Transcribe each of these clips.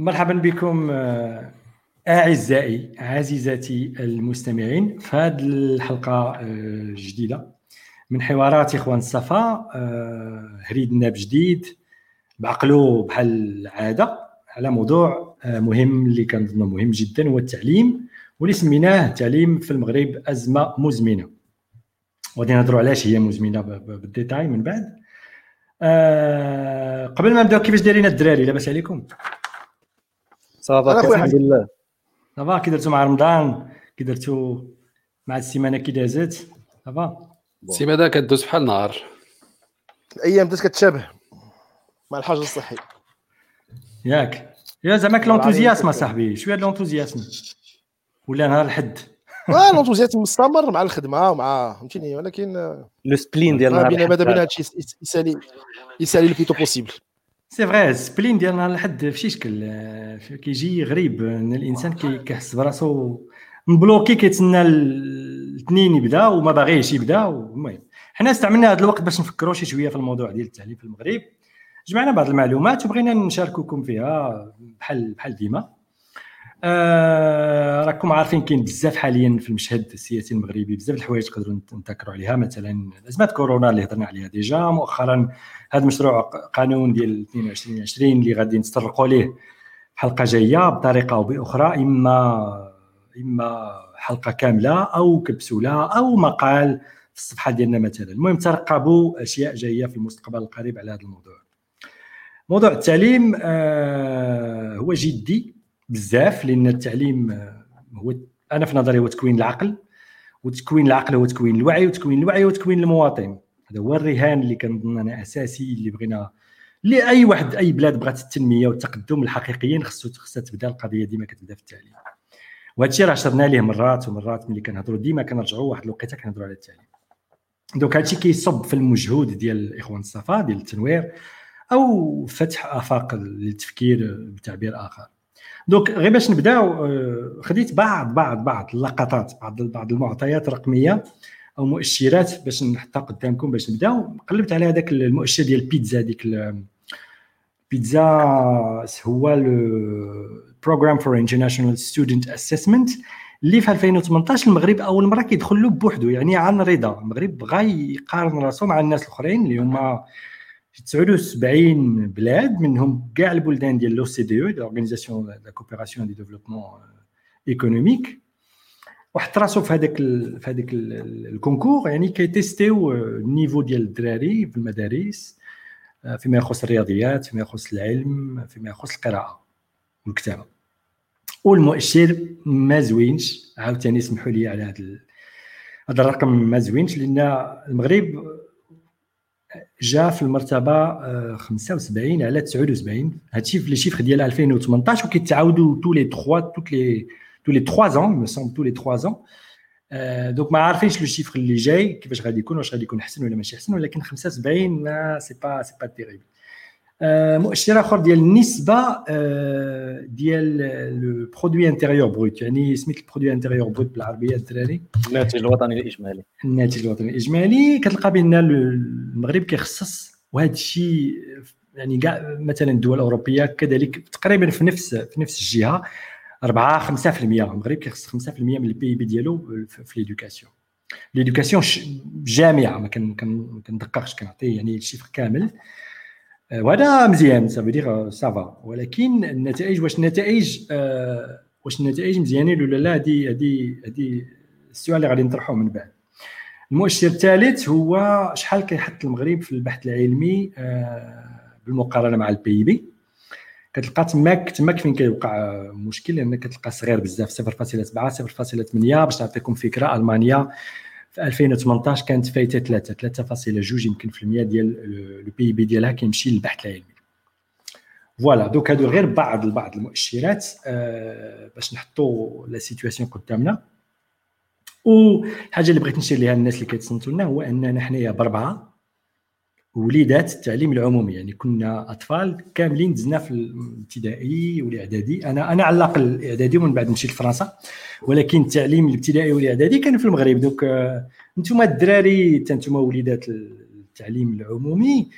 مرحبا بكم آه، أعزائي عزيزاتي المستمعين. في هذه الحلقة الجديدة آه، من حوارات إخوان الصفا آه، هريدنا بجديد بعقلو بحال العاده على موضوع مهم اللي كنظن مهم جدا هو التعليم واللي سميناه التعليم في المغرب أزمة مزمنة. وغادي نهضروا علاش هي مزمنة بالديتاي من بعد. قبل ما نبداو كيفاش دايرين الدراري؟ لاباس عليكم. ça va الحمد لله. ça va كي درتو مع رمضان؟ كي درتو مع السيمانة كي دازت؟ ça va السيمانة كدوز بحال النهار الأيام بدات كتشابه مع الحجر الصحي. ياك. يا زعما l'enthousiasme أصاحبي. شوية l'enthousiasme. ولا نهار الحد. آه l'enthousiasme مستمر مع الخدمة ومع فهمتيني؟ ولكن le spleen ديال نهار الحد. بدا بين هادشي يسالي يسالي le possible c'est vrai spleen ديال نهار الحد في شكل كيجي غريب إن الإنسان كيحس براسو مبلوكي كيتسنى الاثنين يبدا وما باغيش يبدا المهم حنا استعملنا هذا الوقت باش نفكروا شي شوية في الموضوع ديال التعليم في المغرب. جمعنا بعض المعلومات وبغينا نشارككم فيها بحال بحال ديما. آه راكم عارفين كاين بزاف حاليا في المشهد السياسي المغربي بزاف الحوايج تقدروا نذكروا عليها. مثلا ازمه كورونا اللي هضرنا عليها déjà. مؤخرا هذا المشروع قانون ديال 22 20 اللي غادي نتطرقوا ليه حلقة جاية بطريقة أو بأخرى اما إما حلقة كاملة أو كبسولة أو مقال في الصفحة ديالنا مثلا. المهم ترقبوا أشياء جاية في المستقبل القريب على هذا الموضوع. موضوع التعليم آه هو جدي. بزاف لأن التعليم آه، هو أنا في نظري هو تكوين العقل وتكوين العقل هو تكوين الوعي وتكوين الوعي هو تكوين المواطن. هذا هو الرهان اللي كنظن أنا أساسي اللي بغينا اللي اي واحد أي بلاد بغات التنمية والتقدم الحقيقيين خصو خصها تبدأ القضية ديما كتبدأ في التعليم. وهذا الشيء راه شرنا ليه مرات ومرات ملي كنهضروا ديما كنرجعوا واحد الوقيته كنهضروا على التعليم. donc هادشي كيصب في المجهود ديال الاخوان الصفا ديال التنوير أو فتح آفاق للتفكير بتعبير آخر. donc غير باش نبداو آه، خديت بعض بعض بعض اللقطات بعض بعض المعطيات الرقميه أو مؤشرات باش نحطها قدامكم باش نبداو. قلبت على هذاك المؤشر ديال PISA ديك PISA هو ال Programme for International Student Assessment اللي في 2018 المغرب أول مرة كيدخل له بوحده يعني عن رضا. المغرب بغى يقارن راسو مع الناس الأخرين اللي هما 79 بلاد منهم كاع البلدان ديال l'OCDE أو l'organisation la coopération de développement économique. وحط راسو في هذاك في هذاك ال concours يعني كيتيستيو ال niveau ديال الدراري في المدارس فيما يخص الرياضيات فيما يخص العلم فيما يخص القراءة والكتابة. والمؤشر ما زوينش عاوتاني اسمحوا لي على هذا هذا الرقم ما زوينش لأن المغرب جا في المرتبة 75 على 79 هادشي في les chiffres ديال 2018 وكيتعاودوا tous les 3 toutes les tous les 3 ans mais sont tous les 3 ans donc ما عارفينش le chiffre اللي جاي كيفاش غادي يكون واش غادي يكون احسن ولا ماشي احسن ولكن 75 mais c'est pas c'est pas terrible مؤشر اخر ديال النسبة ديال le produit intérieur brut يعني سميت ال produit intérieur brut بالعربيه الدراري الناتج الوطني الإجمالي. الناتج الوطني الإجمالي. كتلقى بأن المغرب كيخصص وهذا الشيء يعني كاع مثلا الدول الأوروبية كذلك تقريبا في نفس في نفس الجهة 4 5% المغرب كيخص 5% من ال PIB ديالو في l'éducation l'éducation جامعة ما كندققش كنعطي يعني ال chiffre كامل. وهذا مزيان ça veut dire ça va ولكن النتائج واش النتائج آه، واش النتائج مزيانين ولا لا؟ هذه هذه هذه السؤال اللي غادي نطرحه من بعد. المؤشر الثالث هو شحال كيحط المغرب في البحث العلمي آه، بالمقارنة مع ال PIB كتلقى تماك تماك فين كيوقع مشكل؟ لأن كتلقى صغير بزاف 0.7 0.8 باش نعطيكم فكرة ألمانيا في 2018 كانت فايتة 3 3.2 يمكن في المية ديال le PIB ديالها كيمشي للبحث العلمي. voilà donc هادو غير بعض بعض المؤشرات آه باش نحطوا la situation قدامنا. والحاجة اللي بغيت نشير لها الناس اللي كيتصنتوا لنا هو أننا حنايا بربعة. وليدات التعليم العمومي. يعني كنا أطفال كاملين دزنا في الابتدائي والإعدادي. أنا أنا على الأقل الاعدادي ومن بعد مشيت لفرنسا. ولكن التعليم الابتدائي والإعدادي كان في المغرب. دوك أنتم الدراري أنتم وليدات التعليم العمومي.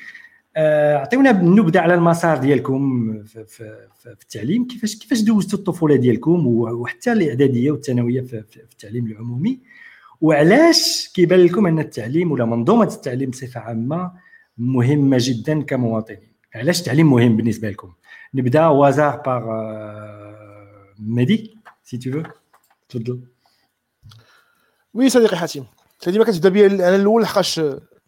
آه، اعطيونا النبذة على المسار ديالكم في, التعليم. كيفاش كيفاش دوزتوا الطفولة ديالكم وحتى الإعدادية والثانوية في التعليم العمومي؟ وعلاش كيبان لكم أن التعليم ولا منظومة التعليم بصفة عامة مهمة جدا كمواطنين. علاش التعليم مهم بالنسبة لكم؟ نبدأ au hasard par Mehdi si tu veux تفضل. oui صديقي حاتم. سيدي ما كتبدا بيا أنا الأول لحقاش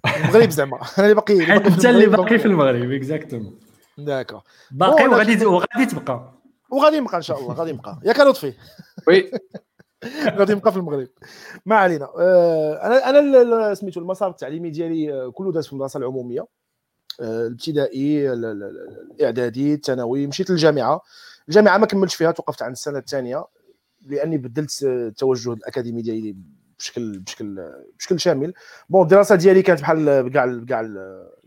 المغرب زعما. أنا اللي باقي انت اللي باقي في المغرب exactement d'accord. باقي وغادي وغادي تبقى. وغادي نبقى إن شاء الله غادي نبقى ياك لطفي. oui غادي نبقى في المغرب. ما علينا. آه، أنا أنا سميتو المسار التعليمي ديالي آه، كله داز في المدرسة العمومية. آه، الابتدائي الإعدادي الثانوي مشيت للجامعة. الجامعة ما كملتش فيها توقفت عند السنة الثانية لأني بدلت التوجه الأكاديمي ديالي بشكل بشكل بشكل شامل. bon الدراسة ديالي كانت بحال كاع كاع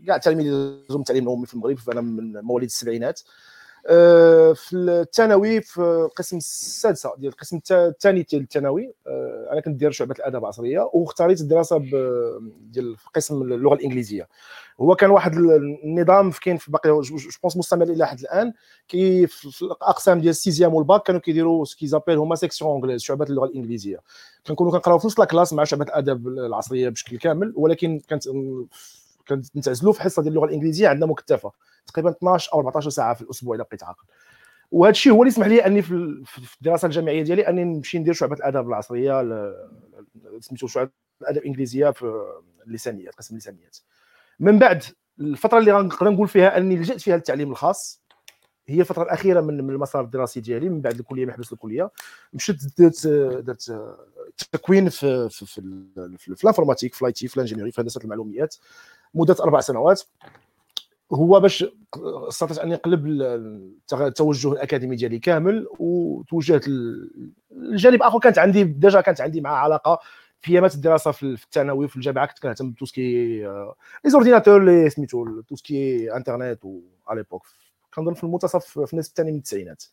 كاع التلاميذ التعليم العمومي في المغرب فأنا من مواليد السبعينات. في الثانوي في القسم السادسة ديال القسم الثاني ديال الثانوي. آه، أنا كنت داير شعبة الاداب العصريه واختاريت الدراسة ديال قسم اللغة الإنجليزية. هو كان واحد النظام كاين في باقي je pense مستمر إلى حد الآن. كي في الأقسام ديال ال sixième وال bac كانوا كيديروا ce qu'ils appellent هما section anglaise شعبة اللغة الإنجليزية. كنكونوا كنقراو في نفس ال classe مع شعبة الاداب العصرية بشكل كامل ولكن كانت كانت نتعزلوا في حصة ديال اللغة الإنجليزية عندنا مكثفة تقريبا 12 أو 14 ساعة في الأسبوع الا بقيت عاقل وهذا الشيء هو اللي يسمح لي أني في الدراسة الجامعية ديالي أني نمشي ندير شعبة الاداب العصرية سميتو شعبة الاداب الإنجليزية في اللسانيات قسم اللسانيات. من بعد الفترة اللي غنقدر نقول فيها أني لجأت فيها للتعليم الخاص. هي الفترة الأخيرة من المسار الدراسي ديالي من بعد الكلية محبس الكلية. مشيت درت درت تكوين في في في, في, في ال informatique في الاي في ال ingénierie في هندسه المعلومات مدة أربع سنوات. هو باش استطعت اني نقلب التوجه الأكاديمي ديالي كامل وتوجهت الجانب آخر كانت عندي déjà كانت عندي مع علاقة في أيامات الدراسة في الثانوي في الجامعة كنت كنهتم ب tout ce qui les ordinateurs لي سميتو tout ce qui internet à l'époque كنظن في المنتصف في النصف الثاني من التسعينات.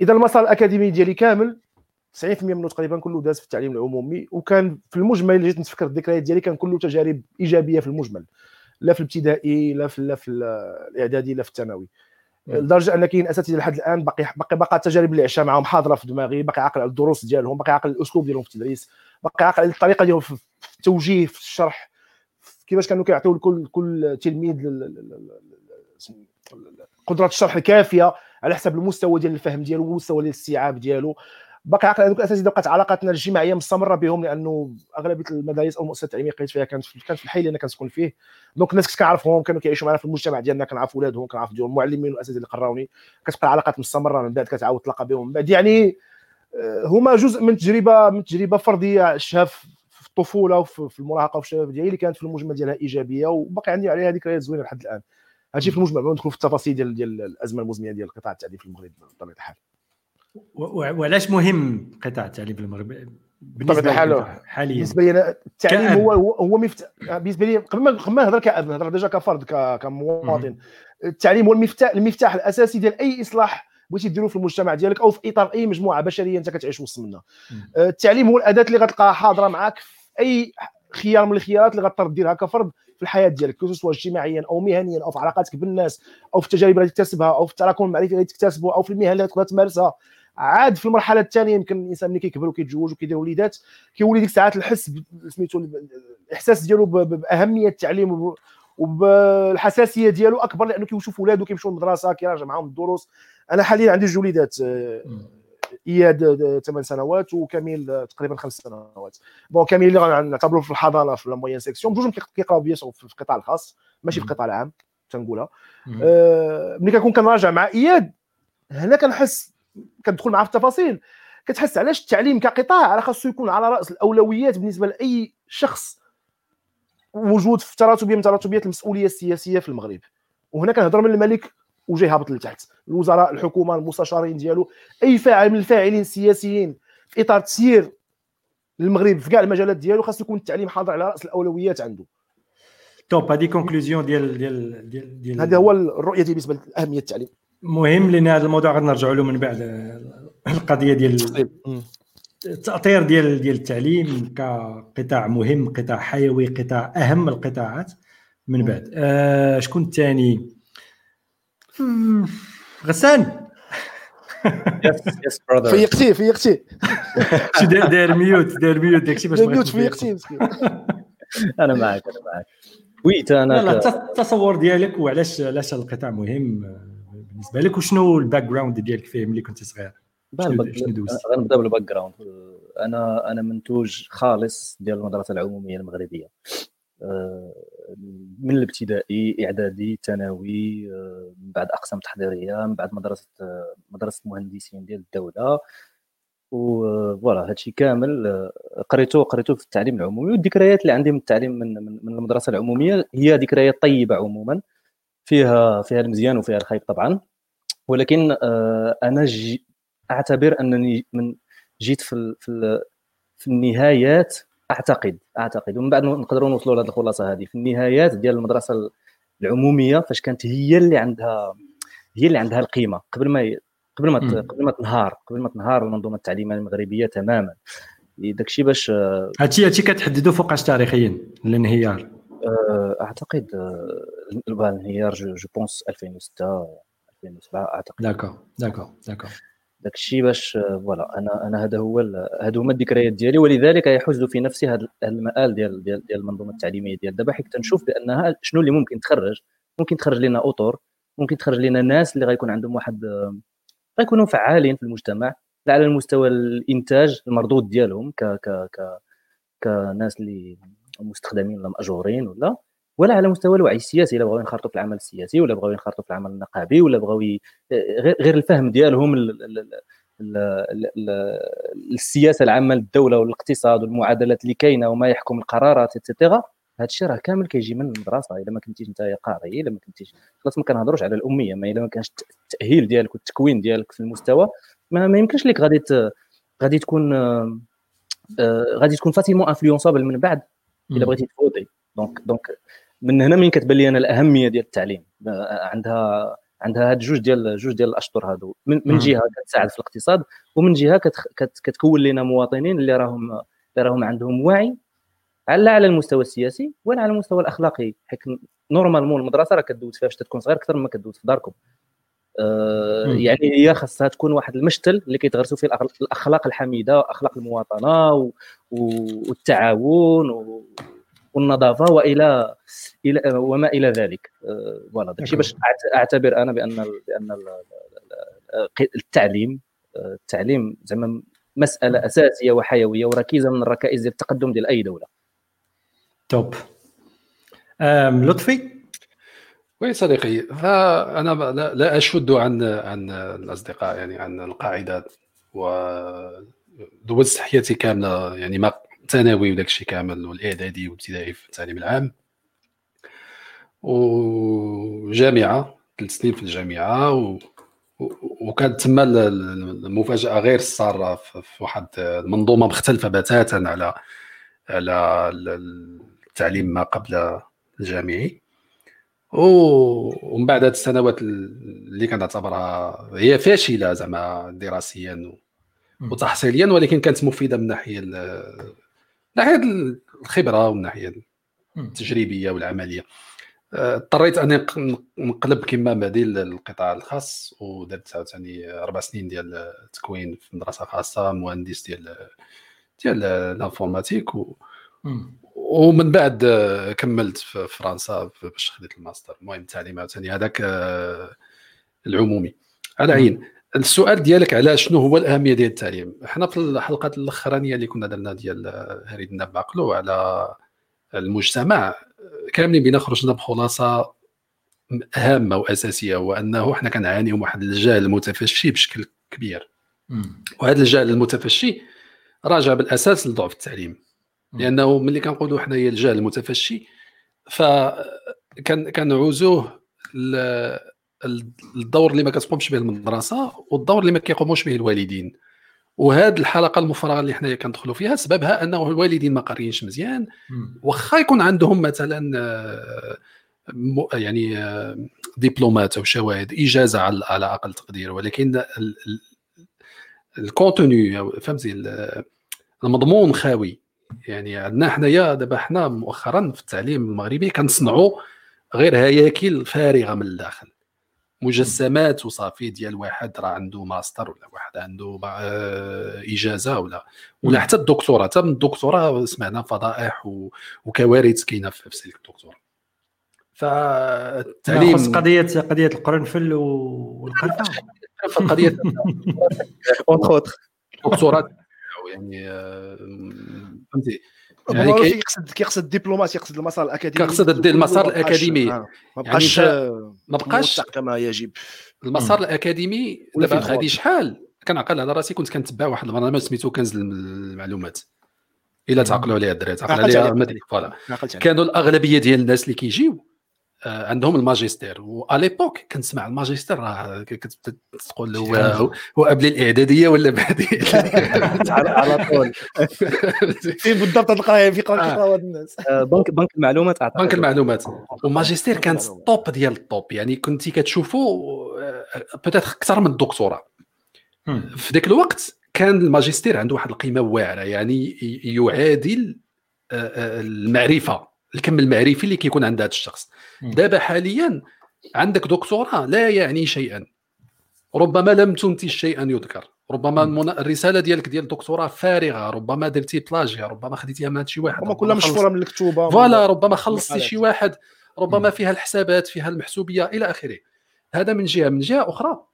إذا المسار الأكاديمي ديالي كامل 90% منه تقريبا كله داز في التعليم العمومي وكان في المجمل اللي جيت نتفكر الذكريات ديالي كان كله تجارب إيجابية في المجمل. لا في الابتدائي لا في لا في الإعدادي لا في الثانوي. لدرجة أن كاين أساتذة لحد الآن باقي باقي باقي التجارب اللي عشتها معاهم حاضرة في دماغي باقي عاقل على الدروس ديالهم باقي عاقل الأسلوب ديالهم في التدريس باقي عاقل على الطريقة ديالهم في التوجيه في الشرح كيفاش كانوا كيعطيو لكل كل تلميذ قدرة الشرح الكافية على حسب المستوى ديال الفهم ديالو والمستوى ديال الاستيعاب ديالو. باقي عاقل هذوك الاساتذه بقات علاقاتنا الاجتماعيه مستمرة بهم لأنه أغلبية المدارس أو المؤسسات التعليمية قريت فيها كانت كانت في الحي اللي أنا كنسكن فيه. دونك الناس كنت كنعرفهم كانوا كيعيشوا معنا في المجتمع ديالنا كنعرف ولادهم كنعرف ديالهم المعلمين والاساتذه اللي قراوني كتبقى العلاقات مستمرة من بعد كتعاود تلاقى بهم. من بعد يعني آه، هما جزء من تجربه من تجربة فردية عشتها في الطفولة وفي المراهقة وفي الشباب ديالي اللي كانت في المجمل ديالها إيجابية وباقي عندي عليها ذكريات زوينة لحد الآن. هادشي في المجمل ندخل في التفاصيل ديال ديال الأزمة المزمنه ديال قطاع التعليم في المغرب بطبيعة الحال؟ وعلاش مهم قطاع التعليم في المغرب؟ بالنسبة حاليا. بالنسبة لي أنا التعليم هو هو مفتاح بالنسبة لي قبل ما قبل ما نهضر كأب نهضر déjà كفرد كمواطن. التعليم هو المفتاح المفتاح الأساسي ديال أي إصلاح بغيتي ديرو في المجتمع ديالك أو في إطار أي مجموعة بشرية أنت كتعيش وسط منها. آه، التعليم هو الأداة اللي غتلقاها حاضرة معك في أي خيار من الخيارات اللي غتضطر ديرها كفرد في الحياة ديالك سواء اجتماعيا أو مهنيا أو في علاقاتك بالناس أو في التجارب اللي تكتسبها أو في التراكم المعرفي اللي تكتسبه أو في المهن اللي تقدر تمارسها. عاد في المرحلة الثانية يمكن الإنسان ملي كيكبر وكيتزوج وكيدير وليدات كيولي ديك الساعات الحس سميتو الإحساس ديالو بأهمية التعليم وبالحساسية ديالو أكبر لأنه كيشوف ولادو كيمشيو للمدرسة كيراجع معاهم الدروس. أنا حاليا عندي جوج وليدات آه، إياد ثمان سنوات وكميل تقريبا خمس سنوات. bon كميل اللي غنعتبروا في الحضانة في ال moyenne section بجوج كيقراو بيا في القطاع الخاص ماشي في القطاع العام تنقولها آه ملي كنكون كنراجع مع إياد هنا كنحس كتدخل معاه في التفاصيل. كتحس علاش التعليم كقطاع راه خاصو يكون على رأس الأولويات بالنسبة لأي شخص موجود في تراتبية من تراتبيات المسؤولية السياسية في المغرب. وهنا كنهضر من الملك وجاي هابط لتحت الوزراء الحكومة المستشارين ديالو أي فاعل من الفاعلين السياسيين في إطار تسيير المغرب في كاع المجالات ديالو خاص يكون التعليم حاضر على رأس الأولويات عنده. top هذه conclusion ديال ديال ديال, ديال هذا هو الرؤية بالنسبة لأهمية التعليم. مهم لأن هذا الموضوع غنرجعوا له من بعد القضية ديال التأطير ديال ديال التعليم كقطاع مهم قطاع حيوي قطاع أهم القطاعات من بعد. آه شكون الثاني؟ غسان. yes yes brother فيقتيه فيقتيه شي داير mute داير mute داكشي باش mute فيقتيه مسكين. أنا معك أنا معك ويت أنا التصور ديالك وعلاش علاش هذا القطاع مهم؟ آه، بالنسبة لك وشنو ال background ديالك فيه ملي كنت صغير؟ غنبدا بال background أنا أنا منتوج خالص ديال المدرسة العمومية المغربية. آه، من الابتدائي إعدادي ثانوي آه، من بعد أقسام تحضيرية من بعد مدرسة آه، مدرسة مهندسين ديال الدولة. و voilà هادشي كامل قريته قريته في التعليم العمومي والذكريات اللي عندي من التعليم من من من المدرسة العمومية هي ذكريات طيبة عموما. فيها فيها المزيان وفيها الخايب طبعا. ولكن آه، أنا جي أعتبر أنني من جيت في في في النهايات أعتقد أعتقد. ومن بعد نقدروا نوصلوا لهذه الخلاصة هذه في النهايات ديال المدرسة العمومية فاش كانت هي اللي عندها هي اللي عندها القيمة. قبل ما قبل ما. قبل ما تنهار قبل ما تنهار المنظومة التعليمية المغربية تماما. داكشي باش آه، هادشي هادشي كتحددو فوقاش تاريخيا الانهيار آه، أعتقد الانهيار je pense 2006 2007 أعتقد. d'accord d'accord d'accord. داك الشيء باش آه، voilà أنا أنا هذا هو هادو هما الذكريات ديالي ولذلك يحز في نفسي هذا المآل ديال ديال ديال المنظومة التعليمية ديال. دابا حيت تنشوف بأنها شنو اللي ممكن تخرج؟ ممكن تخرج لنا أطر ممكن تخرج لنا ناس اللي غيكون عندهم واحد آه، غيكونوا فعالين في المجتمع لا على المستوى الإنتاج المردود ديالهم ك ك ك كناس اللي مستخدمين ولا مأجورين ولا ولا على مستوى الوعي السياسي الا بغاو ينخرطوا في العمل السياسي ولا بغاو ينخرطوا في العمل النقابي ولا بغاو غير غير الفهم ديالهم ال- ال- ال- ال- ال- ال- السياسة العامة للدولة والاقتصاد والمعادلات اللي كاينة وما يحكم القرارات اتسيتيرا هذا الشيء راه كامل كيجي من المدرسة إلا ما كنتيش أنت قاري إلا ما كنتيش خلاص ما كنهضروش على الأمية ما إلا ما كانش التأهيل ديالك والتكوين ديالك في المستوى ما, ما يمكنش لك غادي غادي تكون آه، آه، غادي تكون facilement influençable من بعد إلا بغيتي ت voter donc donc من هنا من كتبان لي أنا الأهمية ديال التعليم عندها عندها هاد جوج ديال جوج ديال الأشطر هادو من, من. جهة كتساعد في الاقتصاد ومن جهة كتخ... كت... كتكون لنا مواطنين اللي راهم اللي راهم عندهم وعي لا على المستوى السياسي ولا على المستوى الأخلاقي حيت normalement المدرسة راه كدوز فيها فاش تكون صغير أكثر مما كدوز في داركم مم. يعني هي خاصها تكون واحد المشتل اللي كيتغرسوا فيه الأخلاق الحميدة اخلاق المواطنة. و... والتعاون و... والنظافة وإلى إلى وما إلى ذلك. آه، voilà داكشي باش أعت- أعتبر أنا بأن بأن ال- ال- ال- التعليم آه، التعليم زعما مسألة أساسية وحيوية وركيزة من الركائز ديال التقدم ديال أي دولة. توب. لطفي؟ وي صديقي فأنا ب- لا, لا أشد عن عن الأصدقاء يعني عن القاعدة ودوزت حياتي كاملة يعني ما ثانوي وداك الشيء كامل والإعدادي والابتدائي في التعليم العام وجامعة ثلاث سنين في الجامعة و وكانت تما ال- ال- المفاجأة غير الساره في واحد المنظومة مختلفة بتاتا على على ال- التعليم ما قبل الجامعي ومن بعد هذه السنوات اللي كنعتبرها هي فاشلة زعما دراسيا. وتحصيليا ولكن كانت مفيدة من ناحية ال- من ناحية الخبرة ومن ناحية مم. التجريبية والعملية آه، اضطريت أني نق- نقلب كما بعدي للقطاع الخاص ودرت عاوتاني أربع سنين ديال التكوين في مدرسة خاصة مهندس ديال ديال ال informatique و. ومن بعد آه، كملت في فرنسا باش خديت الماستر المهم التعليم عاوتاني هذاك آه، العمومي على عين السؤال ديالك على شنو هو الأهمية ديال التعليم؟ حنا في الحلقات الأخرانية اللي كنا درنا ديال آه، هضرنا بعقلو على المجتمع كاملين بينا خرجنا بخلاصة هامة وأساسية هو انه حنا كنعانيو من واحد الجهل المتفشي بشكل كبير. وهذا الجهل المتفشي راجع بالأساس لضعف التعليم. لأنه ملي كنقولوا حنايا الجهل المتفشي فكان كنعوزوه الدور اللي ما كتقومش به المدرسة والدور اللي ما كيقوموش به الوالدين. وهذه الحلقة المفرغة اللي حنايا كندخلوا فيها سببها أنه الوالدين ما قاريينش مزيان. واخا يكون عندهم مثلا يعني دبلومات أو شواهد إجازة على على أقل تقدير. ولكن ال- ال- ال contenu فهمتي ال- المضمون خاوي. يعني عندنا حنايا دابا حنا مؤخرا في التعليم المغربي كنصنعوا غير هياكل فارغة من الداخل. مجسمات وصافي ديال واحد راه عنده ماستر ولا واحد عنده إجازة ولا ولا حتى الدكتوراه حتى من الدكتوراه سمعنا فضائح وكوارث كاينة في نفس الدكتوراه فالتعليم خص قضيه قضية القرنفل والقرفة. اونتر الدكتوراه يعني آه، فهمتي؟ يعني كي... يقصد كيقصد الدبلومات يقصد المسار الأكاديمي. كيقصد المسار الأكاديمي. آه. ما بقاش يعني ما بقاش كما يجب. المسار الأكاديمي دابا هذه شحال؟ كنعقل على راسي كنت كنتبع واحد البرنامج سميتو كنز المعلومات. إلا تعقلوا عليها الدراري تعقل عليها. كانوا الأغلبية ديال الناس اللي كيجيو عندهم الماجستير. واليبوك كنسمع الماجستير راه تقول هو هو قبل الإعدادية ولا بعد على طول. فين بالضبط القرايه في قرايه الناس. آه، بنك بنك المعلومات بنك المعلومات. والماجستير كانت ال top ديال ال top يعني كنتي كتشوفوا peut-être آه، أكثر من الدكتوراه. في ذاك الوقت كان الماجستير عنده واحد القيمة واعرة يعني يعادل المعرفة. الكم المعرفي اللي كيكون عند هذا الشخص. دابا حاليا عندك دكتوراه لا يعني شيئا. ربما لم تنتج شيئا يذكر. ربما الرسالة ديالك ديال الدكتوراه فارغة. ربما درتي plagiat. ربما خديتيها من شي واحد. ربما كلها مشفورة من الكتوبة فوالا ربما خلصتي شي واحد. ربما فيها الحسابات فيها المحسوبية إلى آخره. هذا من جهة. من جهة أخرى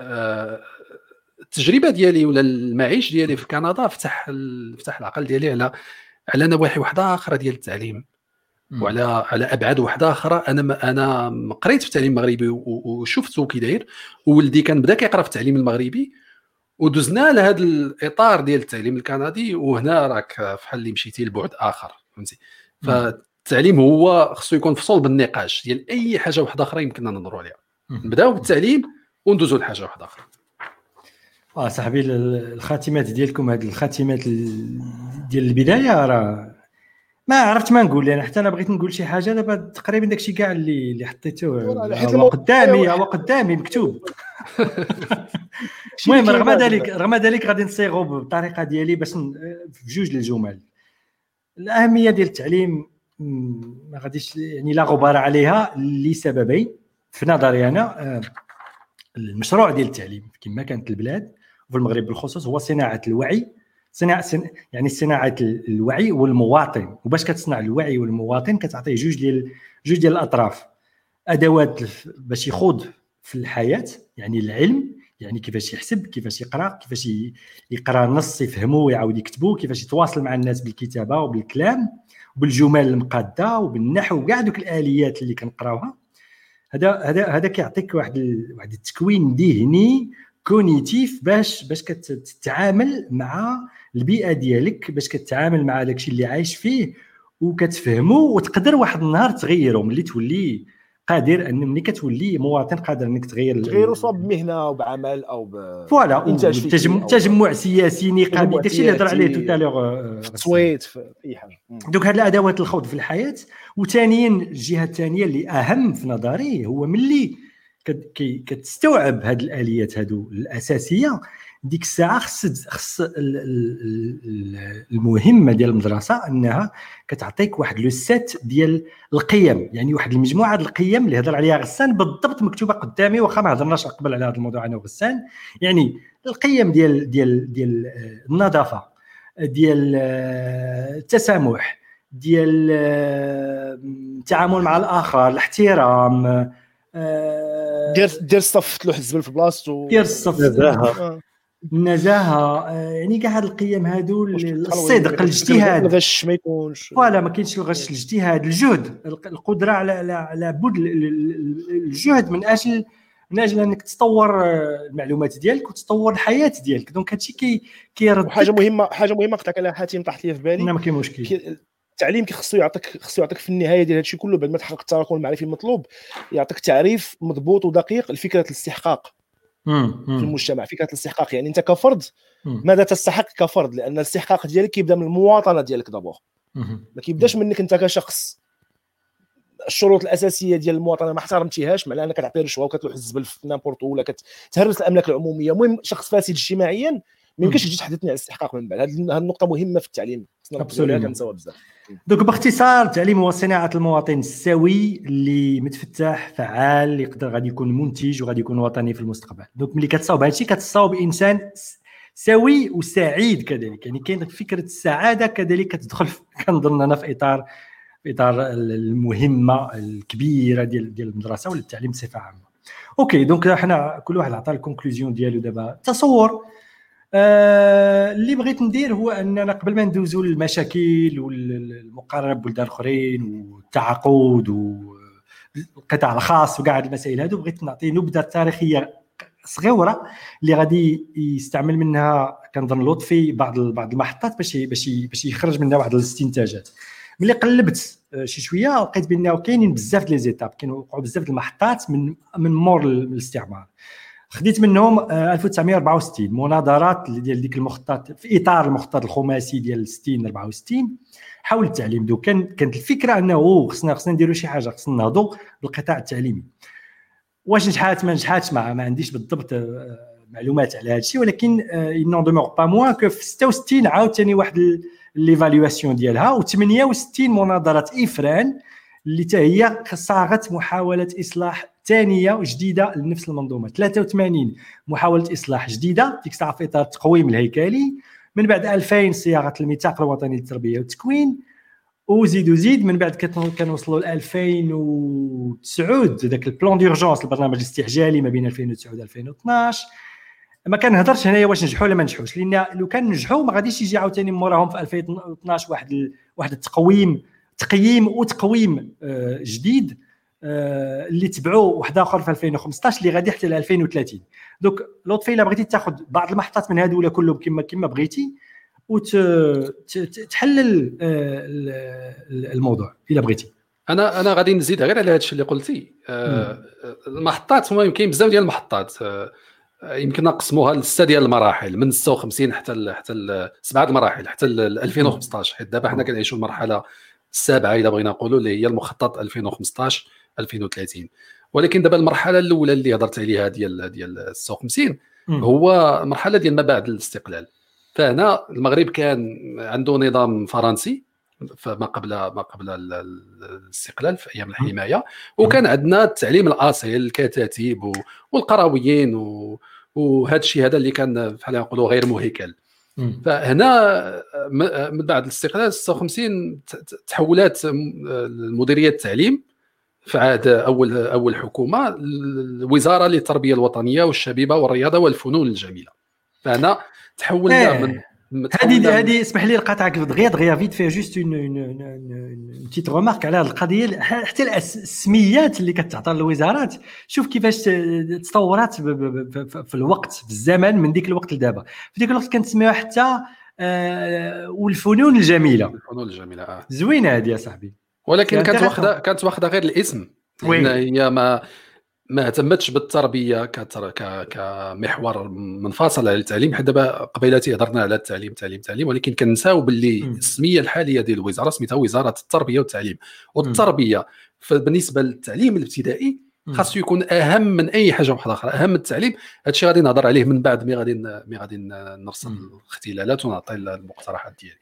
آه، التجربة ديالي ولا المعيش ديالي في كندا فتح فتح العقل ديالي على على نواحي واحدة أخرى ديال التعليم وعلى على أبعاد واحدة أخرى أنا أنا قريت في التعليم المغربي وشفته كي داير وولدي كان بدأ كيقرأ في التعليم المغربي. ودزنا لهذا الإطار ديال التعليم الكندي. وهنا راك فحال اللي مشيتي لبعد آخر فهمتي؟ فالتعليم هو خصو يكون في صلب النقاش ديال أي حاجة واحدة أخرى يمكننا ننظروا عليها. نبداو بالتعليم وندوزوا لحاجة واحدة أخرى آه صاحبي الخاتمات ديالكم هذه الخاتمات ديال البداية راه ما عرفت ما نقول أنا حتى أنا بغيت نقول شي حاجة دابا تقريبا داكشي كاع اللي اللي حطيته هو قدامي هو قدامي مكتوب. المهم رغم ذلك رغم ذلك غادي نصيغوا بالطريقة ديالي باش في جوج الجمل. الأهمية ديال التعليم ما غاديش يعني لا غبار عليها لسببين. في نظري أنا آه، المشروع ديال التعليم كما كانت البلاد وفي المغرب بالخصوص هو صناعة الوعي. صناعه يعني صناعة الوعي والمواطن. وباش كتصنع الوعي والمواطن كتعطيه جوج ديال جوج ديال الأطراف. أدوات باش يخوض في الحياة يعني العلم يعني كيفاش يحسب كيفاش يقرأ كيفاش يقرأ النص يفهمه ويعاود يكتبه كيفاش يتواصل مع الناس بالكتابة وبالكلام وبالجمل المقادة وبالنحو وكاع دوك الآليات اللي كنقراوها. هذا هذا هذا كيعطيك واحد واحد التكوين ذهني cognitif باش باش كتتعامل مع البيئة ديالك باش كتعامل مع داكشي اللي عايش فيه وكتفهمو وتقدر واحد النهار تغيره ملي تولي قادر أن ملي كتولي مواطن قادر إنك تغير تغيرو سواء بمهنه أو بعمل أو ب voilà تجمع, تجمع سياسي نقابي داكشي اللي هضر عليه tout à l'heure في التصويت في أي حاجة. donc هاد الأدوات الخوض في الحياة. وثانيا الجهة الثانية اللي أهم في نظري هو ملي كتستوعب هاد الآليات هادو الأساسية ديك الساعة خص خص المهمة ديال المدرسة إنها كتعطيك واحد le set ديال القيم يعني واحد المجموعة ديال القيم اللي هضر عليها غسان بالضبط مكتوبة قدامي واخا ما هضرناش قبل على هذا الموضوع أنا وغسان. يعني القيم ديال ديال ديال النظافة ديال التسامح ديال التعامل مع الآخر الاحترام دير دير الصف تلوح الزبل في بلاصتو. دير الصف النزاهه آه، يعني كاع هاد القيم هادو الصدق الاجتهاد. الغش ما يكونش voilà ما كاينش الغش الاجتهاد. الجهد القدرة على على بد الجهد من أجل من أجل أنك تطور آه، المعلومات ديالك وتطور الحياة ديالك. donc هادشي كي كيرد حاجة مهمه حاجة مهمة قطعك عليها حاتم طاحت لي في بالي. ما كاين مشكل. التعليم كيخصو يعطيك خصو يعطيك في النهاية ديال هادشي كله بعد ما تحقق التراكم المعرفي المطلوب يعطيك تعريف مضبوط ودقيق لفكرة الاستحقاق في المجتمع فكرة الاستحقاق. يعني أنت كفرد ماذا تستحق كفرد؟ لأن الاستحقاق ديالك كيبدا من المواطنة ديالك دابور. ما كيبداش منك أنت كشخص. الشروط الأساسية ديال المواطنة ما احترمتيهاش معناها أنك كتعطي رشوة وكتروح الزبل في نامبورت ولا كتهرس الأملاك العمومية. المهم شخص فاسد اجتماعيا ما يمكنش تجي تحدثني على الاستحقاق من بعد. هذه النقطة مهمة في التعليم. كنساوها بزاف. دوك باختصار التعليم هو صناعة المواطن السوي اللي متفتح فعال يقدر غادي يكون منتج وغادي يكون وطني في المستقبل. دوك ملي كتصاوب هادشي كتصاوب إنسان سوي وسعيد كذلك. يعني كاين فكرة السعادة كذلك كتدخل كنظن أنا في اطار في إطار المهمة الكبيرة ديال ديال المدرسة ولا التعليم بصفة عامة. OK donc حنا كل واحد عطى ال conclusion ديالو دابا. تصور آه اللي بغيت ندير هو أننا قبل ما ندوزو للمشاكل والمقارنة ببلدان أخرين والتعاقد والقطاع الخاص وكاع هاد المسائل هادو بغيت نعطي نبذة تاريخية صغيرة اللي غادي يستعمل منها كنظن لطفي بعض بعض المحطات باش باش باش يخرج منها واحد الاستنتاجات. ملي قلبت آه، شي شوية لقيت بأنه كاينين بزاف ديال les étapes كاينوا بزاف المحطات من من مور الاستعمار. خديت منهم 1964 آه، مناظرات ديال ديك المخطط في إطار المخطط الخماسي ديال 60 64 حول التعليم دو كان كانت الفكرة أنه خصنا خصنا نديروا شي حاجة خصنا نهضوا بالقطاع التعليمي. واش نجحات ما نجحاتش؟ ما, ما عنديش بالضبط آه، معلومات على هذا الشيء ولكن n'en demeure pas moins que في 66 عاوتاني واحد l'évaluation ديالها و68 مناظره إفران اللي حتى هي صاغت محاولة إصلاح ثانية جديده لنفس المنظومة. 83 محاولة إصلاح جديدة. ديك الساعة في إطار التقويم الهيكلي. من بعد 2000 صياغة الميثاق الوطني للتربية والتكوين. وزيد وزيد من بعد كنوصلوا ل 2009 ذاك ال plan d'urgence البرنامج الاستعجالي ما بين 2009 و 2012 ما كنهضرش هنايا واش نجحوا ولا ما نجحوش لأن لو كان نجحوا ما غاديش يجي عاوتاني موراهم في 2012 واحد ال... واحد التقويم تقييم وتقويم آه، جديد آه، اللي تبعوه واحد آخر في 2015 اللي غادي حتى ل 2030 donc لطفي الا بغيتي تاخذ بعض المحطات من هادو ولا كلهم كما كما بغيتي وتحلل آه، الموضوع إلا بغيتي. أنا أنا غادي نزيد غير على هذا الشيء اللي قلتي. المحطات المهم كاين بزاف ديال المحطات يمكن نقسموها لسته ديال المراحل من 56 حتى ل حتى سبعة المراحل حتى ل 2015 حيت دابا حنا كنعيشوا المرحله السابعة إذا بغينا نقولوا اللي هي المخطط 2015 2030 ولكن دابا المرحلة الأولى اللي هضرت عليها ديال ديال 56 هو مرحلة ديال ما بعد الاستقلال. فهنا المغرب كان عنده نظام فرنسي فما قبل ما قبل الاستقلال في أيام الحماية. وكان عندنا التعليم الأصيل الكتاتيب والقرويين وهذا الشيء هذا اللي كان بحال نقولوا غير مهيكل. فهنا من بعد الاستقلال 56 تحولات مديريه التعليم في عهد أول أول حكومة الوزارة للتربية الوطنية والشبيبة والرياضة والفنون الجميلة فهنا تحولنا إيه. من هذه هذه اسمح لي نقاطعك دغيا دغيا vite fait juste une une petite remarque على هذه القضية. حتى السميات اللي كتعطى للوزارات. شوف كيفاش تطورات في الوقت في الزمن من ديك الوقت لدابا. في ديك الوقت كنسميوها حتى آه، والفنون الجميلة. الفنون الجميلة آه. زوينة هذه يا صاحبي. ولكن كانت واخده كانت واخدة غير الاسم. هي ما ما اهتمتش بالتربية كتر... ك... كمحور منفصل على التعليم حيت دابا قبيلاتي هضرنا على التعليم تعليم تعليم ولكن كنساو باللي السمية الحالية ديال الوزارة سميتها وزارة التربية والتعليم. والتربية بالنسبة للتعليم الابتدائي خاصو يكون أهم من أي حاجة واحدة أخرى. أهم التعليم هذا الشيء غادي نهضر عليه من بعد مي غادي مي غادي نرسل الاختلالات ونعطي المقترحات ديالي.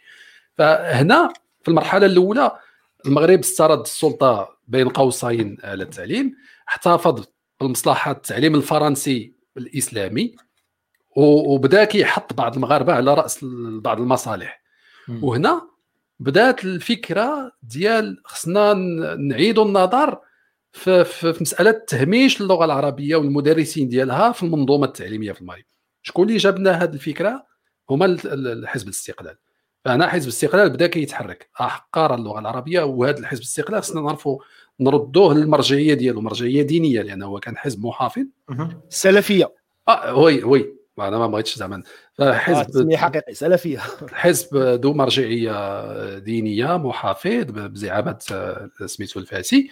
فهنا في المرحلة الأولى المغرب استرد السلطة بين قوسين على التعليم احتفظ بالمصلحه التعليم الفرنسي الإسلامي وبدا كيحط بعض المغاربة على رأس بعض المصالح. وهنا بدات الفكرة ديال خصنا نعيدوا النظر في, في, في مسألة تهميش اللغة العربية والمدرسين ديالها في المنظومة التعليمية في المغرب. شكون اللي جاب لنا هذه الفكرة؟ هما الحزب الاستقلال. فهنا حزب الاستقلال بدا كيتحرك. أحقار اللغة العربية وهذا الحزب الاستقلال خصنا نعرفوا نردوه للمرجعية ديالو. مرجعية دينية لأنه هو كان حزب محافظ. سلفية. آه وي وي. أنا ما بغيتش زعما. فحزب آه حقيقي. سلفية. حزب ذو مرجعية دينية محافظ بزعامة آه، سميتو الفاسي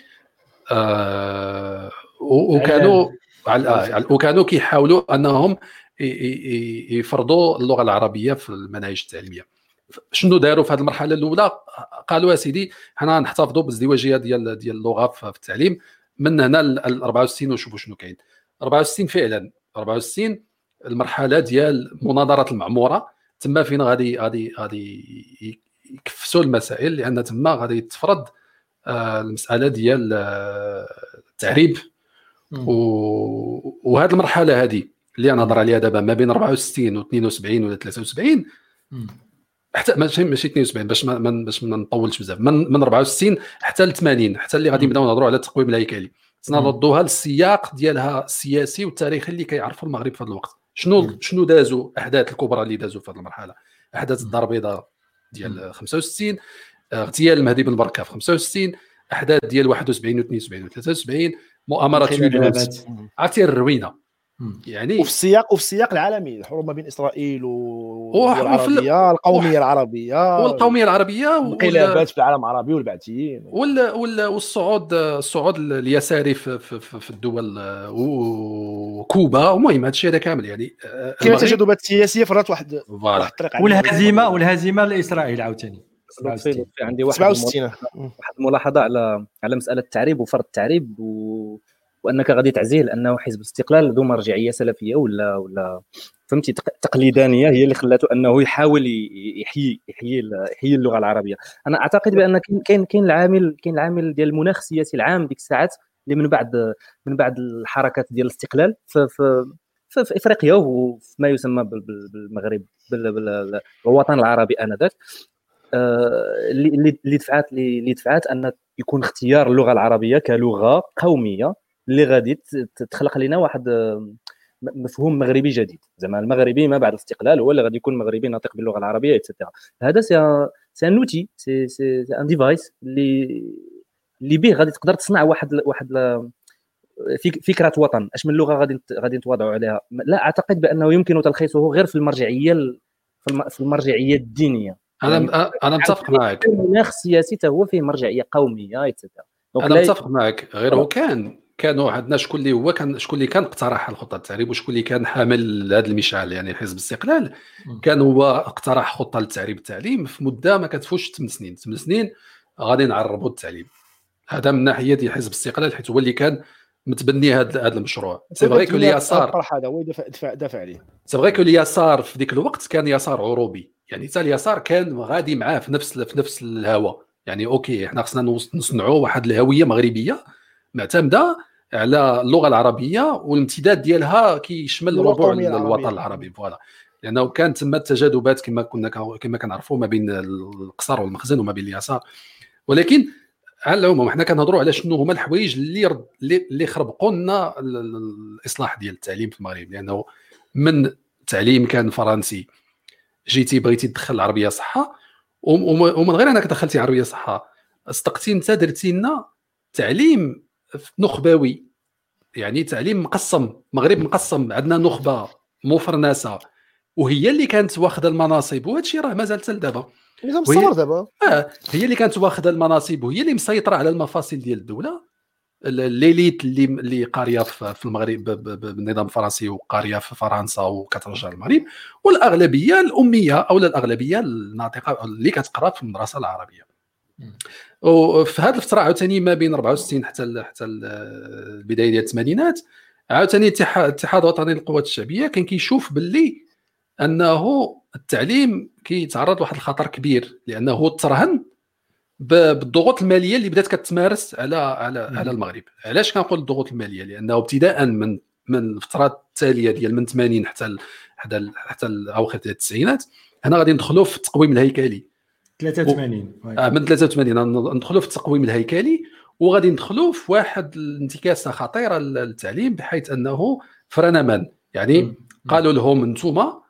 آه وكانوا آه وكانوا كيحاولوا أنهم يفرضوا اللغة العربية في المناهج التعليمية. شنو داروا في هذه المرحلة الأولى؟ قالوا سيدي حنا نحتفظوا بالازدواجيه ديال ديال اللغة في التعليم. من هنا ل 64 ونشوفوا شنو كاين. 64 فعلا. 64 المرحلة ديال مناظرة المعمورة. تما فين غادي غادي غادي يكفسوا المسائل لأن تما غادي تفرض آه، المسألة ديال آه، التعريب. وهذه المرحلة هذه اللي أنا نهضر عليها دابا ما بين 64 و 72 ولا 73 حتى ماشي ماشي 72 باش ما باش ما نطولش بزاف. من من 64 حتى ل 80 حتى اللي غادي نبداو نهضروا على التقويم الهيكلي. نردوها للسياق ديالها السياسي والتاريخي اللي كيعرفوا المغرب في هذا الوقت. شنو شنو دازوا الاحداث الكبرى اللي دازوا في هذه المرحلة؟ أحداث الدار البيضاء ديال 65 اغتيال المهدي بن بركة في 65 أحداث ديال 71 و 72 و 73 مؤامرة تونس عرفتي الروينة. يعني وفي السياق وفي السياق العالمي الحروب ما بين إسرائيل والعربية القومية العربية والقومية العربية والانقلابات في العالم العربي والبعثيين. وال والصعود الصعود اليساري في, في, في الدول وكوبا المهم هذا الشيء هذا كامل يعني كاين تجاذبات سياسية فرات واحد واحد الطريق والهزيمه والهزيمة لإسرائيل عاوتاني. عندي واحد 67 واحد الملاحظة على على مسألة التعريب وفرض التعريب و وأنك غادي تعزيه لأنه حزب الاستقلال ذو مرجعية سلفية ولا ولا فهمتي؟ تقليدانية هي اللي خلاته أنه يحاول يحيي يحيي يحيي اللغة العربية. أنا أعتقد بأن كاين كاين العامل كاين العامل ديال المناخ السياسي العام ديك الساعات اللي من بعد من بعد الحركات ديال الاستقلال في في في, في إفريقيا وفي ما يسمى بالمغرب بالوطن العربي آنذاك. آه، اللي دفعات اللي دفعات أن يكون اختيار اللغة العربية كلغة قومية. اللي غادي تخلق لنا واحد مفهوم مغربي جديد. زعما المغربي ما بعد الاستقلال هو اللي غادي يكون مغربي ناطق باللغة العربية et هذا c'est c'est un outil c'est c'est un device اللي اللي به غادي تقدر تصنع واحد واحد فكرة وطن. أش من لغة غادي غادي نتواضعوا عليها؟ لا أعتقد بأنه يمكن تلخيصه غير في المرجعية في المرجعية الدينية. أنا يعني أنا متفق معك. المناخ السياسي هو فيه مرجعية قومية ايتترا أنا متفق معك. غير هو كان. كانوا عندنا شكون اللي هو كان شكون اللي كان اقترح الخطة التعريب وشكون اللي كان حامل هذا المشعل يعني حزب الاستقلال. كان هو اقترح خطة للتعريب التعليم في مدة ما كتفوش 8 سنين. 8 سنين غادي نعربوا التعليم. هذا من ناحية ديال حزب الاستقلال حيت هو اللي كان متبني هذا هذا المشروع. c'est vrai que اليسار هذا هو دافع دافع عليه. c'est vrai que اليسار في ذيك الوقت كان يسار عروبي. يعني حتى اليسار كان غادي معاه في نفس في نفس الهواء يعني OK إحنا خصنا نصنعوا واحد الهوية مغربية معتمدة على اللغة العربية والامتداد ديالها كيشمل ربوع الوطن العربي voilà. لأنه كان تما التجاذبات كما كنا كما كنعرفوا ما بين القصر والمخزن وما بين اليسار. ولكن على العموم حنا كنهضروا على شنو هما الحوايج اللي اللي خربقوا لنا الإصلاح ديال التعليم في المغرب. لأنه من تعليم كان فرنسي جيتي بغيتي تدخل العربيه صحة ومن غير أنك دخلتي عربية صحة صدقتي انت درتي لنا تعليم نخبوي يعني تعليم مقسم المغرب مقسم عندنا نخبة مفرنسة وهي اللي كانت واخدة المناصب وهذا الشيء راه مازال حتى لدابا. مستمر دابا. آه هي اللي كانت واخدة المناصب وهي اللي مسيطرة على المفاصل ديال الدولة. الليليت اللي اللي قارية في المغرب بالنظام الفرنسي وقارية في فرنسا وكترجع للمغرب والأغلبية الأمية أو الأغلبية الناطقة اللي كتقرأ في المدرسة العربية. وفي هذه الفترة عاوتاني ما بين 64 حتى حتى البداية ديال الثمانينات عاوتاني الاتحاد الوطني للقوات الشعبية كان كيشوف باللي أنه التعليم كيتعرض لواحد الخطر كبير لأنه ترهن بالضغوط المالية اللي بدات كتمارس على على على المغرب. علاش كنقول الضغوط المالية؟ لأنه ابتداء من من الفترات التالية ديال من 80 حتى حتى حتى اواخر التسعينات هنا غادي ندخلوا في التقويم الهيكلي. 83 آه من 83 ندخلوا في التقويم الهيكلي وغادي ندخلوا في واحد الانتكاسه خطيره للتعليم بحيث أنه فرنمان يعني قالوا لهم أنتم آه،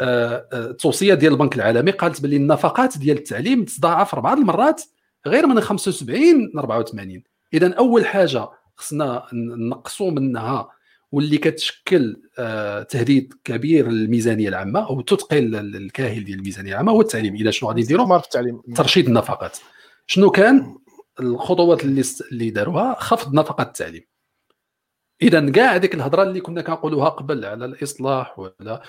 آه، التوصيه ديال البنك العالمي قالت باللي النفقات ديال التعليم تضاعف أربع المرات غير من 75 ل 84 اذا أول حاجة خصنا نقصوا منها واللي كتشكل آه، تهديد كبير للميزانية العامة أو تثقل الكاهل ديال الميزانية العامة هو التعليم. اذا شنو غادي يديروا؟ ترشيد النفقات. شنو كان؟ الخطوات اللي اللي داروها خفض نفقات التعليم. إذا كاع هذيك الهضرة اللي كنا كنقولوها قبل على الإصلاح ولا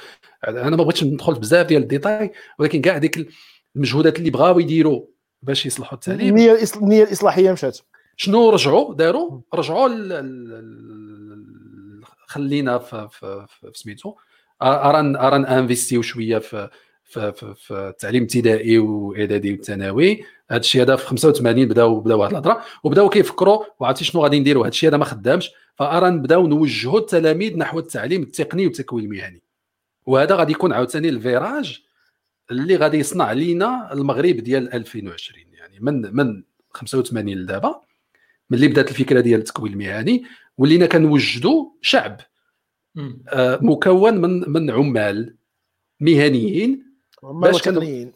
أنا ما بغيتش ندخل بزاف ديال الديتاي ولكن كاع هذيك المجهودات اللي بغاو يديروا باش يصلحوا التعليم. النية الإصلاحية مشات. شنو رجعوا؟ داروا؟ رجعوا خلينا في في, في سميتو. أران أران investit شوية في في, في, التعليم الابتدائي وإعدادي والثانوي هذا الشيء هذا في 85 بداو بداو واحد الهضرة. وبداو كيفكروا وعرفتي شنو غادي نديروا. هذا الشيء هذا ما خدامش. فارى نبداو نوجهوا التلاميذ نحو التعليم التقني والتكوين المهني. وهذا غادي يكون عاوتاني الفيراج اللي غادي يصنع لينا المغرب ديال 2020 يعني من من 85 لدابا. ملي بدات الفكرة ديال التكوين المهني ولينا كنوجدوا شعب آه مكون من من عمال مهنيين باش كان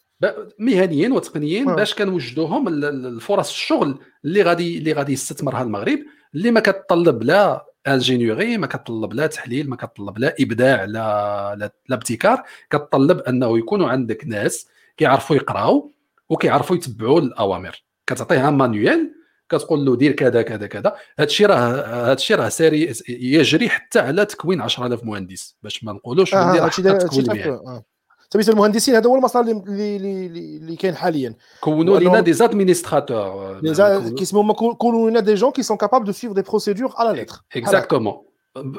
مهنيين وتقنيين آه. باش كنوجدوهم الفرص الشغل اللي غادي اللي غادي يستثمرها المغرب اللي ما كتطلب لا انجينيوري ما كتطلب لا تحليل ما كتطلب لا إبداع لا لا, لا ابتكار كتطلب أنه يكونوا عندك ناس كيعرفوا يقراو وكيعرفوا يتبعوا الأوامر كتعطيها مانيوال كتقول له دير كذا كذا كذا. هذا الشيء راه هذا الشيء راه ساري يجري حتى على تكوين 10000 مهندس باش ما نقولوش آه تكوين آه. سميتو المهندسين هذا هو المسار اللي اللي اللي كاين حاليا. كونوا لنا دي زادمينستراتور كيسموا كونوا لنا des gens qui sont capables de suivre des procédures à la lettre exactement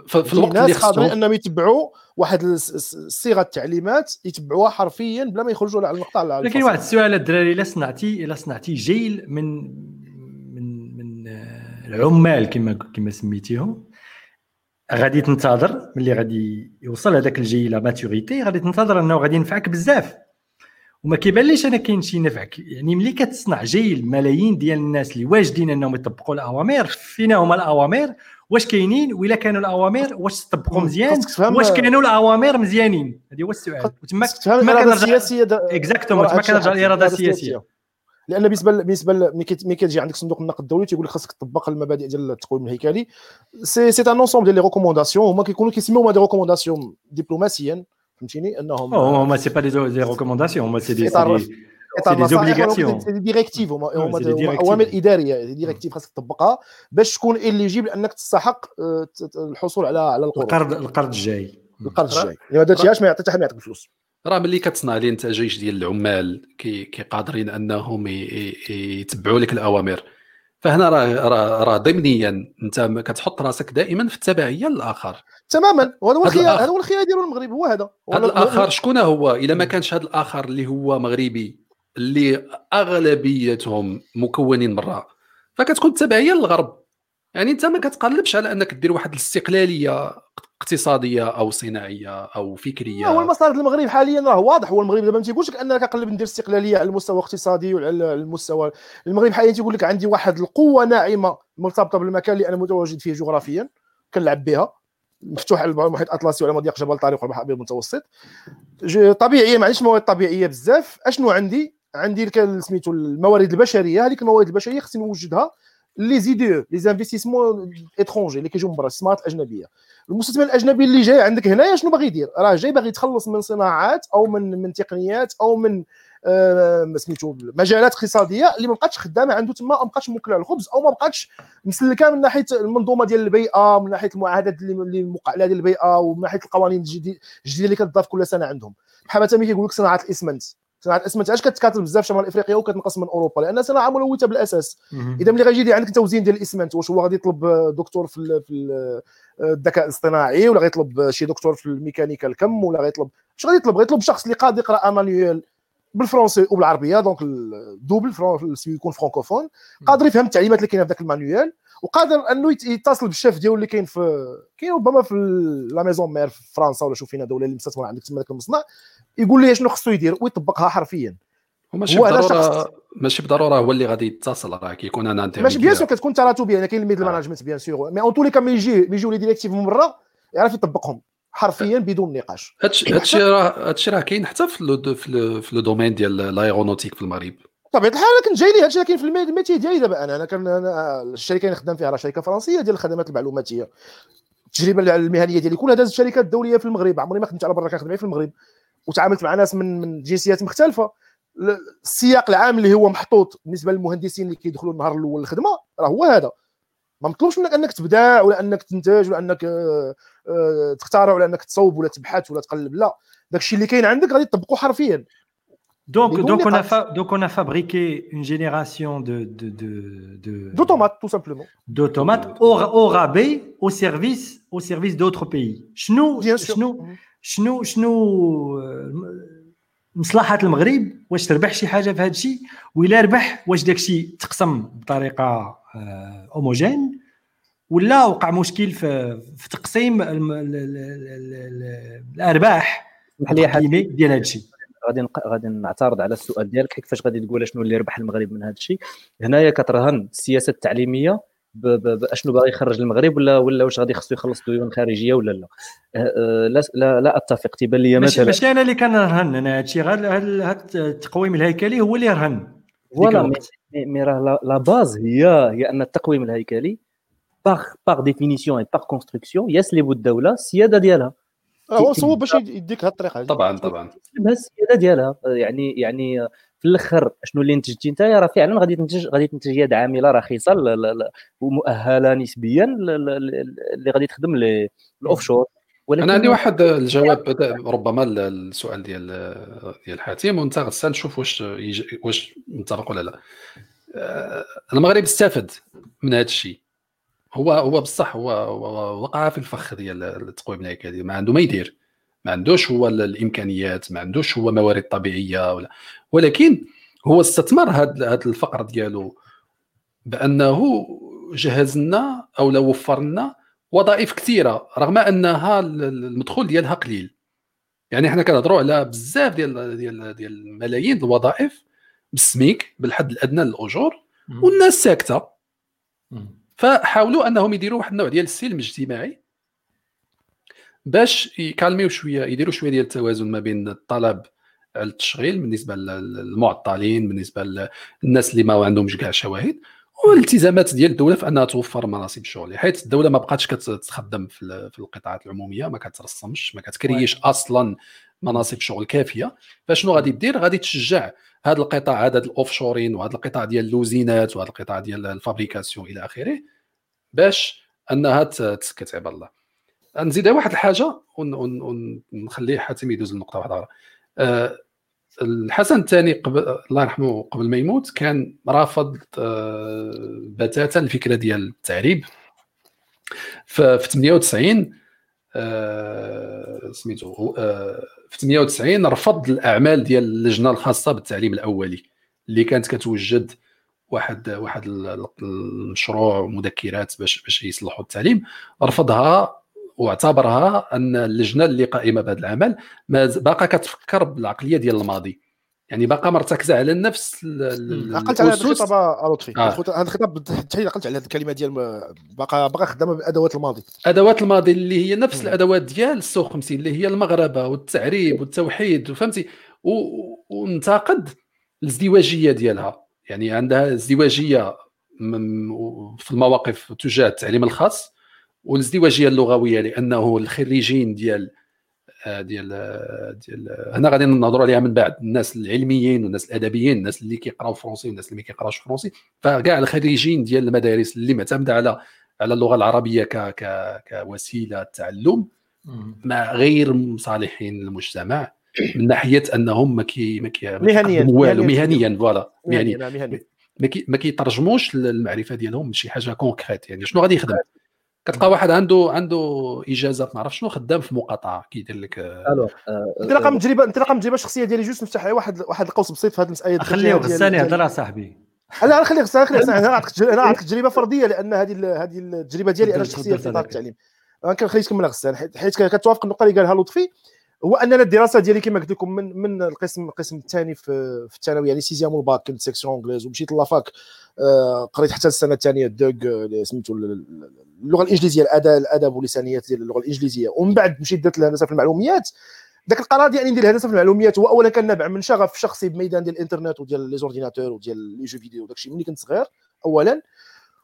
في الوقت اللي خاصهم أنهم يتبعوا واحد الصيغه التعليمات يتبعوها حرفيا بلا ما يخرجوا على المقطع لكن واحد السؤال الدراري إلا صنعتي إلا صنعتي جيل من العمال كما كما سميتيهم غادي تنتظر ملي غادي يوصل هذاك الجيل la maturité غادي تنتظر انه غادي ينفعك بزاف. وما كيبانليش أنا كاين شي نفعك. يعني ملي كتصنع جيل ملايين ديال الناس اللي واجدين أنهم يطبقوا الأوامر فينا هما الأوامر. واش كاينين؟ ولا كانوا الأوامر واش طبقوا مزيان؟ واش كانوا الأوامر مزيانين؟ هذه هو السؤال. وتما تما كنرجع exactement تما كنرجع الإرادة السياسية. لأن بالنسبة بالنسبة ملي كتجي عندك صندوق النقد الدولي تيقول لك خاصك تطبق المبادئ ديال التقويم الهيكلي. c'est c'est un ensemble ديال les recommandations هما كيكونوا كيسميوهم des recommandations ديبلوماسيا فهمتيني؟ انهم هما c'est pas des recommandations هما سي دي سي دي زوبليغاسيون سي des directives هما أوامر إدارية. دي ديريكتيف خاصك تطبقها باش تكون éligible أنك تستحق الحصول على على القرض القرض الجاي. القرض الجاي. ما درتيهاش ما يعطي حتى حد ما يعطيك الفلوس راه ملي كتصنع لي انت جيش ديال العمال كي, كي قادرين انهم يتبعوا لك الأوامر. فهنا راه راه راه ضمنيا انت كتحط راسك دائما في التبعية للآخر. تماما. وهذا هو الخيار هذا هو الخيار ديالو المغرب هو هذا. هذا الآخر شكون هو؟ إلا ما كانش هذا الآخر اللي هو مغربي اللي أغلبيتهم مكونين برا فكتكون التبعية للغرب. يعني انت ما كتقلبش على أنك دير واحد الاستقلالية اقتصادية أو صناعية أو فكرية؟ هو المسار المغرب حاليا راه واضح. هو المغرب دابا ما تيقولش لك أنك كنقلب ندير استقلالية على المستوى الاقتصادي وعلى المستوى المغرب حاليا تيقول لك عندي واحد القوة ناعمة مرتبطة بالمكان اللي أنا متواجد فيه جغرافيا كنلعب بها. مفتوح على المحيط الأطلسي وعلى مضيق جبل طارق والبحر الابيض المتوسط. طبيعية ما عنديش موارد طبيعية بزاف. أشنو عندي؟ عندي سميتو الموارد البشرية. هذيك الموارد البشرية خصني نوجدها les les investissements étrangers اللي كيجيو من برا الاستثمارات الاجنبيه المستثمر الأجنبي اللي جاي عندك هنايا شنو باغي يدير؟ راه جاي باغي يتخلص من صناعات أو من من تقنيات أو من آه سميتو مجالات اقتصادية اللي ما بقاتش خدامة عنده تما ما بقاتش موكلة على الخبز أو ما بقاتش مسلكة من ناحية المنظومة ديال البيئة من ناحية المعاهدات اللي موقع عليها ديال البيئة ومن ناحية القوانين الجديده اللي كتضاف كل سنة عندهم. بحال مثلا كيقول لك صناعة الإسمنت. صناعة الإسمنت علاش كتكاثر بزاف شمال إفريقيا وكتنقص من أوروبا؟ لأن صناعة ملوثة بالأساس. إذا ملي غيجي يدير عندك توزين ديال الإسمنت واش هو غادي يطلب دكتور في في الذكاء الاصطناعي ولا غيطلب شي دكتور في الميكانيكا الكم ولا غيطلب اش غادي يطلب؟ غيطلب شخص اللي قادر يقرأ manuel بالفرونسي وبالعربية donc الدوبل يكون فرانكوفون قادر يفهم التعليمات اللي كاينة في ذاك ال manuel وقادر أنه يتصل بالشيف ديالو اللي كاين في كاين ربما في la maison mère في فرنسا ولا شوف فينا دولة اللي مستثمره عندك تما ذاك المصنع يقول لي شنو خصو يدير ويطبقها حرفيا. ماشي بالضروره ماشي بالضروره هو اللي غادي يتصل راه كيكون أنا ماشي bien sûr كتكون تراتبيه أنا كاين ال middle management bien sûr mais en tout les cas ملي يجي يجيو les directives من برا يعرف يطبقهم حرفيا بدون نقاش. هادشي راه هادشي راه كاين حتى في في le domaine ديال l'aéronautique في المغرب. بطبيعه الحال كنت جاي لي هادشي كاين في ال métier ديالي دابا. أنا أنا كان الشركة اللي خدام فيها راه شركة فرنسية ديال الخدمات المعلوماتية. التجربه المهنية ديالي كلها دازت الشركات الدوليه في المغرب. عمري ما خدمت على برا كنخدم في المغرب. وتعاملت مع ناس من من جنسيات مختلفة. السياق العام اللي هو محطوط بالنسبة للمهندسين اللي كيدخلوا النهار الأول الخدمه راه هو هذا ما مطلوبش منك أنك تبدع ولا أنك تنتج ولا أنك آه، آه، تختارع ولا أنك تصوب ولا تبحث ولا تقلب لا داكشي اللي كاين عندك غادي تطبقه حرفيا Donc, donc, on a donc, on a fabriqué une génération de, de, de, de d'automates, tout simplement. D'automates au, au, rabais, au service, au service d'autres pays. Chnou, Bien sûr. Chnou, Chnou, Chnou, مصلحة المغرب واش تربح شي حاجة في هذا الشيء ولا ربح واش داك الشيء تقسم بطريقة هوموجين ولا وقع مشكل في, في تقسيم الأرباح ديال هذا الشيء. غادي غادي نعترض على السؤال ديالك كيفاش غادي تقول شنو اللي ربح المغرب من هذا الشيء؟ هنايا كترهن السياسة التعليمية أشنو باغي يخرج المغرب ولا ولا واش غادي خصو يخلص ديون خارجية ولا لا. أه، أه، لا لا, لا أتفق تيبان لي مثلا. ماشي أنا اللي كنرهن أنا هادشي غير هذا التقويم الهيكلي هو اللي يرهن voilà mais راه la base هي هي أن التقويم الهيكلي par par définition et par construction يسلب الدولة السيادة ديالها. هو صوب باش يديك هاد الطريقة. طبعا طبعا. السيادة ديالها. يعني يعني في الآخر شنو اللي نتجتي انت راه فعلا غادي تنتج غادي تنتج يد عاملة رخيصة ومؤهلة نسبيا اللي غادي تخدم الاوف شور ولكن أنا عندي واحد الجواب ربما السؤال ديال ديال حاتم وأنت غتسأل نشوف واش واش متفق ولا لا. آه، المغرب استفد من هذا الشيء. هو هو بصح هو, هو وقع في الفخ ديال التقويم الهيكلي ما عنده ما يدير. ما عندوش هو الإمكانيات ما عندوش هو موارد طبيعية ولا. ولكن هو استثمر هذا الفقر ديالو بأنه جهز لنا أو لو وفر لنا وظائف كثيرة رغم أنها المدخول ديالها قليل. يعني حنا كنهضروا على بزاف ديال ديال ديال ملايين الوظائف بالسميك بالحد الأدنى للأجور والناس ساكتة. فحاولوا أنهم يديروا واحد النوع ديال السلم الاجتماعي باش يكالميو شوية يديروا شوية ديال التوازن ما بين الطلب التشغيل بالنسبة للمعطلين بالنسبة للناس اللي ما عندهمش كاع شواهد والالتزامات ديال الدولة في أنها توفر مناصب الشغل حيث الدولة ما بقاتش كتخدم في القطاعات العمومية ما كترسمش ما كتكريش أصلا مناصب شغل كافية. فشنو غادي دير؟ غادي تشجع هذا القطاع هذا ال offshoring وهذا القطاع ديال اللوزينات وهذا القطاع ديال ال fabrication إلى آخره باش أنها تسكت عباد الله. نزيد واحد الحاجة ونخليه حاتم يدوز النقطه واحدة أخرى. الحسن الثاني قبل الله يرحمه قبل ما يموت كان رافض أه بتاتا الفكرة ديال التعريب. في 98 أه سميتو في 98 رفض الأعمال ديال اللجنة الخاصة بالتعليم الأولي اللي كانت كتوجد واحد واحد المشروع مذكرات باش باش يصلحوا التعليم. رفضها واعتبرها أن اللجنة اللي قائمة بهذا العمل ما باقا كتفكر بالعقلية ديال الماضي. يعني باقا مرتكزة على نفس عقلت على هذا الخطاب لطفي آه. هذا الخطاب حتى عقلت على هذه الكلمة ديال باقا باقا خدامة بأدوات الماضي. أدوات الماضي اللي هي نفس الأدوات ديال السو 50 اللي هي المغربه والتعريب والتوحيد فهمتي وانتقد الازدواجية ديالها. يعني عندها ازدواجية في المواقف تجاه التعليم الخاص والازدواجيه اللغوية لأنه الخريجين ديال آه، ديال آه، ديال هنا غادي نهضروا عليها من بعد. الناس العلميين والناس الأدبيين الناس اللي كيقراو فرونسي والناس اللي ما كيقراوش فرونسي فكاع الخريجين ديال المدارس اللي معتمدة على على اللغة العربية ك ك كوسيلة تعلم ما غير صالحين للمجتمع من ناحية أنهم ما كي ما كي مهنيا والو مهنيا. voilà. مهنيا ما كيترجموش المعرفه ديالهم لشي حاجة concrète يعني شنو غادي يخدم؟ كتلقى واحد عنده عنده إجازة ما عرف شنو خدام في مقاطعة كيدير لك الوغ انطلاقا من تجربه انطلاقا من تجربه الشخصيه ديالي juste نفتح واحد واحد القوس بسيط في هذه المسألة خليه غسان يهضر صاحبي. لا خليه غسان خليه غسان أنا نعطيك أنا نعطيك تجربه فردية لأن هذه هذه التجربه ديالي أنا الشخصيه في إطار التعليم. أنا كنخليك تكمل غسان حيت كتوافق النقطه اللي قالها لطفي هو أننا الدراسة ديالي كما قلت لكم من من القسم القسم الثاني في في الثانويه يعني sixième والباك كنت section anglaise ومشيت la fac آه قريت حتى السنة الثانية الـ DEUG سميتو اللغة الإنجليزية الادب الأدب واللسانيات ديال اللغة الإنجليزية. ومن بعد مشيت درت الهندسه في المعلومات ذاك القرار ديالي ندير الهندسه في المعلومات هو اولا كان نابع من شغف شخصي بميدان ديال الإنترنت وديال les ordinateurs وديال les jeux vidéo وداك الشيء ملي كنت صغير اولا.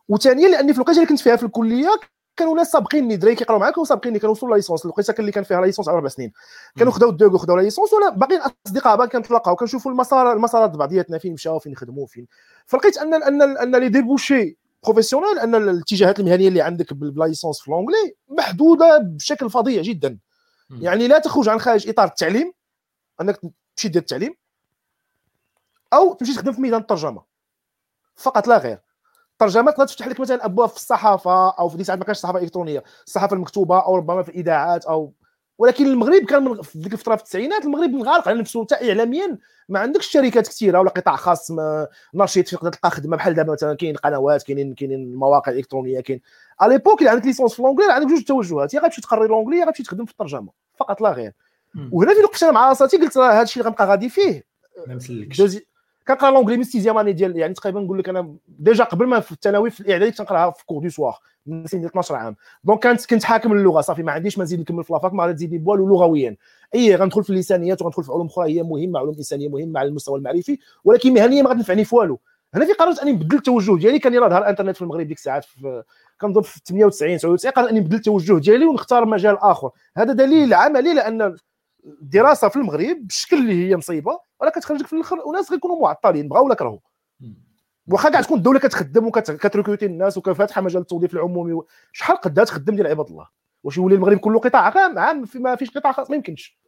وثانيا لأني في الوقيته اللي كنت فيها في الكلية كانوا ناس سابقيني دراري كيقراو معاك وسابقيني كانوا وصلوا la licence الوقيته اللي كان فيها la licence على أربع سنين. كانوا خداو الـ DEUG وخداو la licence وأنا باقيين أصدقاء باقي كنتلاقاو كنشوفوا المسار المسارات بعضياتنا فين مشاو فين خدموا فين. فلقيت ان ان أن les débouchés professionnels أن الاتجاهات المهنية اللي عندك ب la licence في l'anglais محدودة بشكل فظيع جدا. يعني لا تخرج عن خارج إطار التعليم أنك تمشي دير التعليم أو تمشي تخدم في ميدان الترجمة. فقط لا غير. الترجمه تقدر تفتح لك مثلا أبواب في الصحافة أو في ساعات ما كانش الصحافه الالكترونيه الصحافه المكتوبة أو ربما في الاذاعات أو ولكن المغرب كان من في ديك الفترة في التسعينات المغرب مغلق على نفسه حتى اعلاميا ما عندكش شركات كثيره ولا قطاع خاص نشيط تقدر تلقى خدمه بحال دابا مثلا كاين قنوات كاينين كاينين مواقع إلكترونية كاين. à l'époque اللي عندك licence في l'anglais عندك جوج توجهات يا غتمشي تقري l'anglais يا غتمشي تخدم في الترجمة فقط لا غير. وهنا فين وقفت أنا مع راسي قلت راه هذا الشيء اللي غنبقى غادي فيه. ما مسلكش. كنقرا l'anglais من sixième année ديال يعني تقريبا نقول لك أنا déjà قبل ما في الثانوي في الإعدادي كنقراها في cours du soir من سن 12 عام. donc كانت كنت حاكم اللغة صافي ما عنديش ما نزيد نكمل في la fac ما غادي تزيدني بوالو لغويا. أي غندخل في اللسانيات وغندخل في علوم أخرى هي مهمة علوم إنسانية مهمة على المستوى المعرفي ولكن مهنيا ما غتنفعني في والو. هنا فين قررت أني نبدل التوجه ديالي كان يرى ظهر الإنترنت في المغرب ديك الساعات كنظن في 98 99 قررت أني نبدل التوجه ديالي ونختار مجال آخر. هذا دليل عملي لأن الدراسه في المغرب بالشكل اللي هي مصيبة راه كتخرجك في الآخر وناس غيكونوا معطلين بغاو ولا كرهوا. واخا كاع تكون الدولة كتخدم وكتركوتي الناس وكفاتحه مجال التوظيف العمومي شحال قدها تخدم ديال عباد الله؟ واش يولي المغرب كله قطاع عام عام ما فيش قطاع خاص ما يمكنش.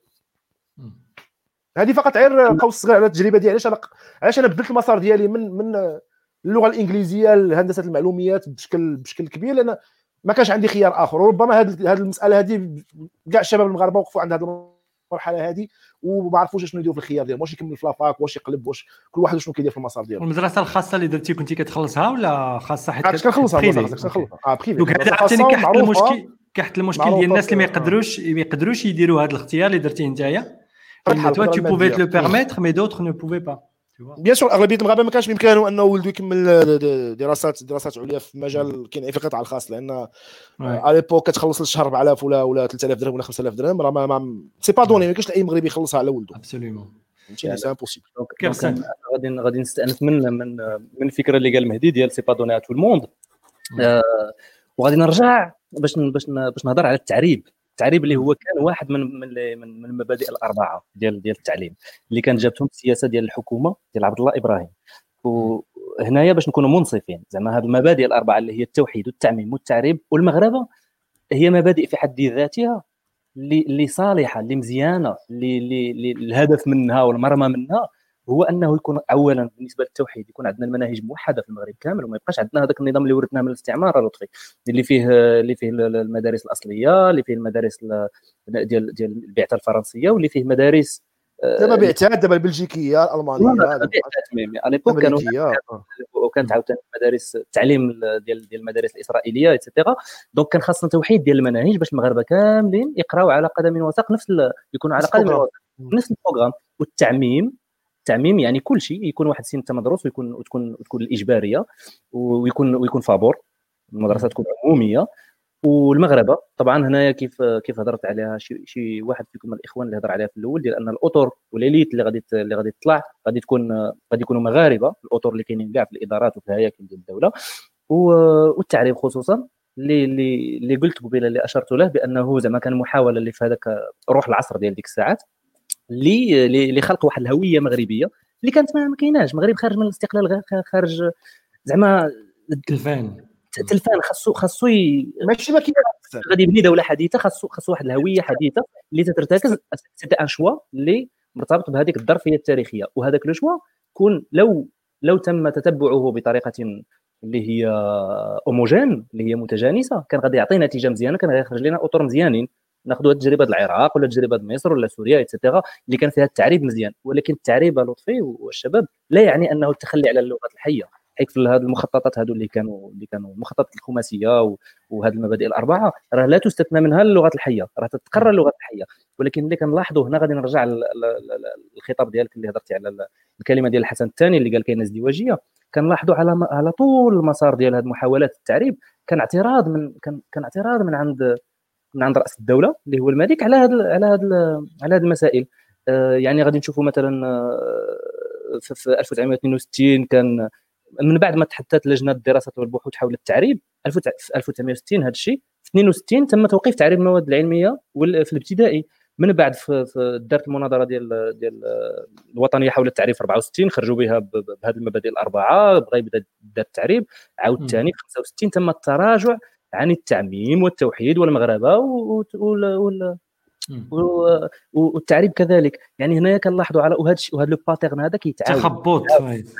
هذه فقط غير قوس صغير على التجربة ديالي علاش أنا علاش أنا بدلت المسار ديالي من من اللغة الإنجليزية لهندسة المعلومات بشكل بشكل كبير لأن ما كانش عندي خيار آخر. وربما هذه المسألة هذه كاع الشباب المغاربة وقفوا عند هذه المرحله هذه وما عرفوش شنو يديروا في الخيار ديالهم واش يكمل في la fac واش يقلب واش كل واحد شنو كيدير في المسار ديالو. والمدرسة الخاصة اللي درتي كنتي كتخلصها ولا خاصة حيت كنخلصها كنخلصها آه privé donc هذا عاوتاني كيحط المشكل كيحط المشكل ديال الناس اللي ما يقدروش ما يقدروش يديروا هذا الاختيار اللي درتيه نتايا. toi tu pouvais te le permettre mais d'autres ne pouvaient pas. bien sûr أغلبية المغاربة ما كانش بإمكانه أنه ولده يكمل دراسات دراسات عليا في مجال كاين في القطاع الخاص لأن à l'époque كتخلص الشهر 4000 ولا ولا 3000 درهم ولا 5000 درهم راه ما c'est pas donné ما كاينش اي مغربي يخلصها على ولده. absolument فهمتيني c'est impossible غادي غادي نستانف من من من الفكرة اللي قال مهدي ديال c'est pas donné à tout le monde وغادي نرجع باش باش باش نهضر على التعريب. التعريب اللي هو كان واحد من من من المبادئ الأربعة ديال ديال التعليم اللي كان جابتهم السياسة ديال الحكومة ديال عبد الله إبراهيم. وهنايا باش نكونوا منصفين زعما هذه المبادئ الأربعة اللي هي التوحيد والتعميم والتعريب والمغربة هي مبادئ في حد ذاتها اللي صالحة اللي مزيانة اللي الهدف منها والمرمى منها. هو أنه يكون اولا بالنسبة للتوحيد يكون عندنا المناهج موحدة في المغرب كامل وما يبقاش عندنا هذاك النظام اللي ورثناه من الاستعمار لطفي اللي فيه اللي فيه المدارس الأصلية اللي فيه المدارس ديال ديال البعثة الفرنسية واللي فيه مدارس دابا بعثات دابا البلجيكية الألمانية à l'époque كانوا وكانت عاوتاني مدارس التعليم ديال ديال المدارس الإسرائيلية et cetera donc كان خاصنا توحيد ديال المناهج باش المغاربة كاملين يقراوا على قدم وساق نفس يكونوا على قدم وساق. نفس ال programme. والتعميم التعميم يعني كل شيء يكون واحد السن مدروس ويكون وتكون تكون الإجبارية ويكون ويكون فابور المدرسة تكون عمومية. والمغربة طبعا هنايا كيف كيف هضرت عليها شي شي واحد فيكم الإخوان اللي هضر عليها في الأول ديال أن الأطر وال élite اللي غادي اللي غادي تطلع غادي تكون غادي يكونوا مغاربة الأطر اللي كاينين كاع في الإدارات وفي الهياكل ديال الدولة. والتعريب خصوصا اللي اللي اللي قلت قبيلة اللي أشرت له بأنه زعما كان محاولة اللي في هذاك روح العصر ديال ديك الساعات. لخلق واحد الهوية مغربية اللي كانت ما كايناش. المغرب خارج من الاستقلال خارج زعما التلفان التلفان خاصو خاصو ماشي ما غادي يبني دولة حديثة خاصو خاصو واحد الهوية حديثة اللي تترتكز. سيتي ان شوا اللي مرتبط بهذيك الظرفية التاريخية. وهذاك لو شوا كون لو لو تم تتبعه بطريقة اللي هي اوموجين اللي هي متجانسة كان غادي يعطي نتيجة مزيانة كان غيخرج لنا أطر مزيانين. ناخذوا تجربه العراق ولا تجربة مصر ولا سوريا ايتترا اللي كان فيها التعريب مزيان. ولكن التعريب لطفي والشباب لا يعني أنه التخلي على اللغات الحية. في هذه المخططات هذو اللي كانوا اللي كانوا المخططات الخماسية وهذه المبادئ الأربعة راه لا تستثنى منها اللغات الحية. راه تتقرر اللغات الحية. ولكن اللي كنلاحظوا هنا غادي نرجع للخطاب ديالك اللي هضرتي على الكلمة ديال الحسن الثاني اللي قال كاينة ازدواجيه كنلاحظوا على على طول المسار ديال هذه محاولات التعريب. كان اعتراض من كان كان اعتراض من عند من عند رأس الدولة اللي هو الملك على هذا على هذا على هذه المسائل. آه، يعني غادي نشوفوا مثلا آه، في 1962 كان من بعد ما تحدثت لجنة الدراسات والبحوث حول التعريب في 1960 هذا الشيء في 62 تم توقيف تعريب المواد العلمية في الابتدائي. من بعد دارت المناظرة ديال ديال الوطنية حول التعريب في 64 خرجوا بها بهذه المبادئ الأربعة بغى يبدأ التعريب. عاود ثاني في 65 تم التراجع عن التعميم والتوحيد والمغاربه والتعريب كذلك. يعني هنايا كنلاحظوا على وهذا وهذا لو باترن هذا كيتعاود تخبط.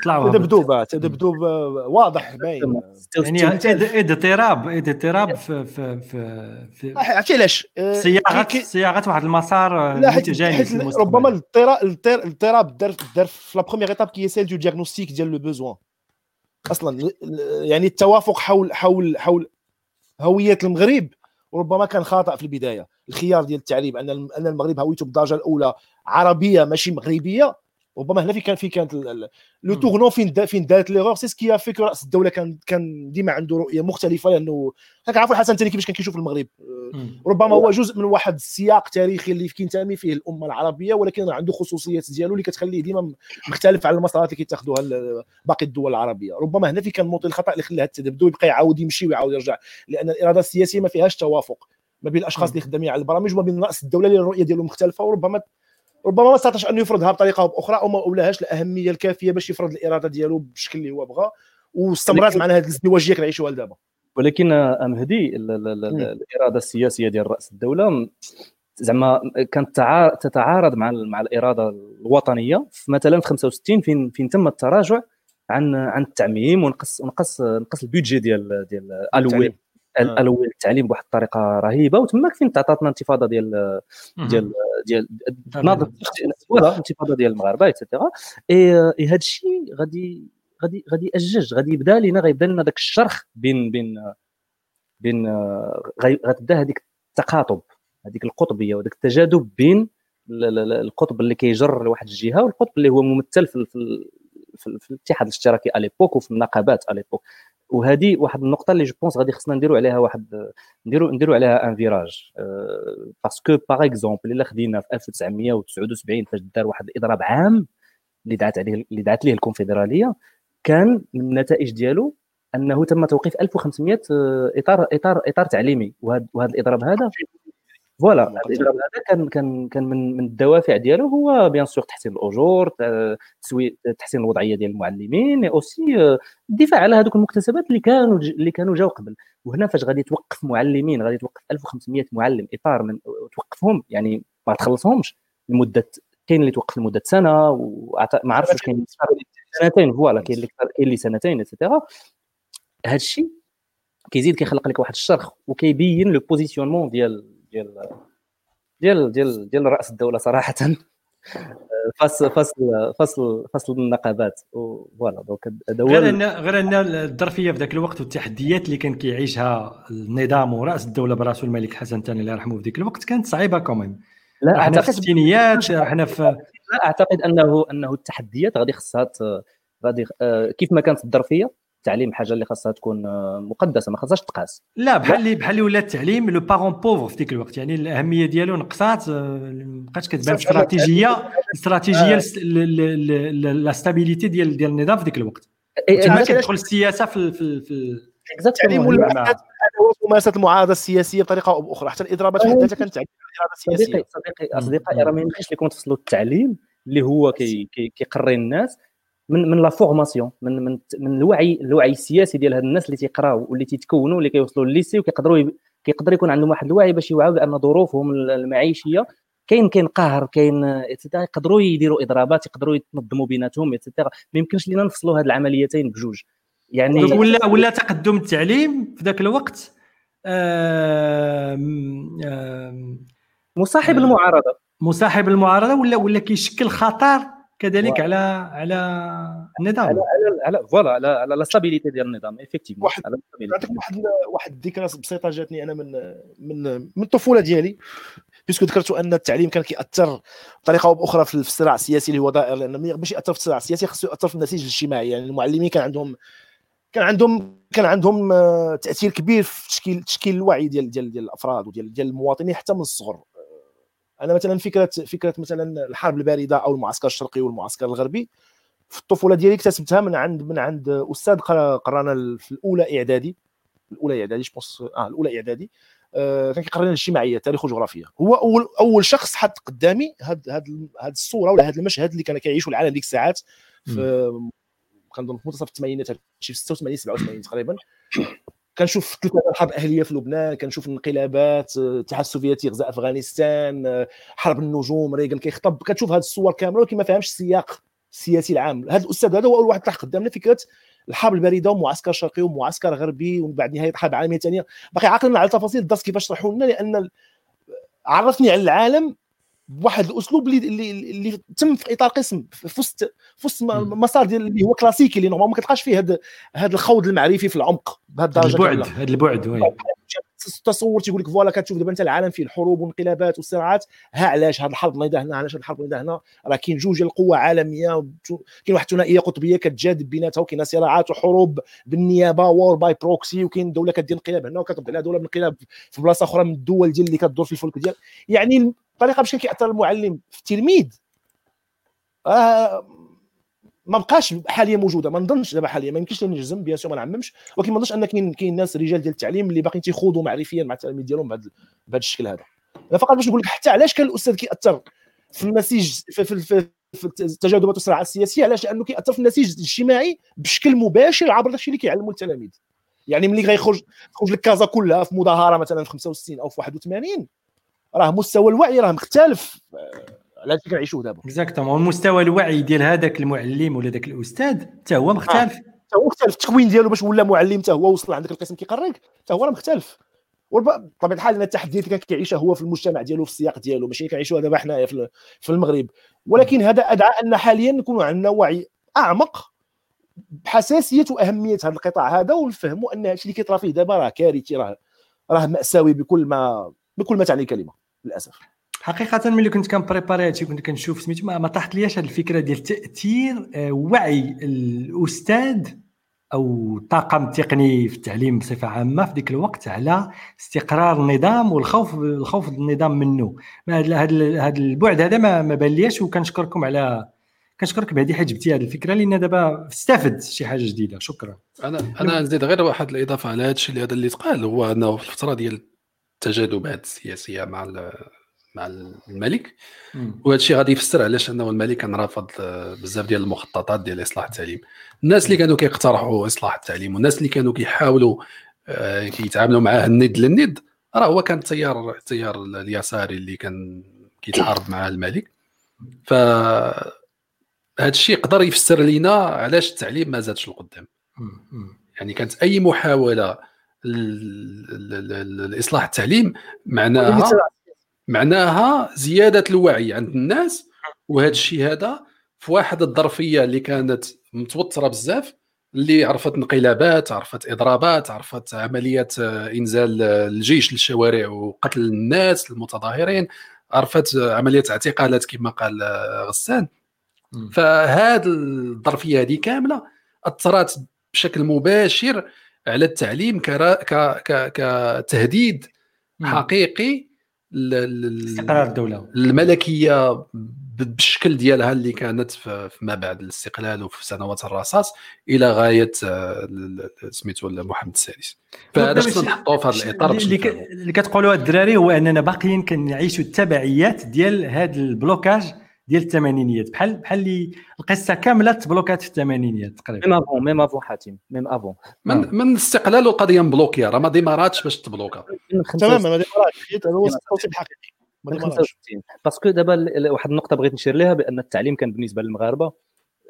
طلعوا تذبذب تذبذب واضح باين. يعني اضطراب اضطراب في في في, في عرفتي علاش؟ صياغه صياغة واحد المسار متجانس ربما الاضطراب دار دار في la première étape qui est celle de diagnostic ديال le besoin أصلا يعني التوافق حول حول حول هوية المغرب ربما كان خاطئ في البداية. الخيار ديال التعريب أن أن المغرب هويته بالدرجة الأولى عربية ماشي مغربية ربما هنا في كان في كانت لو تورنون فين فين دارت ليغور سي سكي فيك رأس الدولة كان كان ديما عنده رؤية مختلفة لأنه راك عارف الحسن الثاني كيفاش كان كيشوف المغرب. ربما هو جزء من واحد السياق تاريخي اللي كينتمي فيه الأمة العربية ولكن عنده خصوصيات ديالو اللي كتخليه ديما مختلف على المسارات اللي كيتاخذوها باقي الدول العربية. ربما هنا في كان موطن الخطأ اللي خلى التذبذب يبقى يعاود يمشي ويعاود يرجع لأن الإرادة السياسية ما فيهاش توافق ما بين الأشخاص اللي خدامين على البرامج وما بين رأس الدولة اللي الرؤية ديالهم مختلفة وربما ربما ما استطاعش انه يفرضها بطريقه أو بأخرى أو ما اولاهاش الأهمية الكافية باش يفرض الإرادة ديالو بالشكل اللي هو بغى واستمرت معنا هذه الازدواجيه كنعيشوها لدابا. ولكن مهدي الإرادة السياسية ديال رأس الدولة زعما كانت تتعارض مع مع الإرادة الوطنية مثلا في 65 فين فين تم التراجع عن عن التعميم ونقص ونقص نقص البيدجي ديال ديال الوي الأول التعليم بواحد الطريقة رهيبة وتماك فين تعطاتنا انتفاضة ديال ديال ديال ناضت ولا انتفاضة ديال المغاربة ايتترا اي هذا الشيء غادي غادي غادي يأجج غادي يبدا لنا غيبدا لنا ذاك الشرخ بين بين بين غتبدا هذيك التقاطب هذيك القطبية وذاك التجاذب بين القطب اللي كيجر لواحد الجهة والقطب اللي هو ممثل في في, في الاتحاد الاشتراكي اليبوك وفي النقابات اليبوك وهذه واحد النقطة اللي je pense غادي خصنا نديروا عليها واحد نديروا نديروا عليها un virage parce que par exemple إلا خدينا في 1979 فاش دار واحد الإضراب عام اللي دعت عليه اللي دعت ليه الكونفدرالية كان من النتائج ديالو أنه تم توقيف 1500 آه، إطار إطار إطار تعليمي. وهذا الإضراب هذا voilà هذا كان كان كان من من الدوافع ديالو هو bien sûr تحسين الأجور تحسين الوضعية ديال المعلمين aussi الدفاع على هذوك المكتسبات اللي كانوا اللي كانوا جاوا قبل. وهنا فاش غادي توقف معلمين غادي توقف 1500 معلم إطار من توقفهم يعني ما تخلصهمش. لمده كاين اللي توقف لمدة سنة وما عرفتش واش كاين سنتين voilà كاين اللي كاين اللي سنتين et cetera هذا الشيء كيزيد كيخلق لك واحد الشرخ وكيبين le positionnement ديال ديال ديال ديال ديال رأس الدولة صراحة. فصل فصل فصل فصل النقابات. voilà donc هذا غير إن غير إن الظرفية في ذاك الوقت والتحديات اللي كان كيعيشها النظام ورأس الدولة براسو الملك حسن الثاني الله يرحمه في ذيك الوقت كانت صعيبة quand même لا إحنا في الستينيات إحنا في لا أعتقد أنه أنه التحديات غادي خصها غادي آه، كيف ما كانت الظرفية التعليم حاجة اللي خاصها تكون آه، مقدسة ما خاصهاش تقاس. لا بحال اللي بحال اللي ولا التعليم le parent pauvre في ذيك الوقت يعني الأهمية ديالو نقصات آه، ما بقاتش كتبان استراتيجيه استراتيجية la stabilité ديال ديال النظام في ذيك الوقت. تما كتدخل السياسة في في في التعليم ولا ممارسة المعارضة السياسية بطريقة أو بأخرى حتى الاضرابات في ذاتها كانت الاراده السياسية. صديقي صديقي أصدقائي راه ما يمكنش لكم تفصلوا التعليم اللي هو كي كيقري الناس. من من la formation من من من الوعي الوعي السياسي ديال هاد الناس اللي تيقراو واللي تيتكونوا اللي كيوصلوا لل lycée وكيقدروا كيقدر يكون عندهم واحد الوعي باش يوعوا بأن ظروفهم المعيشية كاين كاين قهر كاين يقدروا يديروا إضرابات يقدروا يتنظموا بيناتهم et cetera ما يمكنش لينا نفصلوا هاد العمليتين بجوج. يعني ولا ولا تقدم التعليم في ذاك الوقت مصاحب المعارضة. مصاحب المعارضة ولا ولا كيشكل خطر كذلك على على النظام. على على على voilà على على la stabilité ديال النظام effectivement واحد نعطيك واحد واحد الذكرى بسيطة جاتني أنا من من من الطفولة ديالي بيسكو ذكرت أن التعليم كان كيأثر بطريقة أو بأخرى في الصراع السياسي اللي هو دائر لأن باش يأثر في الصراع السياسي خصو يأثر في النسيج الاجتماعي يعني المعلمين كان عندهم كان عندهم كان عندهم آه، تأثير كبير في تشكيل تشكيل الوعي ديال ديال ديال الأفراد وديال ديال المواطنين حتى من الصغر. أنا مثلا فكرة فكرة مثلا الحرب الباردة أو المعسكر الشرقي والمعسكر الغربي في الطفولة ديالي اكتسبتها من عند من عند أستاذ قرانا في الأولى إعدادي الأولى إعدادي je pense آه الأولى إعدادي آه كان كيقرا لنا الاجتماعية تاريخ وجغرافيا هو أول أول شخص حط قدامي هاد هاد هاد الصورة ولا هاد المشهد اللي كان كيعيشوا العالم ديك الساعات في كنظن في منتصف الثمانينات شي 86 87 تقريبا. كنشوف ثلاثة الحرب الاهليه في لبنان كنشوف الانقلابات الاتحاد السوفيتي غزا أفغانستان حرب النجوم ريغان كيخطب كتشوف هذه الصور كاملة ولكن ما فهمش السياق السياسي العام. هذا الأستاذ هذا هو أول واحد طرح قدامنا فكرة الحرب الباردة ومعسكر شرقي ومعسكر غربي ومن بعد نهاية الحرب العالميه الثانية. باقي عاقلنا على تفاصيل الدرس كيفاش شرحوا لنا لأن عرفني على العالم بواحد الأسلوب اللي اللي, اللي تم في إطار قسم في وسط في وسط مسار ديال اللي هو كلاسيكي اللي normalement ما كتلقاش فيه هذا هذا الخوض المعرفي في العمق بهذه الدرجة البعد هذا البعد oui. تصور تيقول لك voilà كتشوف دابا انت العالم فيه الحروب والانقلابات والصراعات ها علاش هذه الحرب نايضة هنا علاش هذه الحرب نايضة هنا؟ راه كاين جوج القوى عالمية كاين واحد الثنائية قطبية كتجاذب بيناتها وكاين صراعات وحروب بالنيابة و war by proxy وكاين دولة كدير انقلاب هنا عليها دولة بانقلاب في بلاصة أخرى من الدول ديال اللي كدور في الفلك ديال. يعني الطريقة باش كيأثر المعلم في التلميذ آه ما بقاش حاليا موجودة ما نظنش دابا حاليا ما يمكنش نجزم bien sûr ما نعممش ولكن ما نظنش أن كاين كاين ناس رجال ديال التعليم اللي باقيين تيخوضوا معرفيا مع التلاميذ ديالهم بهذا بهذا الشكل هذا. أنا فقط باش نقول لك حتى علاش كان الأستاذ كيأثر في النسيج في, في, في, في التجاذبات والصراعات السياسية علاش؟ لأنه كيأثر في النسيج الاجتماعي بشكل مباشر عبر داكشي اللي كيعلموا التلاميذ. يعني ملي غيخرج تخرج لك كازا كلها في مظاهرة مثلا في 65 أو في 81 راه مستوى الوعي راه مختلف. على اللي كنعيشوه دابا. exactement المستوى الوعي ديال هذاك المعلم ولا ذاك الأستاذ حتى هو مختلف. حتى هو مختلف. التكوين ديالو باش ولا معلم حتى هو وصل عندك القسم كيقريك حتى هو راه مختلف. بطبيعه الحال أن التحديات اللي كان كيعيشها هو في المجتمع ديالو في السياق ديالو ماشي كنعيشوها دابا حنايا في المغرب. ولكن هذا أدعى أن حاليا نكونوا عندنا وعي أعمق بحساسية وأهمية هذا القطاع هذا ونفهموا أن هادشي اللي كيطرا فيه دابا راه كارثي راه راه مأساوي بكل ما بكل ما تعني الكلمة. للأسف. حقيقة ملي كنت كنبريباري هادشي كنت كنشوف سميتو ما, ما طاحت لياش هذه الفكرة ديال تاثير آه، وعي الأستاذ أو الطاقم التقني في التعليم بصفة عامة في ذيك الوقت على استقرار النظام والخوف الخوف النظام منه. هذا هذا البعد هذا ما, ما بان ليش وكنشكركم على كنشكرك بهذه حاجة جبتي هذه الفكرة لأن دابا استفد شي حاجة جديدة. شكرا. أنا أنا نزيد غير واحد الإضافة على هذا الشيء اللي هذا اللي تقال هو أنه في الفترة ديال التجاذبات السياسية مع مع الملك. وهذا الشيء غادي يفسر علاش أنه الملك كان رافض آه، بزاف ديال المخططات ديال إصلاح التعليم. الناس اللي كانوا كيقترحوا إصلاح التعليم والناس اللي كانوا كيحاولوا آه، كيتعاملوا معاه الند للند راه هو كان التيار التيار اليساري اللي كان كيتعارض مع الملك. ف هذا الشيء يقدر يفسر لنا علاش التعليم ما زادش لقدام. يعني كانت أي محاولة لاصلاح التعليم معناها معناها زيادة الوعي عند الناس وهذا الشيء هذا في واحد الظرفية اللي كانت متوترة بزاف اللي عرفت انقلابات عرفت إضرابات عرفت عمليات آه، إنزال آه، الجيش للشوارع وقتل الناس المتظاهرين عرفت عمليات اعتقالات كما قال آه، غسان. فهذه الظرفية هذه كاملة أثرت بشكل مباشر على التعليم كتهديد حقيقي استقرار الدولة. الملكية بالشكل ديالها اللي كانت فيما بعد الاستقلال وفي سنوات الرصاص إلى غاية آه، سميتو محمد السادس. فهذا شنو نحطوه في هذا الإطار اللي كتقولوا الدراري هو أننا باقيين كنعيشوا التبعيات ديال هذا ال blocage ديال الثمانينيات. بحال بحال اللي القصة كاملة تبلوكات في الثمانينيات تقريبا. même avant même avant حاتم même avant من آه. من الاستقلال والقضية مبلوكية راه ما ديماراتش باش تبلوكا تماما ما ديماراتش هذا هو التوصيف الحقيقي من 65 parce que دابا واحد النقطة بغيت نشير لها بأن التعليم كان بالنسبة للمغاربة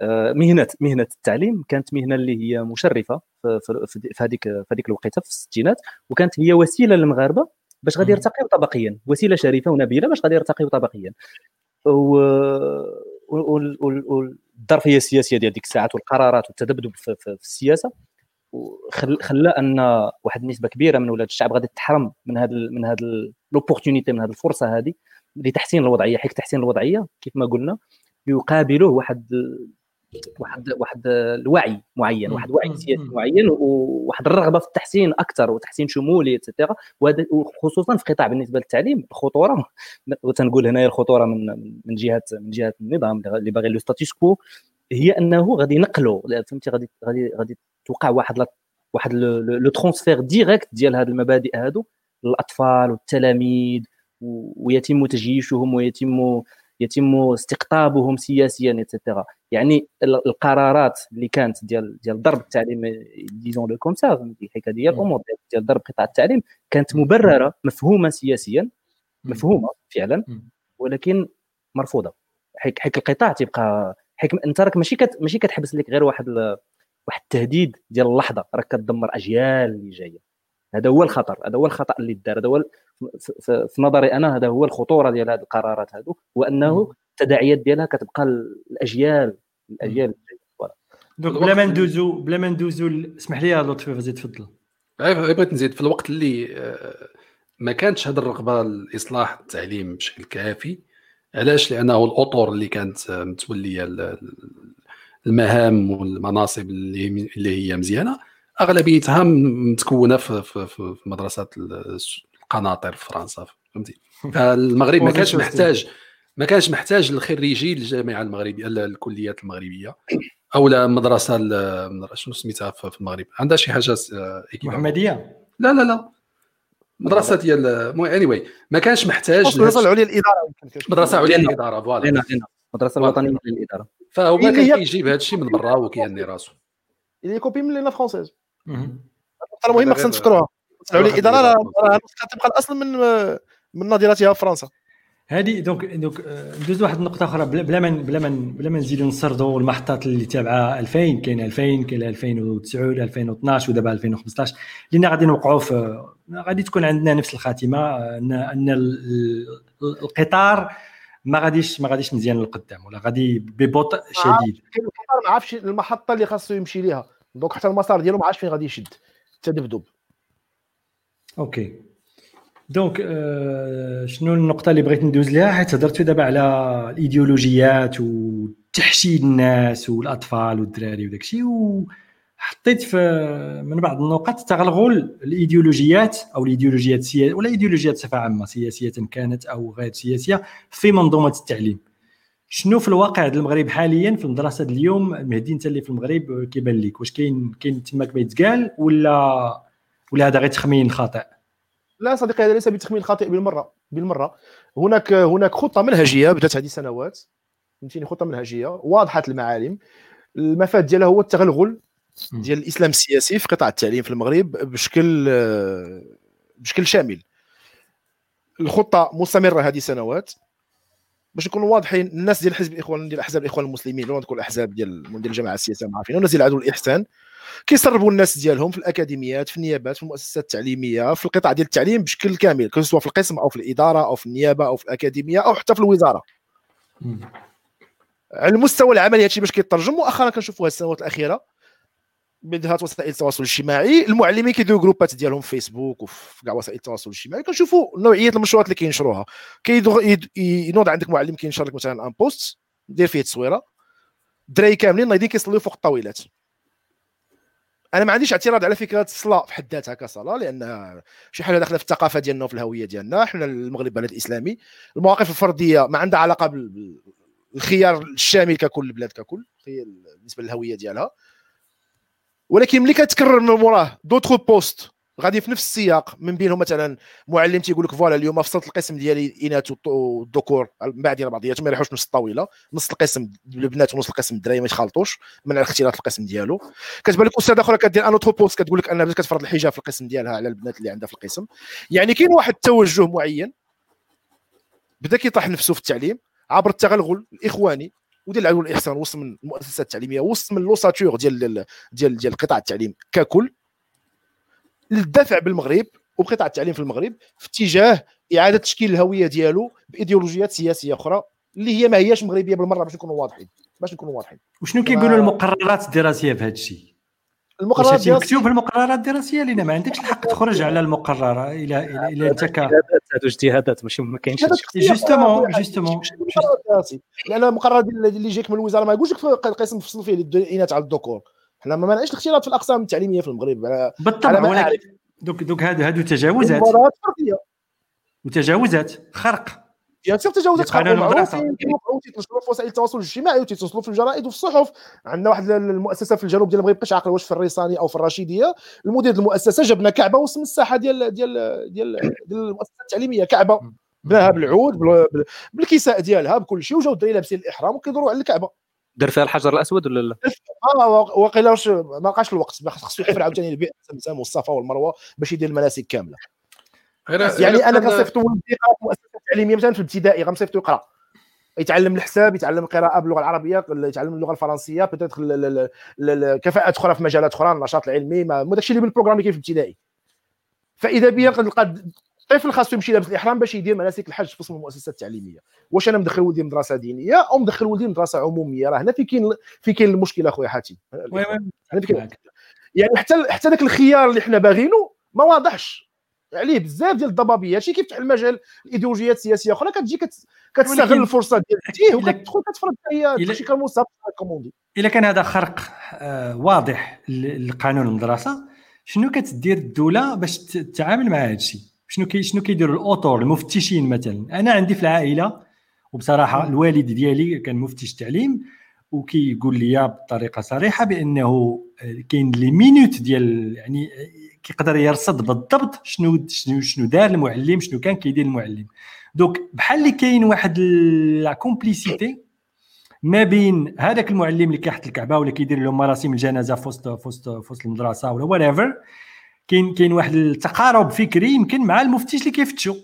آه، مهنه مهنة التعليم كانت مهنة اللي هي مشرفة في هذيك في هذيك الوقيتة في الستينات وكانت هي وسيلة للمغاربة باش غادي يرتقيو طبقيا. وسيلة شريفة ونبيلة باش غادي يرتقيو طبقيا. والظرفيه السياسية ديال ديك الساعات والقرارات والتذبذب في, في, السياسة. خلى أن واحد النسبة كبيرة من ولاد الشعب غادي تحرم من هذا من هذا l'opportunité من هذه الفرصة هذه لتحسين الوضعية. حيت تحسين الوضعية كيف ما قلنا يقابله واحد واحد واحد الوعي معين واحد وعي سياسي معين وواحد الرغبة في التحسين أكثر وتحسين شمولي et cetera وخصوصا في قطاع بالنسبة للتعليم الخطوره وتنقول هنايا الخطورة من من جهه من جهة النظام اللي باغي le statu quo هي أنه غادي ينقلوا فهمتي؟ غادي غادي غادي توقع واحد واحد le transfert direct ديال هذه المبادئ هادو للأطفال والتلاميذ ويتم تجييشهم ويتم يتم استقطابهم سياسيا et cetera يعني القرارات اللي كانت ديال ديال ضرب التعليم disons-le comme ça الحكاية ديال الأمور ديال ضرب قطاع التعليم كانت مبررة مفهومة سياسيا مفهومة فعلا ولكن مرفوضة. حيت حيت القطاع تيبقى حيت أنت راك ماشي كت ماشي كتحبس لك غير واحد ال... واحد التهديد ديال اللحظة. راك كتدمر أجيال اللي جاية. هذا هو الخطر هذا هو الخطأ اللي دار هذا هو في نظري أنا هذا هو الخطورة ديال هذه القرارات هذو وانه التداعيات ديالها كتبقى الأجيال الأجيال donc بلا ما ندوزو بلا ما ندوزو اسمح لي لطفي فازي تفضل. بغيت نزيد. في الوقت اللي آه، ما كانتش هذه الرغبة لاصلاح التعليم بشكل كافي علاش؟ لأنه الأطر اللي كانت متولية المهام والمناصب اللي اللي هي مزيانة. أغلبيتها متكونة في, في, في مدرسات القناطر في فرنسا فهمتي؟ فالمغرب ما كانش محتاج ما كانش محتاج الخريجي الجامعة المغربية الكليات المغربية أو لا مدرسة شنو سميتها في المغرب؟ عندها شي حاجة محمدية؟ لا لا لا. مدرسة ديال اني واي ما كانش محتاج المدرسة العليا للاداره المدرسة العليا للاداره فوالا. المدرسة الوطنية للإدارة. فهو ما كيجيب هذا الشيء من برا وكيهني راسو. اللي كوبي من لينا فرونسيز المهم خصنا نفكروها العليا للاداره راه تبقى الأصل من من نظيرتها في فرنسا. هذه دونك دونك ندوز واحد النقطة أخرى. بلا ما بلا ما بلا ما نزيدوا نسردوا المحطات اللي تابعة 2000 كاين 2000 كاين 2009 2012 ودابا 2015 لأن غادي نوقعوا في غادي تكون عندنا نفس الخاتمة ان أن القطار ما غاديش ما غاديش مزيان للقدام ولا غادي ببطء شديد. القطار ما عرفش المحطة اللي خاصو يمشي ليها. donc حتى المسار ديالو ما عرفش فين غادي يشد تدبدب OK. donc آه شنو النقطة اللي بغيت ندوز لها حيت هضرتوا دابا على الإيديولوجيات وتحشيد الناس والأطفال والدراري وداك الشيء وحطيت في من بعض النقط تغلغل الإيديولوجيات أو الإيديولوجيات السياسيه ولا إيديولوجيات بصفة عامة سياسية كانت أو غير سياسية في منظومة التعليم. شنو في الواقع ديال المغرب حاليا في المدرسة اليوم؟ مهدي انت اللي في المغرب كيبان لك. واش كاين كاين تماك ما يتقال ولا ولا هذا غير تخمين خاطئ؟ لا صديقي هذا ليس بتخمين خاطئ بالمرة بالمرة. هناك هناك خطة منهجية بدأت هذه السنوات. فهمتيني؟ خطة منهجية. واضحة المعالم. المفاد ديالها هو التغلغل ديال الإسلام السياسي في قطاع التعليم في المغرب بشكل بشكل شامل. الخطة مستمرة هذه السنوات. باش نكونوا واضحين الناس ديال حزب الإخوان ديال أحزاب الإخوان المسلمين لو نقول الاحزاب ديال ديال الجماعة السياسية ما عارفين والناس ديال العدو الإحسان كيسربوا الناس ديالهم في الأكاديميات في النيابات في المؤسسات التعليمية في القطاع ديال التعليم بشكل كامل سواء في القسم أو في الإدارة أو في النيابة أو في الأكاديمية أو حتى في الوزارة. على المستوى العملي هادشي باش كيترجم مؤخرا كنشوفوا هاد السنوات الأخيرة. بدهات وسائل التواصل الاجتماعي. المعلمين كيديروا des groupes ديالهم في فيسبوك وفي كاع وسائل التواصل الاجتماعي. كنشوفوا نوعية المنشورات اللي كينشروها. كينوض عندك معلم كينشر لك مثلا un post دير فيه تصويرة. الدراري كاملين نايضين كيصليو فوق الطاولات. أنا ما عنديش اعتراض على فكرة الصلاة في حد ذاتها كصلاة لأن شي حاجة داخلة في الثقافة ديالنا وفي الهوية ديالنا. حنا المغرب بلد إسلامي. المواقف الفردية ما عندها علاقة بالخيار الشامل ككل البلاد ككل بالنسبة للهوية ديالها. ولكن ملي كتكرر من موراه d'autres posts غادي في نفس السياق من بينهم مثلا معلم تيقول لك voilà اليوم فصلت القسم ديالي الاناث والذكور بعد ديال بعضياتهم ما يريحوش نص الطاوله نص القسم البنات ونص القسم الدراري ما يخلطوش من اختلاط القسم ديالو. كتبان لك استاذه أخرى كدير ان بوست كتقول لك انها بدات كتفرض الحجاب في القسم ديالها على البنات اللي عندها في القسم. يعني كاين واحد التوجه معين بدا كيطرح نفسه في التعليم عبر التغلغل الإخواني. وديال العدو الاحسان وسط من المؤسسات التعليمية وسط من لوساتور ديال ديال ديال قطاع التعليم ككل للدفع بالمغرب وبقطاع التعليم في المغرب في اتجاه إعادة تشكيل الهوية ديالو بإيديولوجيات سياسية أخرى اللي هي ما هياش مغربية بالمرة باش نكونوا واضحين باش نكونوا واضحين. وشنو كيقولوا المقررات الدراسية في هذا الشيء؟ المقررات الدراسية. مكتوب في المقررات الدراسية لأن ما عندكش الحق تخرج على المقرره إلى إلى انت ك اجتهادات ماشي ما كاينش جوستومون جوستومون لأن المقرر اللي جاك من الوزارة ما يقولش لك القسم فصلوا فيه الاناث على الذكور حنا ما منعش الاختلاط في الأقسام التعليمية في المغرب. على بالطبع ولكن donc donc هادو هادو تجاوزات. وتجاوزات خرق. bien sûr تجاوزات خرق معروفين تيتنشروا في وسائل التواصل الاجتماعي وتيتنشروا في الجرائد وفي الصحف عندنا واحد المؤسسة في الجنوب ديال المغرب بقيتش عاقل واش في الريساني أو في الرشيدية. المدير المؤسسة جا بنى كعبة وسم الساحة ديال ديال ديال, ديال المؤسسة التعليمية. كعبة بناها بالعود بالكساء ديالها بكل شيء وجاو الدراري لابسين الإحرام وكيدوروا على الكعبة. دار فيها الحجر الأسود ولا لا؟ آه واقيلا واش ما بقاش الوقت. خصو يحفر عاوتاني سمسام والصفا والمروة باش يدير المناسك كاملة. يعني أنا كنصيفط ولدي مؤسسة تعليميه مثلا في الابتدائي غنصيفطو يقرا يتعلم الحساب يتعلم القراءة باللغة العربية يتعلم اللغة الفرنسية peut-être كفاءات أخرى في مجالات أخرى النشاط العلمي ما داكشي اللي بال programme اللي كاين في الابتدائي فإذا بيا نلقى الطفل خاصو يمشي لابس الإحرام باش يدير مناسك الحج في قسم المؤسسات التعليميه واش أنا مدخل ولدي مدرسة دينية أو مدخل ولدي مدرسة عمومية؟ راه هنا في كاين في كاين المشكلة أخويا حاتم. يعني حتى حتى ذاك الخيار اللي حنا باغينه ما واضحش. عليه بزاف ديال الضبابية. شي كيفتح المجال الايديولوجيات السياسيه أخرى كتجي كتستغل الفرصة ديال وكتدخل كتفرض هي شي كالمصاب كوموندي إلا كان هذا خرق آه، واضح لقانون المدرسة شنو كتدير الدولة باش تتعامل مع هذا الشيء؟ شنو كي شنو كيديروا الأوتور المفتشين مثلا؟ أنا عندي في العائلة وبصراحة الوالد ديالي كان مفتش تعليم وكيقول لي بطريقة صريحة بأنه آه، كاين les minutes ديال يعني كيقدر يرصد بالضبط شنو شنو شنو دار المعلم شنو كان كيدير المعلم. donc بحال اللي كاين واحد la complicité ما بين هذاك المعلم اللي كيحط الكعبة ولا كيدير لهم مراسم الجنازة في وسط في وسط في وسط المدرسة ولا what كاين كاين واحد التقارب فكري يمكن مع المفتش اللي كيفتشوا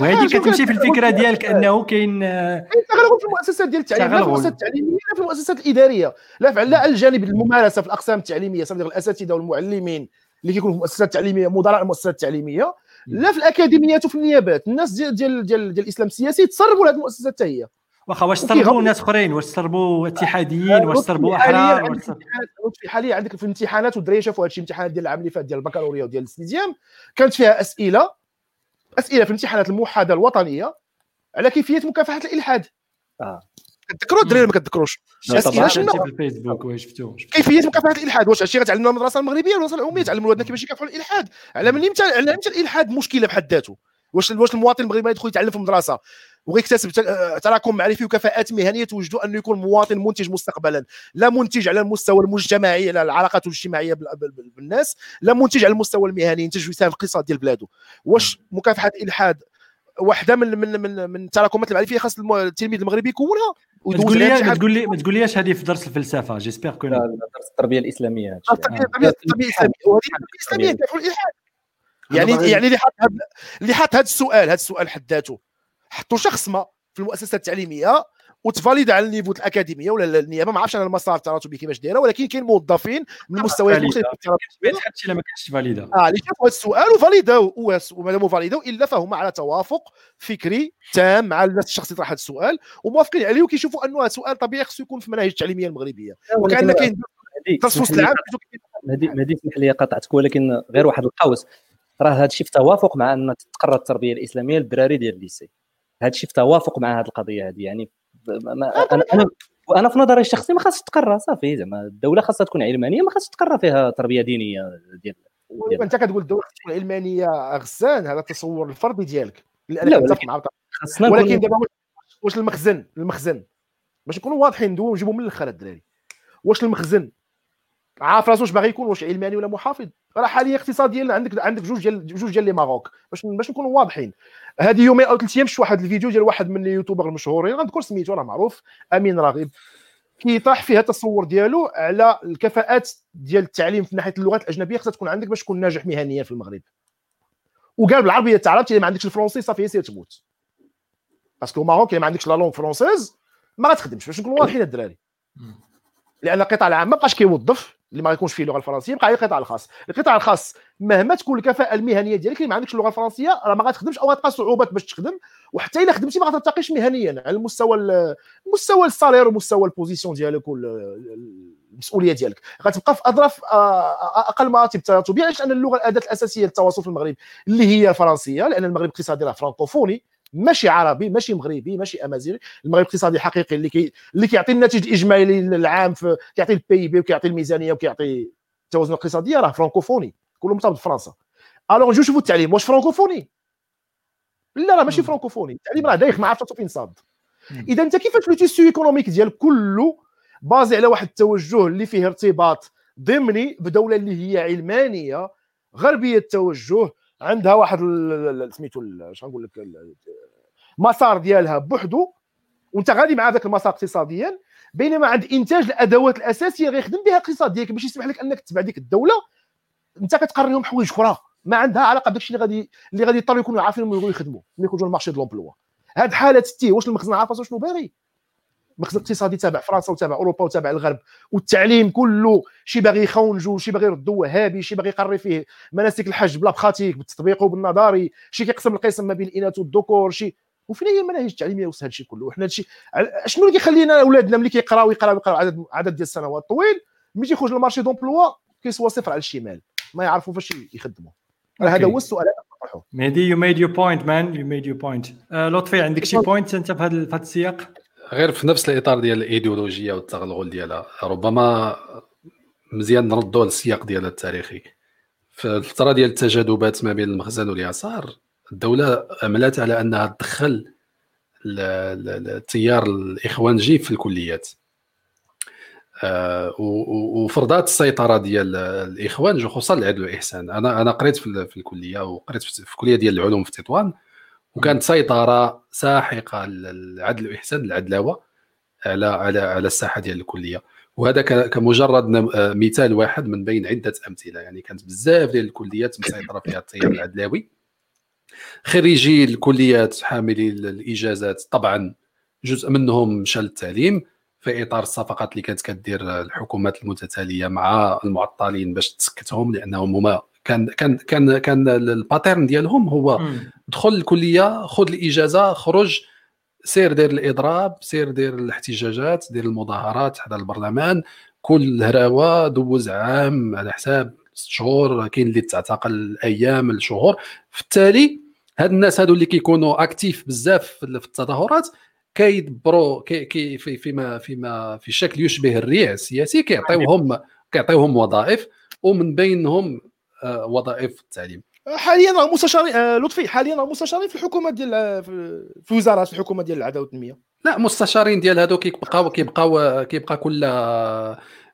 وهذه كتمشي في الفكرة ديالك أنه كاين تغلغل في المؤسسات ديال التعليم لا في المؤسسات التعليمية لا في المؤسسات الإدارية لا على الجانب الممارسة في الأقسام التعليمية الأساتذة والمعلمين. اللي كيكونوا في المؤسسات التعليمية مدراء المؤسسات التعليمية. لا في الاكاديميات وفي النيابات. الناس ديال ديال ديال, ديال الإسلام السياسي تسربوا لهذه المؤسسات حتى هي. واخا واش تسربوا ناس أخرين؟ واش تسربوا اتحاديين؟ واش تسربوا أحرار؟ في حاليا عندك في الامتحانات والدراري شافوا هذا الشيء الامتحانات ديال العام اللي فات ديال البكالوريا وديال السيزيام كانت فيها أسئلة. أسئلة في امتحانات الموحدة الوطنية على كيفية مكافحة الإلحاد. آه. كتذكروا الدراري ما كتذكروش. في الفيسبوك واش شفتوا كيفيه مكافحه الإلحاد؟ واش هادشي غتعلمنا المدرسة المغربية المدرسة العمومية تعلموا ولادنا كيفاش يكافحوا الإلحاد؟ على من إمتى على إمتى الإلحاد مشكلة بحد ذاته؟ واش واش المواطن المغربي يدخل يتعلم في المدرسة؟ ويكتسب تراكم معرفي وكفاءات مهنية توجدوا أنه يكون مواطن منتج مستقبلا. لا منتج على المستوى المجتمعي على العلاقات الاجتماعية بالناس لا منتج على المستوى المهني ينتج ويساهم في الاقتصاد ديال بلاده. واش مكافحة الإلحاد؟ واحدة من من من من التراكمات المعرفية خاص التلميذ المغربي يكونها؟ تقول لي ما تقول لي ما تقوليش هذه في درس الفلسفة جيسبيغ كو درس التربية الإسلامية. التربيه الإسلامية. وهذه الإسلامية الإلحاد. يعني يعني اللي حط اللي حط هذا السؤال هذا السؤال حد ذاته. حطوا شخص ما في المؤسسة التعليمية وتفاليد على النيفو الأكاديمية ولا النيابة؟ ما عرفتش أنا المسار التراتبي كيفاش دايرة ولكن كاين موظفين من المستويات المختلفه ما يتحدش إلا ما كانش فاليدا آه اللي شافوا هذا السؤال وفاليداو وما داموا فاليداو الا فهم على توافق فكري تام مع الشخص اللي طرح هذا السؤال وموافقين عليه وكيشوفوا أنه هذا السؤال طبيعي خصو يكون في المناهج التعليمية المغربية. وكأن كاين وسط العام مهدي اسمح لي قطعتك ولكن غير واحد القوس. راه هذا الشيء في توافق مع أن تقرر التربية الإسلامية للدراري ديال الليسي هذا الشيء في توافق مع هذه القضية هذه يعني ما أنا أنا وأنا في نظري الشخصي ما خاصش تقرأ صافي زعما الدولة خاصها تكون علمانية ما خاصش تقرأ فيها تربية دينية ديال انت كتقول الدولة تكون علمانية غسان هذا التصور الفردي ديالك. لا ولكن مع ولكن دابا واش المخزن؟ المخزن. باش نكونوا واضحين ندويو نجيبوا من الأخر الدراري. واش المخزن؟ عارف راسو واش باغي يكون واش علماني ولا محافظ؟ راه حاليا اقتصاديا عندك عندك جوج ديال جوج ديال les Maroc باش باش نكونوا واضحين. هذه يومين أو ثلاث أيام شفت واحد الفيديو ديال واحد من ال YouTubers المشهورين غنذكر سميتو راه معروف أمين راغب كيطرح فيها التصور ديالو على الكفاءات ديال التعليم في ناحية اللغات الأجنبية خصها تكون عندك باش تكون ناجح مهنيا في المغرب. وقال بالعربية تعرفت اذا ما عندكش الفرونسي صافي سير تموت. parce qu'au Maroc ما عندكش la langue française ما غتخدمش باش نكونوا واضحين الدراري. لأن القطاع العام ما بقاش كيوظف. اللي ما يكونش فيه اللغة الفرنسية يبقى القطاع الخاص. القطاع الخاص مهما تكون الكفاءة المهنية ديالك اللي ما عندكش اللغة الفرنسية راه ما غتخدمش أو غتلقى صعوبات باش تخدم وحتى إلا خدمتي ما غترتقيش مهنيا على المستوى المستوى ال salaire ومستوى ال position ديالك المسؤولية ديالك. غتبقى في اظرف أقل مراتب. طبيعي لأن اللغة الأداة الأساسية للتواصل في المغرب اللي هي الفرنسيه لأن المغرب اقتصادي راه فرانكوفوني ماشي عربي ماشي مغربي ماشي أمازيغي المغرب اقتصادي حقيقي اللي كي اللي كيعطي الناتج الإجمالي للعام في كيعطي ال PIB وكيعطي الميزانية وكيعطي التوازن الاقتصادي راه فرانكوفوني كله مرتبط بفرنسا alors نجيو نشوفوا التعليم واش فرانكوفوني؟ لا راه ماشي فرانكوفوني التعليم راه دايخ ما عرفتش فين صاد. إذا أنت كيفاش le tissu économique ديالك كله basé على واحد التوجه اللي فيه ارتباط ضمني بدولة اللي هي علمانية غربية التوجه عندها واحد سميتو اش غنقول لك مسار ديالها بوحدو وانت غادي مع ذاك المسار اقتصاديا بينما عند إنتاج الأدوات الأساسية اللي غيخدم بها الاقتصاد ديالك باش يسمح لك أنك تتبع ديك الدولة أنت كتقريهم حوايج أخرى ما عندها علاقة بداك الشيء اللي غادي اللي غادي يضطروا يكونوا عارفين يخدموا ملي يخرجوا لل marché de l'emploi. هاد حالة تي واش المخزن عارف شنو باغي؟ المخزن الاقتصادي تابع فرنسا وتابع أوروبا وتابع الغرب والتعليم كله شي باغي يخونجو شي باغي يردو وهابي شي باغي يقري فيه مناسك الحج بلا بخاتيك بالتطبيق وبالنظري شي كيقسم القسم ما بين الإناث والذكور شي. وفين هي المناهج التعليمية وسط هادشي كله؟ وحنا هادشي شنو اللي كيخلينا أولادنا ملي كيقراو يقراو يقراو عدد عدد ديال السنوات طويل ملي تيخرج لل marché d'emploi كيسوا صفر على الشمال ما يعرفوا فاش يخدموا. هذا هو السؤال مهدي you made your point man you made your point لطفي عندك شي point أنت في هذا السياق؟ غير في نفس الإطار ديال الإيديولوجية والتغلغل ديالها ربما مزيان نردوا للسياق ديالها التاريخي. في الفترة ديال التجاذبات ما بين المخزن واليسار الدولة عملت على أنها تدخل التيار الاخوانجي في الكليات. آه، وفرضات السيطرة ديال الإخوان خصوصا العدل والاحسان أنا أنا قريت في الكلية وقريت في الكليه ديال العلوم في تطوان. وكانت سيطرة ساحقة للعدل والإحسان العدلاوه على على على الساحة ديال الكلية. وهذا كمجرد آه، مثال واحد من بين عدة أمثلة. يعني كانت بزاف ديال الكليات مسيطرة فيها التيار العدلاوي. خريجي الكليات حاملي الاجازات طبعا جزء منهم مشى للتعليم في إطار الصفقات اللي كانت كدير الحكومات المتتالية مع المعطلين باش تسكتهم لأنهم هما كان كان كان كان ال pattern ديالهم هو دخل الكلية خذ الإجازة خرج سير دير الإضراب سير دير الاحتجاجات دير المظاهرات حدا البرلمان كل هراوة دوز عام على حساب ست شهور كاين اللي تعتقل أيام الشهور. في التالي هاد الناس هادو اللي كيكونوا actifs بزاف في التظاهرات كيدبروا كي كي في فيما فيما في شكل يشبه الريع السياسي كيعطيوهم كيعطيوهم وظائف ومن بينهم وظائف التعليم. حاليا راه مستشارين آه، لطفي حاليا راه مستشارين في الحكومة ديال آه، في وزارات الحكومة ديال العداله والتنميه لا مستشارين ديال هادو كيبقاو كيبقاو كيبقى كل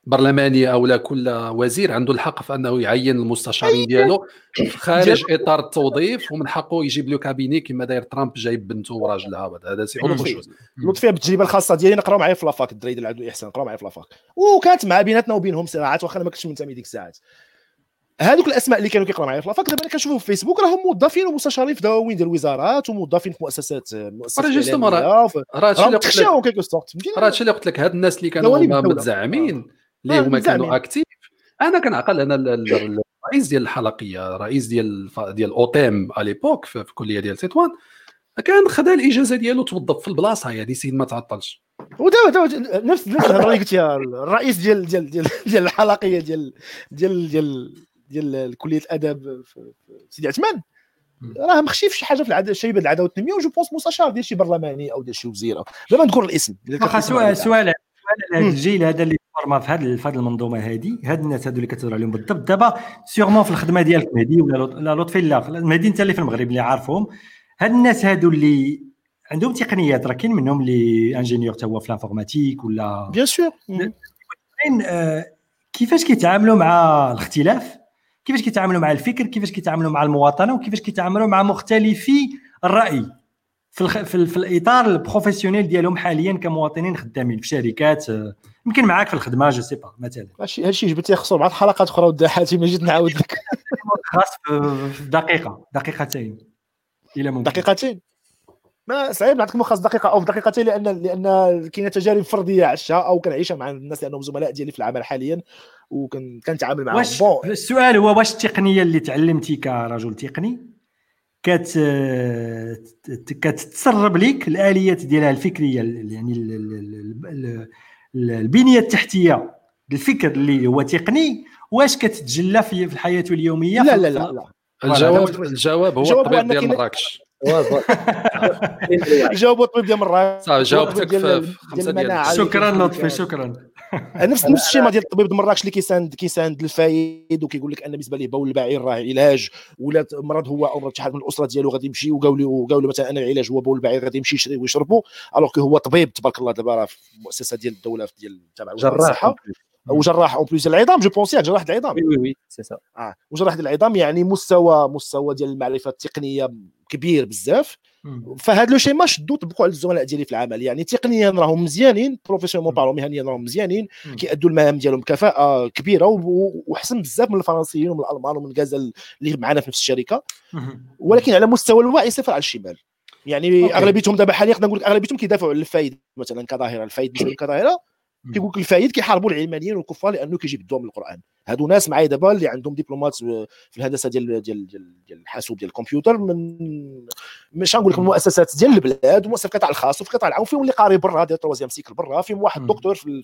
برلماني أو لا كل وزير عنده الحق في أنه يعين المستشارين ديالو خارج إطار التوظيف ومن حقه يجيب له cabinet كما داير ترامب جايب بنته وراجلها هذا سي لطفي بالتجربه الخاصة ديالي نقراو معايا في la fac الدراري ديال العدل الاحسان نقراو معايا في la fac. وكانت مع بيناتنا وبينهم صراعات واخا أنا ما كنتش منتمي ديك الساعات. هذوك الأسماء اللي كانوا كيقراو معايا في la fac دابا أنا كنشوفهم في فيسبوك راهم موظفين ومستشارين في دواوين ديال الوزارات وموظفين في مؤسسات مؤسسات راه هادشي اللي قلت لك. راه هادشي اللي قلت لك هاد الناس اللي كانوا متزعمين اللي هما كانوا actifs أنا كنعقل أنا الرئيس ديال الحلقية الرئيس ديال ديال أوطم à l'époque في الكليه ديال تطوان كان خدا الإجازة ديالو توظف في البلاصة يعني سيد ما تعطلش. ودابا دابا نفس نفس الهضرة اللي قلتيها الرئيس ديال ديال ديال, ديال الحلقية ديال ديال ديال ديال كلية الأدب في سيدي عثمان. راه مخشي في شي حاجة في الشبيبة العداله والتنميه و je pense مستشار ديال شي برلماني أو ديال شي وزير دابا نذكر الاسم. واخا سؤال سؤال هذا الجيل هذا اللي formé في هذه في هذه المنظومة هذه هاد الناس هذو اللي كتهضر عليهم بالضبط دابا sûrement في الخدمة ديالك مهدي ولا لا لطفي لا مهدي انت اللي في المغرب اللي عارفهم. هاد الناس هادو اللي عندهم تقنيات راه كاين منهم اللي ingénieur تا هو في l'informatique ولا bien sûr كيفاش كيتعاملوا مع الاختلاف؟ كيفاش كيتعاملوا مع الفكر كيفاش كيتعاملوا مع المواطنة وكيفاش كيتعاملوا مع مختلفي الرأي في الخ... في, في الإطار ال professionnel ديالهم حاليا كمواطنين خدامين في شركات آه، يمكن معاك في الخدمة je sais pas مثلا. هادشي هادشي جبتي خصو بعض الحلقات أخرى ودا حاتم ما جيت نعاود لك خاص في دقيقة دقيقتين. إلى ممكن. دقيقتين؟ ما صعيب نعطيك ملخص دقيقة أو دقيقتين لأن لأن كاينة تجارب فردية عشتها أو كنعيشها مع الناس لأنهم زملاء ديالي في العمل حاليا. وكنتعامل معاهم. واش السؤال هو واش التقنية اللي تعلمتي كرجل تقني؟ كت كتسرب لك الآليات ديالها الفكرية يعني البنية التحتية الفكر اللي هو تقني. واش كتتجلى في الحياة اليومية؟ لا لا لا, لا. الجواب الجواب هو الطبيب ديال مراكش. جاوبوا الطبيب ديال مراكش صافي جاوبتك في خمسة ديال شكرا لطفي شكرا. نفس نفس الشيء ديال الطبيب ديال مراكش اللي كيساند كيساند الفايد وكيقول لك أن بالنسبة ليه بول البعير راه علاج ولا مرض هو أو شي حد من الأسرة ديالو غادي يمشي وقالوا له وقالوا له مثلا أنا العلاج هو بول البعير غادي يمشي يشري ويشربوا alors هو طبيب. تبارك الله دابا راه في المؤسسه ديال الدولة ديال تبع الصحة. وجراح en plus العظام je pense جراح العظام. وي وي سي سا آه. وجراح العظام يعني مستوى مستوى ديال المعرفة التقنية كبير بزاف. فهاد لو شيما شدو طبقوا على الزملاء ديالي في العمل. يعني تقنيا راهم مزيانين professionnellement parlant مهنيا راهم مزيانين كيأدوا المهام ديالهم بكفاءة كبيرة وحسن بزاف من الفرنسيين ومن الألمان ومن غازل اللي معنا في نفس الشركة. ولكن على مستوى الوعي صفر على الشمال. يعني OK. أغلبيتهم دابا حاليا نقدر نقول لك أغلبيتهم كيدافعوا على الفايد. مثلا كظاهرة الفايد بالنسبة كظاهره كيقول لك الفايد كيحاربوا العلمانيين والكفار لأنه كيجبدوهم من القران هادو ناس معايا دابا اللي عندهم دبلومات في الهندسة ديال ديال ديال الحاسوب ديال الكمبيوتر من مش نقول لك من المؤسسات ديال البلاد ومؤسسات في القطاع الخاص وفي القطاع العام فيهم اللي قاري برا ديال troisième cycle برا فيهم واحد دكتور في,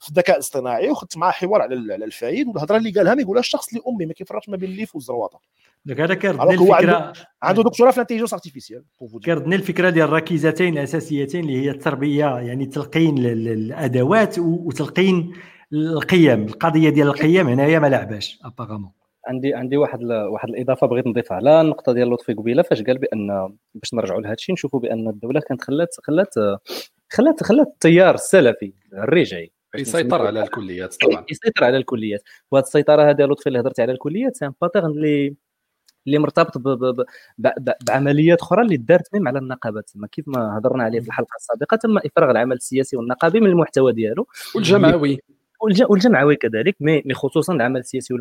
في الذكاء الاصطناعي وخدت معاه حوار على الفايد والهضرة اللي قالها ما يقولها الشخص اللي امي ما كيفرقش ما بين الليف والزرواطه donc هذا كيردني الفكرة عنده دكتوراه في ال intelligence artificielle كيردني الفكرة ديال الركيزتين الأساسيتين اللي هي التربية يعني تلقين الادوات وتلقين القيم القضية ديال القيم هنايا ما لعباش apparemment عندي عندي واحد واحد الإضافة بغيت نضيفها. على النقطة ديال لطفي قبيلة فاش قال بان باش نرجعوا لهذا الشيء نشوفوا بأن الدولة كانت خلات خلات خلات خلات التيار السلفي الرجعي. يسيطر على الكليات طبعا. يسيطر على الكليات. وهذه السيطرة هذه لطفي اللي هضرت على الكليات c'est un pattern اللي اللي مرتبط ب ب ب بعمليات أخرى اللي دارت même على النقابات تما. كيف ما هضرنا عليه في الحلقة السابقة تم إفراغ العمل السياسي والنقابي من المحتوى ديالو. والجمعوي. والجمعوي كذلك مي مي خصوصا العمل السياسي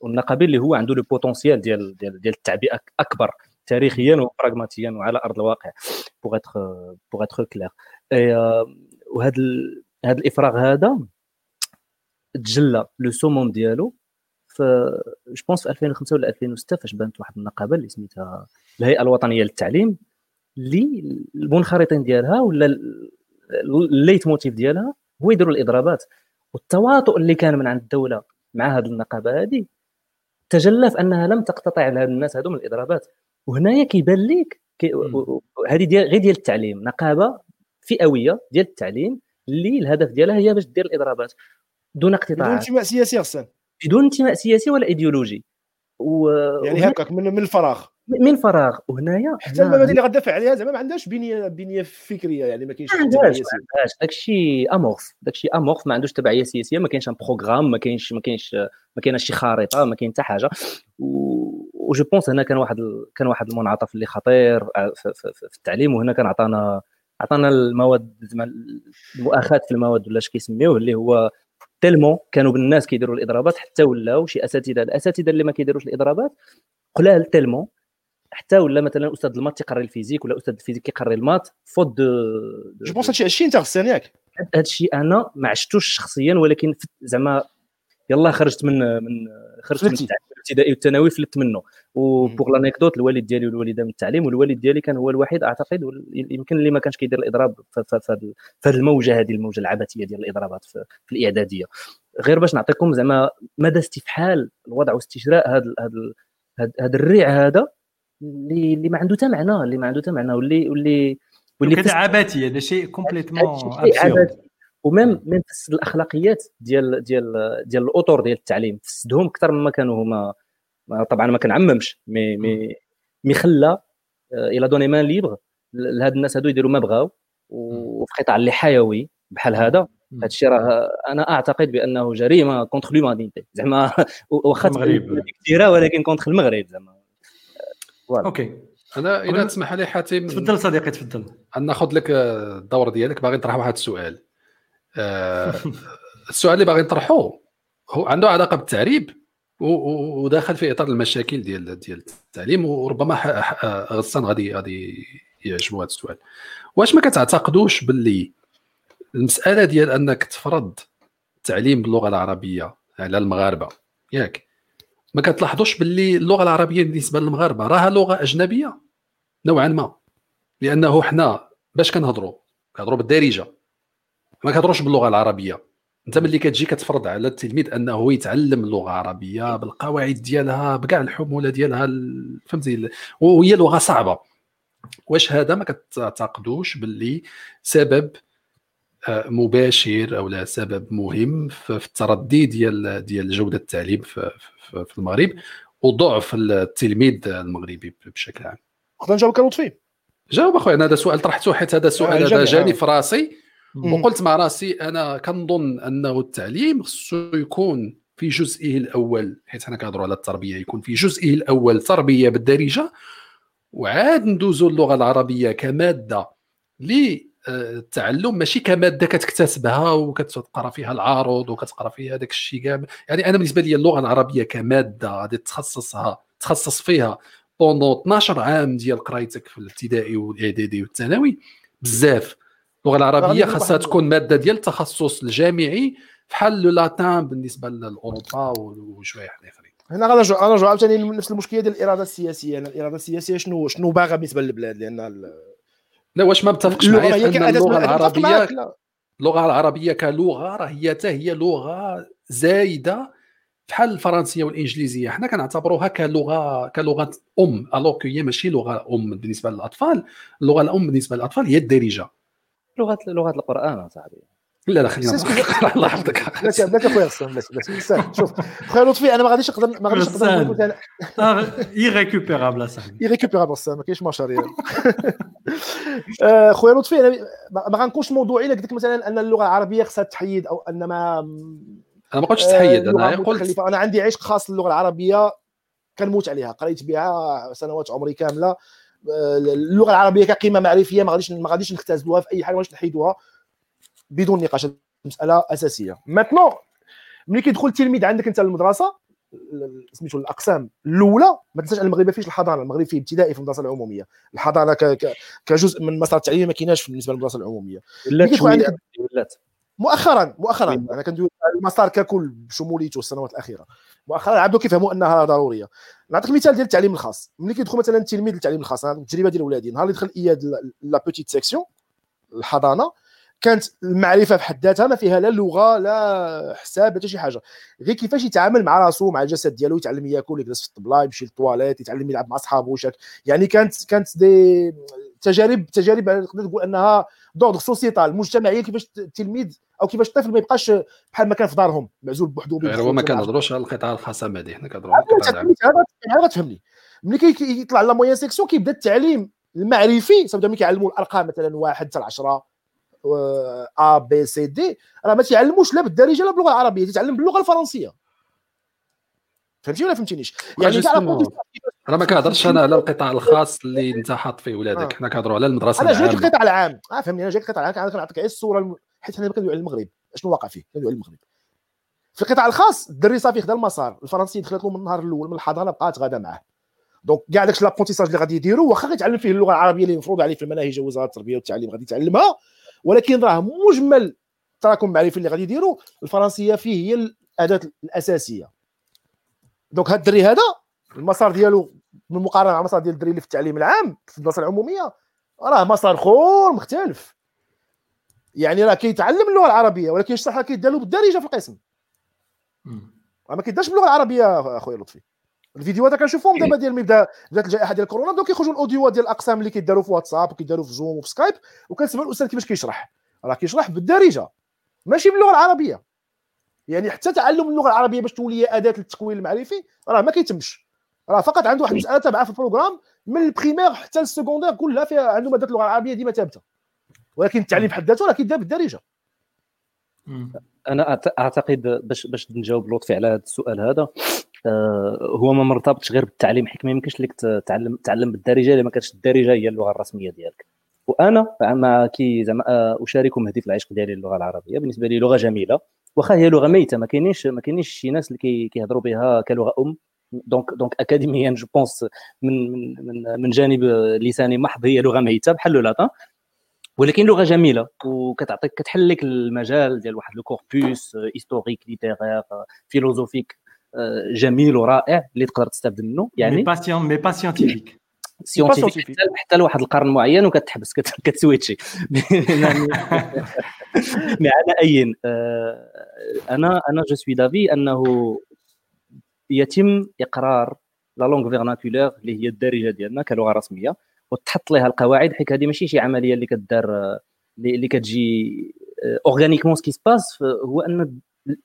والنقابي اللي هو عنده le potentiel ديال ديال ديال التعبئة أكبر تاريخيا وبراغماتيا وعلى أرض الواقع pour être pour être clair وهذا هذا الإفراغ هذا تجلى le summum ديالو في je pense في 2005 ولا 2006 فاش بانت واحد النقابة اللي سميتها الهيئة الوطنية للتعليم اللي المنخرطين ديالها ولا ال leitmotiv ديالها هو يديروا الإضرابات. والتواطؤ اللي كان من عند الدولة مع هذه النقابة هذه تجلى في أنها لم تقتطع على هاد الناس هذو من الإضرابات. وهنايا كيبان لك كي هذه ديال غير ديال التعليم نقابة فئوية ديال التعليم اللي الهدف ديالها هي باش دير الإضرابات دون اقتطاع بدون انتماء سياسي أصلا. بدون انتماء سياسي ولا إيديولوجي. و... يعني هكاك من, من الفراغ. من فراغ. وهنايا حتى المبادئ اللي غتدافع عليها زعما ما عندهاش بنية بنية فكرية يعني ما كاينش ما عندهاش داكشي amorphe داكشي amorphe ما عندوش تبعية سياسية ما كاينش un programme ما كاينش ما كاينش ما كاينش شي خارطة ما كاين حتى حاجة. و je pense هنا كان واحد كان واحد المنعطف اللي خطير في, في, في التعليم وهنا كان عطانا عطانا المواد زعما المؤاخاة في المواد ولا اش كيسميوه اللي هو tellement كانوا الناس كيديروا الإضرابات حتى ولاو شي أساتذة. الأساتذة اللي ما كيديروش الإضرابات قلال tellement حتى ولا مثلا أستاذ ال maths تيقري ال physique ولا أستاذ ال physique كيقري ال maths faute de je pense هادشي عشتي انت غسان ياك هادشي أنا ما عشتوش شخصيا ولكن زعما يلا خرجت من من خرجت من الابتدائي والثانوي فلت منه. وبوغ لانيكدوت الوالد ديالي والوالدة من التعليم والوالد ديالي كان هو الوحيد أعتقد يمكن اللي ما كانش كيدير الإضراب في هذه الموجة هذه الموجة العبثية ديال الإضرابات في, في الإعدادية. غير باش نعطيكم زعما مدى استفحال الوضع واستشراء هذا هذا هذا الريع هذا اللي اللي ما عنده حتى معنى اللي ما عنده حتى معنى واللي واللي واللي عبثي هذا شيء complètement و même même في الأخلاقيات ديال ديال ديال الأطر ديال التعليم فسدهم أكثر مما كانوا هما طبعا ما كنعممش mais mais mais خلى il a donné main libre لهاد الناس هادو يديروا ما بغاو وفي قطاع اللي حيوي بحال هذا. هذا الشيء راه أنا أعتقد بأنه جريمة contre l'humanité زعما واخا كثيرة ولكن contre المغرب زعما. أوكي. أنا اذا تسمح لي حاتم تفضل صديقي تفضل. ناخذ لك الدور ديالك باغي نطرح واحد السؤال. آه، السؤال اللي باغي نطرحه هو عنده علاقة بالتعريب وداخل في إطار المشاكل ديال ديال التعليم وربما غسان غادي غادي يعجبو هذا السؤال. واش ما كتعتقدوش باللي المسألة ديال أنك تفرض التعليم باللغة العربية على المغاربة ياك ما كتلاحظوش باللي اللغة العربية بالنسبة للمغاربة راها لغة أجنبية؟ نوعا ما. لأنه حنا باش كنهضروا كنهضروا بالدارجة. ما كتهضروش باللغة العربية. أنت ملي كتجي كتفرض على التلميذ أنه يتعلم اللغة العربية بالقواعد ديالها بكاع الحمولة ديالها فهمتي وهي لغة صعبة. واش هذا ما كتعتقدوش باللي سبب آه، مباشر أو لا سبب مهم في التردي ديال ديال جودة التعليم في, المغرب وضعف التلميذ المغربي بشكل عام. نقدر نجاوبك لطفي. جاوب أخويا أنا هذا سؤال طرحته حيت هذا سؤال هذا جاني في راسي. وقلت مع راسي أنا كنظن أنه التعليم خصو يكون في جزئه الأول حيت حنا كنهضروا على التربية يكون في جزئه الأول تربية بالدارجة وعاد ندوزو اللغة العربية كمادة للتعلم ماشي كمادة كتكتسبها وكتقرأ فيها العارض وكتقرأ فيها داك الشيء كامل يعني أنا بالنسبة لي اللغة العربية كمادة غادي تخصصها تخصص فيها بوندون 12 عام ديال قرايتك في الابتدائي والإعدادي والثانوي بزاف. اللغة العربية خاصها تكون مادة ديال التخصص الجامعي بحال لو لاتان بالنسبة لأوروبا وشوية حنا آخرين. هنا غنرجع غنرجع عاوتاني لنفس المشكلة ديال الإرادة السياسية. يعني الإرادة السياسية شنو شنو باغا بالنسبة للبلاد لأن لا واش ما متفقش معايا أن اللغة العربيه اللغة العربية كلغة راه هي حتى هي لغة زايدة بحال الفرنسية والإنجليزية. حنا كنعتبروها كلغه كلغة أم. alors هي ماشي لغة أم بالنسبة للأطفال. اللغة الأم بالنسبة للأطفال هي الدارجة. لغة لغة القرآن صاحبي. لا لا خلينا الله يحفظك. بلاش بلاش اخويا غسان بلاش بلاش شوف خويا لطفي أنا ما غاديش نقدر ما غاديش نقدر irrécupérable اصاحبي irrécupérable ما كاينش مشاريع. آه، خويا لطفي أنا ما غنكونش موضوعي لك مثلا أن اللغة العربية خصها تحيد أو أن ما أنا ما قلتش تحيد أنا قلت أنا عندي عشق خاص للغة العربية كنموت عليها. قريت بها سنوات عمري كاملة. آه، اللغة العربية كقيمة معرفية ما غاديش ما غاديش نختزلوها في أي حاجة ما غاديش نحيدوها بدون نقاش. مسألة أساسية. ماتنو ملي كيدخل التلميذ عندك أنت للمدرسة سميتو الأقسام الأولى ما تنساش المغرب ما فيش الحضانة المغرب فيه ابتدائي في المدرسة العمومية. الحضانة كجزء من مسار التعليمي ما كايناش بالنسبة للمدرسة العمومية. ولات ولات. مؤخرا مؤخرا. أنا كندوي المسار ككل بشموليته السنوات الأخيرة. مؤخرا عبدوا كيفهموا إنها ضرورية. نعطيك مثال ديال التعليم الخاص. ملي كيدخل مثلا التلميذ للتعليم الخاص التجربه ديال ولادي نهار اللي دخل اياد la petite section الحضانة كانت المعرفة في حد ذاتها ما فيها لا لغة لا حساب حتى شي حاجة. غير كيفاش يتعامل مع راسو مع الجسد ديالو يتعلم ياكل يجلس في الطبله يمشي للطواليت يتعلم يلعب مع صحابه وشاك يعني كانت كانت des تجارب تجارب نقدر نقول أنها d'ordre sociétal مجتمعية كيفاش التلميذ أو كيفاش الطفل ما يبقاش بحال ما كان في دارهم معزول بوحدو غير هو ما كنهضروش على القطاع الخاص هذه حنا كنهضروا على القطاع غتفهمني ملي كيطلع la moyenne section كيبدا التعليم المعرفي ملي كيعلموا الأرقام مثلا واحد حتى 10 A B C D راه ما تيعلموش لا بالدارجة لا باللغة العربية تيتعلم باللغة الفرنسية. فهمتي ولا فهمتينيش؟ يعني راه ما كنهضرش أنا على القطاع الخاص اللي انت حاط فيه ولادك. حنا كنهضروا على المدرسة أنا جايك القطاع العام. آه فهمني. أنا جايك القطاع العام كنعطيك غير الصورة الم... حيت حنا كندويو على المغرب. أشنو واقع فيه؟ كندويو على المغرب. في القطاع الخاص الدري صافي خدا المسار. الفرنسي دخلت له من النهار الأول من الحضانة بقات غادا معاه. donc كاع داك l'apprentissage اللي غادي يديروا واخا غيتعلم فيه اللغة العربية اللي مفروض عليه في المناهج وزاره التربية والتعليم غادي يتعلمها. ولكن راه مجمل تراكم معرفي اللي غادي يديروا الفرنسية فيه هي الأداة الأساسية. donc هاد الدري هذا المسار ديالو بالمقارنه مع المسار ديال الدري اللي في التعليم العام في الدراسة العمومية راه مسار اخر مختلف. يعني راه كيتعلم اللغة العربية ولكن الشرح كيدالو بالدارجة في القسم. راه ما كيدارش باللغة العربية أخويا لطفي. الفيديوهات كنشوفهم دابا ديال ملي بدات الجائحة ديال كورونا. بداو كيخرجوا الاوديوات ديال الأقسام اللي كيداروا في واتساب وكيداروا في زوم وفي سكايب وكنسمع الأستاذ كيفاش كيشرح. راه كيشرح بالدارجة. ماشي باللغة العربية. يعني حتى تعلم اللغة العربية باش تولي أداة للتكوين المعرفي راه ما كيتمش. راه فقط عنده واحد المسألة تابعة في ال programme من ال primaire حتى ال secondaire كلها فيها عنده ماده اللغة العربية ديما ثابتة. ولكن التعليم بحد ذاته راه كيدار بالدارجة. أنا أعتقد باش باش نجاوب لطفي على هذا السؤال هذا هو ما مرتبطش غير بالتعليم حيت ما يمكنش لك تتعلم تعلم بالدارجة إلا ما كانتش الدارجة هي اللغة الرسمية ديالك. وأنا مع كي زعما آه، اشارككم هذه في العشق ديالي اللغة العربية بالنسبة لي لغة جميلة. وأخا هي لغة ميتة ما كاينينش ما كاينينش شي ناس اللي كيهضروا بها كلغة أم. donc donc académiquement je pense من من من جانب لساني محض هي لغة ميتة بحال ال latin ولكن لغة جميلة وكتعطيك كتحل لك المجال ديال واحد ال corpus historique littéraire philosophique جميل ورائع اللي تقدر تستافد منه يعني mais pas scien- mais pas scientifique. scientifique. حتى لواحد القرن معين وكتحبس كت switch ي mais على أي آه، أنا أنا je suis d'avis أنه يتم إقرار la langue vernaculaire اللي هي الدارجة ديالنا كلغة رسمية وتحط لها القواعد حيت هذه ماشي شي عملية اللي كدار اللي كتجي organiquement ce qui se passe هو أن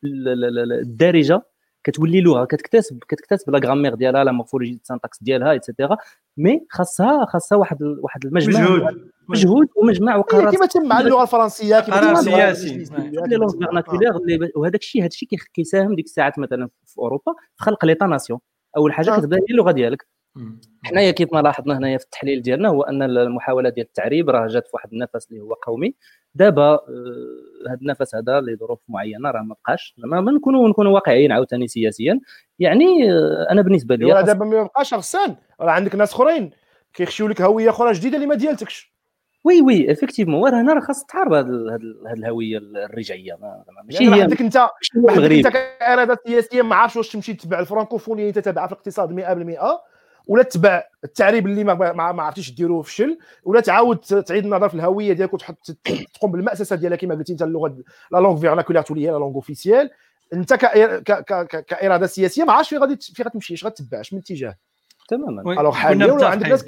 الدارجة كتولي لغه كتكتسب كتكتسب la grammaire ديالها la morphologie syntaxe ديالها et cetera mais خاصها خاصها واحد واحد المجمع. مجهود. مجهود. ومجمع وقرار. كما تم مع اللغة الفرنسية قرار تم مع سياسي. اللغة les langues vernaculaires اللي- وهذاك الشيء هذا الشيء كيساهم ديك الساعات مثلا في أوروبا. في خلق l'État-nation. أول حاجة. كتبدا هي اللغة ديالك. حنايا كيف ما لاحظنا هنايا في التحليل ديالنا هو أن المحاولة ديال التعريب راه جات في واحد النفس اللي هو قومي. دابا آه، هذا النفس هذا لظروف معينة راه ما بقاش زعما ما نكونوا نكونوا واقعيين عاوتاني سياسيا. يعني آه، أنا بالنسبة لي دابا ما بقاش غسان راه عندك ناس أخرين كيخشيو لك هوية أخرى جديدة اللي ما ديالتكش. oui oui effectivement وراه هنا راه خاص تعرب هذه الهوية الرجعية. ما- ما- ماشي يعني هي عندك انت ماشي هو عندك المغرب. انت كإرادة سياسية ما عارفش واش تمشي تتبع الفرنكوفونية تتبع في الاقتصاد 100% ولا تتبع التعريب اللي ما ما, ما عرفتيش ديروه فشل ولا تعاود تعيد النظر في الهوية ديالك وتحط تقوم بالمأسسة ديالها كما قلتي انت اللغة la langue vernaculaire تولي هي la langue officielle انت كإرادة سياسية ما عرفتش فين غادي فين غتمشي اش غتتبع اش من اتجاه. تماما. alors حاليا ولا عندك ناس.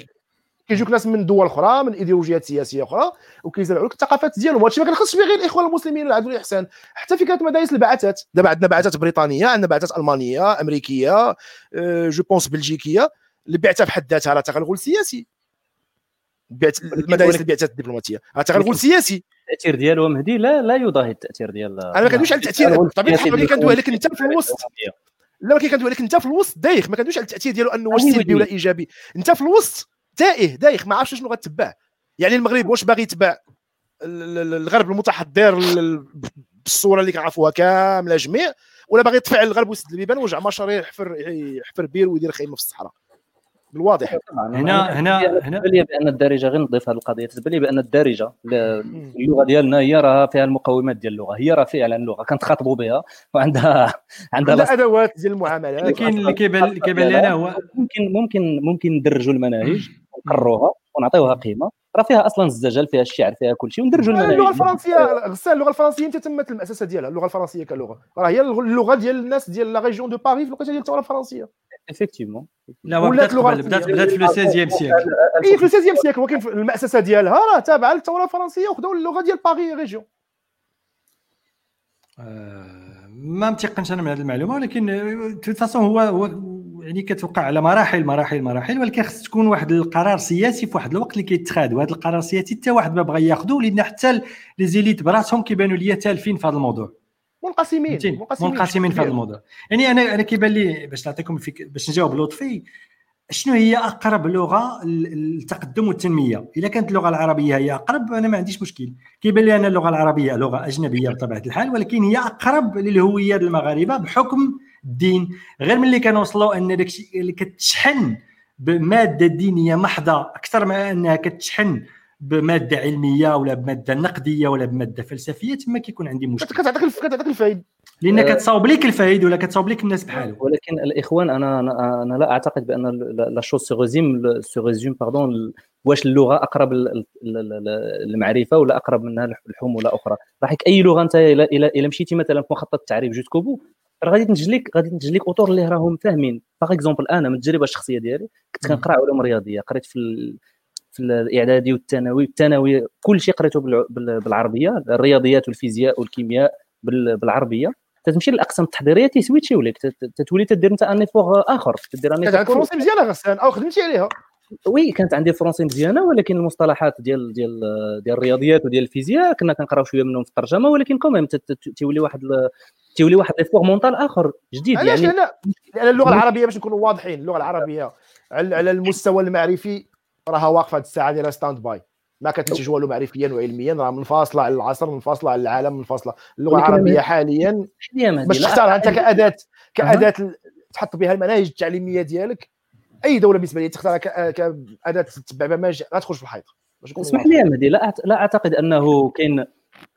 كيجيوك ناس من دول أخرى من إيديولوجيات سياسية أخرى وكيزرعوا لك الثقافات ديالهم. وهادشي ما كنخصش فيه غير الاخوان المسلمين ولا العدل والإحسان. حتى في كانت مدارس البعثات. دابا عندنا بعثات بريطانية عندنا بعثات ألمانية أمريكية أه je pense بلجيكيه البعثه في حد ذاتها راه تغلغل سياسي. بعث المدارس البعثات الدبلوماسيه راه تغلغل سياسي. التأثير ديالو مهدي لا لا يضاهي التأثير ديال أنا ما كندويش على التأثير بطبيعه الحال ملي كندوي عليك انت في الوسط. لا ولكن كندوي عليك انت في الوسط دايخ ما كندويش على التأثير ديالو أنه واش سلبي. ولا إيجابي. انت في الوسط تائه دايخ ما عرفتش شنو غتبع. يعني المغرب واش باغي يتبع؟ ال- ال- الغرب المتحضر ال- ال- بالصورة اللي كنعرفوها كاملة جميع ولا باغي يطفع الغرب ويسد البيبان ويرجع مشاريع يحفر يحفر بير ويدير خيمة في الصحراء. بالواضح. هنا هنا هنا. تبان لي بأن الدارجة غير نضيف هذه القضية تبان لي بأن الدارجة اللغة ديالنا هي راه فيها المقومات ديال اللغة هي راه فعلا لغه كنتخاطبوا بها وعندها عندها عندها لا- أدوات ديال المعاملات لكن اللي كيبان اللي كيبان لي أنا هو ممكن ممكن ممكن ندرجوا المناهج ونقروها ونعطيوها قيمة. راه فيها أصلا الزجل فيها الشعر فيها كل شيء وندرجوا المناهج. اللغة الفرنسية غسان اللغة الفرنسية أنت تمت المأسسه ديالها اللغة الفرنسية كلغة. راه هي اللغة ديال الناس ديال la région de Paris في الوقت ديال الثوره الفرنسية. effectivement لا بدات بدات. بدات في le 16 siècle et في 16 siècle ولكن في المأسسه ديالها راه تابعه للثوره الفرنسيه وخداو اللغة ديال Paris région ما متيقنش أنا من هذه المعلومه ولكن façon هو هو يعني كتوقع على مراحل مراحل مراحل ولكن خص تكون واحد القرار سياسي في واحد الوقت اللي كيتخاد وهذا القرار السياسي حتى واحد ما بغى ياخذه لأن حتى لي زيليت براسهم كيبانوا ليا تالفين في هذا الموضوع منقسمين منقسمين في هذا الموضوع. يعني أنا أنا كيبان لي باش نعطيكم باش نجاوب لطفي شنو هي أقرب لغة للتقدم والتنمية؟ اذا كانت اللغة العربية هي أقرب أنا ما عنديش مشكل. كيبان لي أنا اللغة العربية لغة أجنبية بطبيعة الحال ولكن هي أقرب للهوية المغاربة بحكم الدين. غير ملي كنوصلوا أن داكشي اللي كتشحن بمادة دينية محضة أكثر ما أنها كتشحن بمادة علمية ولا بمادة نقدية ولا بمادة فلسفية تما كيكون عندي مشكل كتعطيك الف- كتعطيك الفايد لأن آه. كتصاوب لك الفايد ولا كتصاوب لك الناس بحاله ولكن الإخوان أنا أنا, أنا لا أعتقد بأن la- chose se résume se résume pardon واش اللغة أقرب لل- لل- لل- للمعرفة ولا أقرب منها لحموله أخرى راح أي لغة أنت إلى إلى إلى مشيتي مثلا في مخطط التعريب jusqu'au bout راه غادي تنتج لك غادي تنتج لك أطر اللي راهم فاهمين par exemple أنا من التجربة الشخصية ديالي كنت. كنقرأ علوم رياضية قريت في. في الإعدادي والثانوي. الثانوي كل شيء قريته بالع- بال- بالعربية الرياضيات والفيزياء والكيمياء بال- بالعربية. تتمشي للأقسام التحضيرية تي switch يو لك تت- تتولي تدير انت un effort آخر. تدير ان كانت عندك effort français مزيانة غسان أو خدمتي عليها. oui كانت عندي ال français مزيانة ولكن المصطلحات ديال ديال ديال الرياضيات وديال الفيزياء كنا كنقراو شوية منهم في الترجمة ولكن quand même تيولي واحد تيولي واحد l'effort mental آخر جديد. يعني لأن اللغة العربية باش نكونوا واضحين. اللغة العربية على على المستوى المعرفي راها واقفة هذه الساعة ديالها stand-by ما كتنتج والو معرفيا وعلميا راه منفصله على العصر منفصله على العالم منفصله اللغة العربية حاليا. باش تختارها أنت كاداه كأداة تحط بها المناهج التعليمية ديالك أي دولة بالنسبة لي تختارها كأداة تتبع برنامج غتخرج في الحيط اسمح لي يا مهدي لا لا أعتقد أنه كاين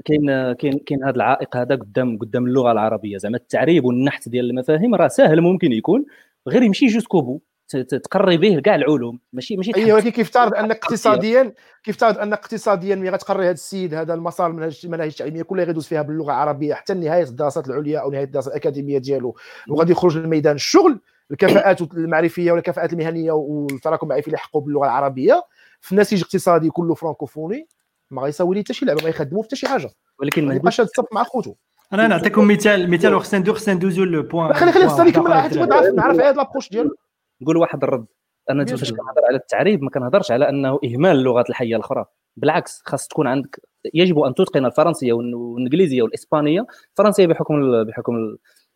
كاين كاين كاين هذا العائق هذا قدام قدام اللغة العربية. زعما التعريب والنحت ديال المفاهيم راه سهل ممكن يكون غير يمشي jusqu'au bout تقري به كاع العلوم. ماشي ماشي اي تحدد- ولكن كيفترض أن اقتصاديا كيفترض أن اقتصاديا ملي غتقري هذا السيد هذا المسار من المناهج التعليميه كلها غيدوز فيها باللغة العربية حتى نهايه الدراسات العليا أو نهاية الدراسات الأكاديمية ديالو. وغادي يخرج لميدان الشغل الكفاءات المعرفية والكفاءات المهنية والتراكم المعرفي اللي حقوا باللغة العربية. في نسيج اقتصادي كله فرانكوفوني ما غيساوي ليه حتى شي لعبة ما يخدموا في حتى شي حاجة. ولكن ما يبقاش هاد الصف مع خوتو. أنا نعطيكم مثال مثال وخصنا ندوز خصنا ندوزو لو بوان خلي خلي الصاد يكمل حيت بغيت نعرف هذا لابروش ديالو. نقول واحد الرد أنا فاش. كنهضر على التعريب ما كنهضرش على أنه إهمال اللغات الحية الأخرى. بالعكس خاص تكون عندك يجب أن تتقن الفرنسية والإنجليزية والإسبانية. الفرنسية بحكم بحكم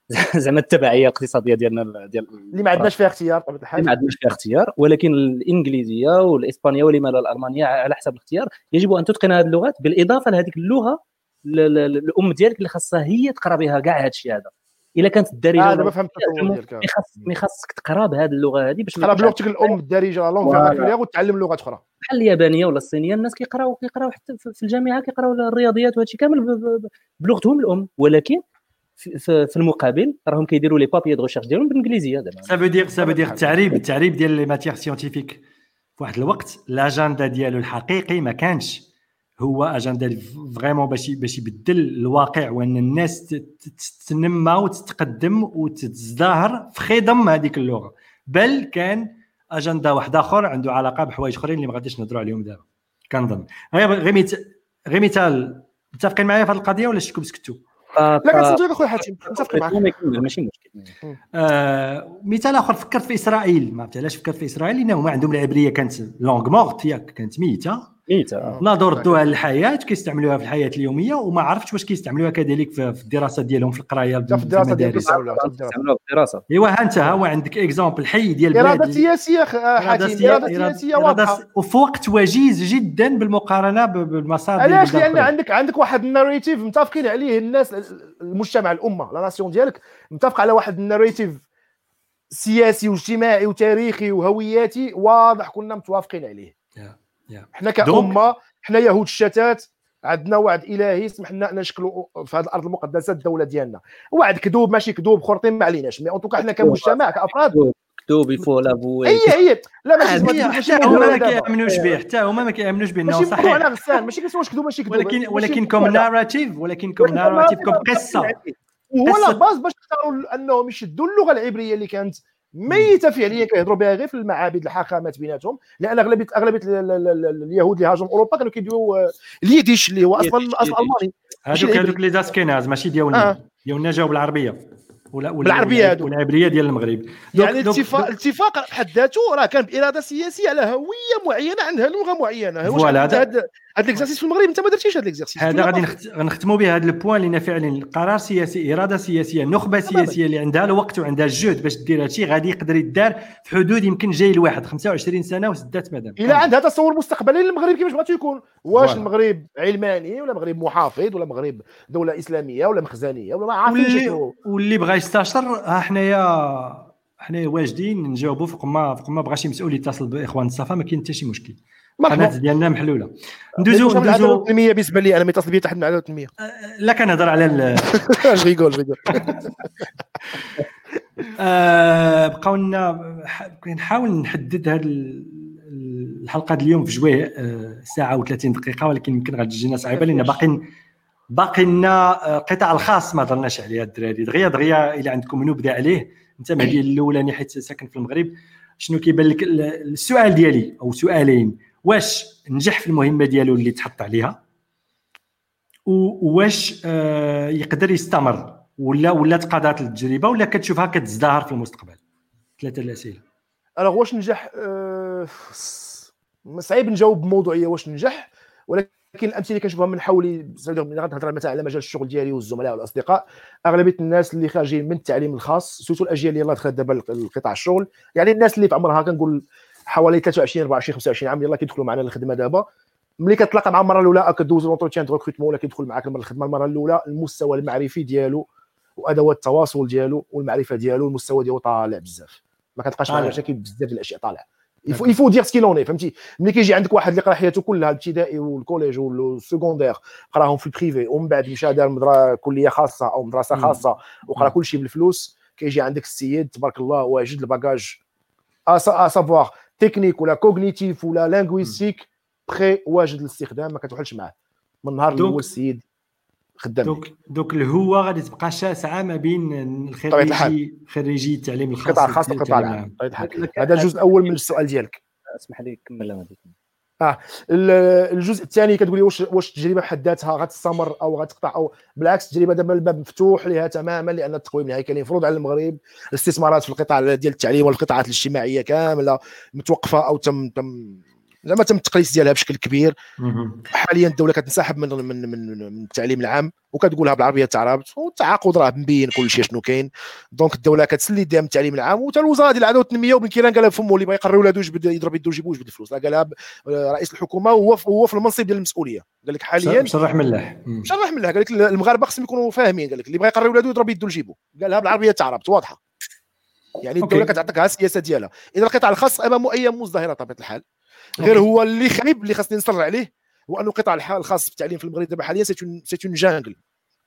زعما التبعية الاقتصادية ديالنا ديال اللي ما عندناش فيها اختيار بطبيعه ما الحال عندناش فيها اختيار ولكن الإنجليزية والإسبانية ولما لا الألمانية على حسب الاختيار يجب أن تتقن هذه اللغات بالإضافة لهذيك اللغة الام ديالك اللي خاصها هي تقرأ بها كاع هذا الشيء هذا. إلا كانت الدارجة آه ولا- دابا فهمت التصور ديالك mais خاصك تقرا بهذه اللغة هذه باش ما تقرا بلغتك الأم الدارجة langue وتعلم لغات أخرى. بحال اليابانية ولا الصينية الناس كيقراو كيقراو حتى في الجامعة كيقراو الرياضيات وهادشي كامل بلغتهم الأم. ولكن في, في في المقابل راهم كيديروا les papiers de recherche ديالهم بالإنجليزية زعما ça veut dire ça veut dire التعريب التعريب ديال les matières scientifiques في واحد الوقت الاجندا ديالو الحقيقي ما كانش. هو اجندا فريمون باش باش يبدل الواقع وأن الناس تتنمى وتتقدم وتتزدهر في خدم هذيك اللغة. بل كان اجندا واحد آخر عنده علاقة بحوايج أخرين اللي ما غاديش نهضروا عليهم دابا كنظن غير غير مثال غير مثال متفقين معايا في هذه القضية ولا شفتكم سكتوا لا كنسمعك اخويا حاتم متفق معك ماشي مشكل آه، مثال آخر فكرت في إسرائيل. ما عرفت علاش فكرت في إسرائيل؟ لأن هما عندهم العبرية كانت langue morte ياك كانت ميتة. ميتة. ناضوا ردوها للحياه كيستعملوها في الحياة اليومية وما عرفتش واش كيستعملوها كذلك في في الدراسة ديالهم في القراية في الدراسة ديال المدارس. كيستعملوها في الدراسة. إيوا ها أنت ها هو عندك exemple حي ديال بلاد اراده سياسية خ- آه، سيا- إرادة سياسية واضحة. وفي وقت وجيز جدا بالمقارنة ب- بالمصادر علاش؟ لأن. عندك عندك واحد ال narrative متفقين عليه الناس المجتمع الأمة la nation ديالك متفق على واحد ال narrative سياسي واجتماعي وتاريخي وهوياتي واضح كنا متوافقين عليه. حنا كأمة حنا يهود الشتات عندنا وعد إلهي سمح لنا نشكلوا في هذه الأرض المقدسة الدولة ديالنا. وعد كذوب ماشي كذوب خرطيم ما عليناش. mais on حنا كمجتمع كأفراد. مكتوب il faut l'avouer هي هي لا ماشي ماشي حتى ماشي هما ما. كيأمنوش به حتى هما ما كيأمنوش بانه ماشي صحيح. أنا غسان. ماشي كنسوا واش كذوب ماشي كذوب. ولكن ماشي ولكن comme. narratif ولكن comme narratif comme قصة. وهو. la base باش اختاروا أنهم يشدوا اللغة العبرية اللي كانت ميتة فعليا كيهضروا بها غير في المعابد الحاخامات بيناتهم لأن اغلبيه أغلبية ال- ال- ال- اليهود اللي هاجروا أوروبا كانوا كيدويو آه، اليديش اللي هو أصلا أصلا. ألماني هذوك. هذوك les ashkénazes ماشي ديالنا آه. ديالنا جاوا بالعربية ولا ولا بالعربية هذوك. والعبرية ديال المغرب. يعني الاتفاق الاتفاق بحد ذاته راه كان بإرادة سياسية على هوية معينة عندها لغة معينة. voilà، هذا- ال exercice في المغرب أنت ما درتيش هذا ال exercice هذا غادي نخت... غنختموا به هذا ال point لأن فعلا قرار سياسي إرادة سياسية نخبة سياسية اللي عندها الوقت وعندها الجهد باش دير هذا الشيء غادي يقدر يدار في حدود يمكن جاي الواحد 25 سنة وسدات مدام. إلى عندها تصور مستقبلي للمغرب كيفاش بغاتو يكون؟ واش. المغرب علماني ولا مغرب محافظ ولا مغرب دولة إسلامية ولا مخزنية ولا ما عارفين واللي شنو؟ واللي بغى يستشر ها حنايا حنايا واجدين نجاوبوا فوق ما فوق ما بغى شي مسؤول يتصل باخوان الصفا ما كاين حتى شي مشكل. القناة ديالنا محلولة. ندوزو ندوزو ندوزو التنميه بالنسبة لي أنا ما يتصل بي حتى حد من العداله التنميه لا كنهضر على غيقول غيقول آه، بقاو لنا ح- نحاول نحدد هذه الحلقة ديال اليوم في جويه آه، ساعة و30 دقيقة ولكن يمكن غادي تجينا صعيبه لأن باقي باقي لنا آه، القطاع الخاص ما هضرناش عليه الدراري. دغيا دغيا إلى عندكم نبذه عليه. انت مهدي الأولاني حيت ساكن في المغرب. شنو كيبان لك؟ ال- السؤال ديالي أو سؤالين. واش نجح في المهمة ديالو اللي تحط عليها؟ وواش آه، يقدر يستمر؟ ولا ولا تقاضات التجربة؟ ولا كتشوفها كتزدهر في المستقبل؟ ثلاثة الأسئلة. أنا واش نجح؟ آه، صعيب نجاوب بموضوعية واش نجح ولكن الأمثلة اللي كنشوفها من حولي ملي غنهضر مثلا على مجال الشغل ديالي والزملاء والأصدقاء أغلبية الناس اللي خارجين من التعليم الخاص سوتو الأجيال اللي يلاه دخلت دابا القطاع الشغل يعني الناس اللي في عمرها كنقول حوالي 23 24 25 عام يلاه كيدخلوا معنا للخدمة دابا. ملي كتلاقى مع المرة الأولى كدوز l'entretien de recrutement ولا كيدخل معاك الخدمة المرة الأولى المستوى المعرفي ديالو وأدوات التواصل ديالو والمعرفة ديالو المستوى ديالو طالع بزاف. ما كتلقاش طالع. مشاكل بزاف ديال الأشياء طالع يفو يفو دير سكيلوني فهمتي ملي كيجي عندك واحد اللي قرا حياته كلها الابتدائي وال collège وال secondaire قراهم في ال privé ومن بعد مشى دار مدرسه كليه خاصه أو مدرسه. خاصه وقرا مم. كل شيء بالفلوس كيجي عندك السيد تبارك الله واجد ال bagage à savoir technique ولا cognitif ولا linguistique prêt واجد للاستخدام ما كتوحلش معاه من donc- الأول السيد خدام دوك دوك الهوه غادي تبقى شاسعه ما بين. الخريجي خريجي التعليم الخاص القطاع الخاص والقطاع العام. هذا الجزء الأول من السؤال ديالك. اسمح لي كمل آه الجزء الثاني كتقول لي واش واش التجربة بحد ذاتها غتستمر أو غتقطع أو بالعكس التجربة دابا الباب مفتوح لها تماما لأن التقويم النهائي كان يفرض على المغرب. الاستثمارات في القطاع ديال التعليم والقطاعات الاجتماعية كاملة متوقفة أو تم تم زعما تم التقليص ديالها بشكل كبير. حاليا الدولة كتنسحب من من من, من التعليم العام وكتقولها بالعربية تعربت والتعاقد راه مبين كل شيء شنو كاين. دونك الدولة كتسلي ديها من التعليم العام وحتى الوزارة ديال العداله والتنميه وبن كيران قالها فمو اللي بغى يقرر ولادو يجبد يضرب يدو يجيبو يجبد الفلوس قالها رئيس الحكومة هو هو في المنصب ديال المسؤولية. قال لك حاليا مشرح ملاح مشرح ملاح قال لك المغاربة خصهم يكونوا فاهمين. قال لك اللي بغى يقرر ولادو يضرب يدو يجيبو قالها بالعربية تعربت. واضحة. يعني الدولة كتعطيك السياسة ديالها. إذا القطاع الخاص امامه أي مزدهرة طبيعة الحال غير هو اللي خايب اللي خاصني نصر عليه هو أنه القطاع الخاص في التعليم في المغرب دابا حاليا c'est une jungle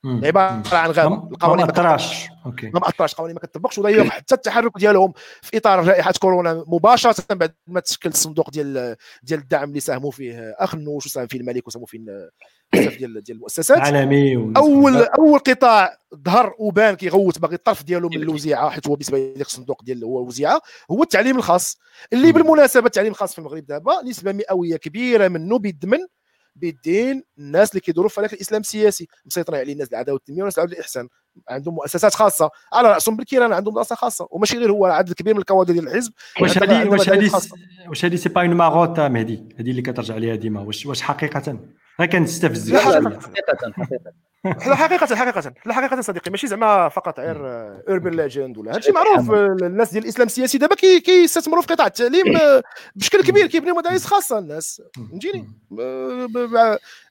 عبارة عن غابة. القوانين ما اثرش OK. ما اثرش القوانين ما كتطبقش وضيق حتى التحرك ديالهم في إطار جائحه كورونا مباشرة بعد ما تشكل الصندوق ديال ديال الدعم اللي ساهموا فيه اخنوش وساهم فيه الملك وساهموا فيه بزاف ديال ديال المؤسسات. عالمي اول أول قطاع ظهر وبان كيغوت باغي الطرف ديالو من الوزيعة حيت هو بالنسبة لذاك الصندوق ديال هو الوزيعه هو التعليم الخاص. اللي بالمناسبة التعليم الخاص في المغرب دابا نسبة مئوية كبيرة منه بيدمن بيدين الناس اللي كيدوروا في الإسلام السياسي مسيطرين عليه الناس العداله والتنميه والناس العداله الإحسان. عندهم مؤسسات خاصة. على رأسهم بالكيران عندهم دراسه خاصة. وماشي غير هو عدد كبير من الكوادر ديال الحزب. واش هذه واش هذه واش هذه c'est pas une marotte مهدي هذه اللي كترجع ليها ديما. واش واش حقيقة؟ غير كنستفز حقيقة حقيقة لا حقيقة حقيقة. صديقي ماشي زعما فقط غير urban legend ولا. هادشي معروف الناس ديال الإسلام السياسي دابا كيستثمروا في قطاع التعليم بشكل كبير كيبنيو مدارس خاصة الناس. فهمتيني؟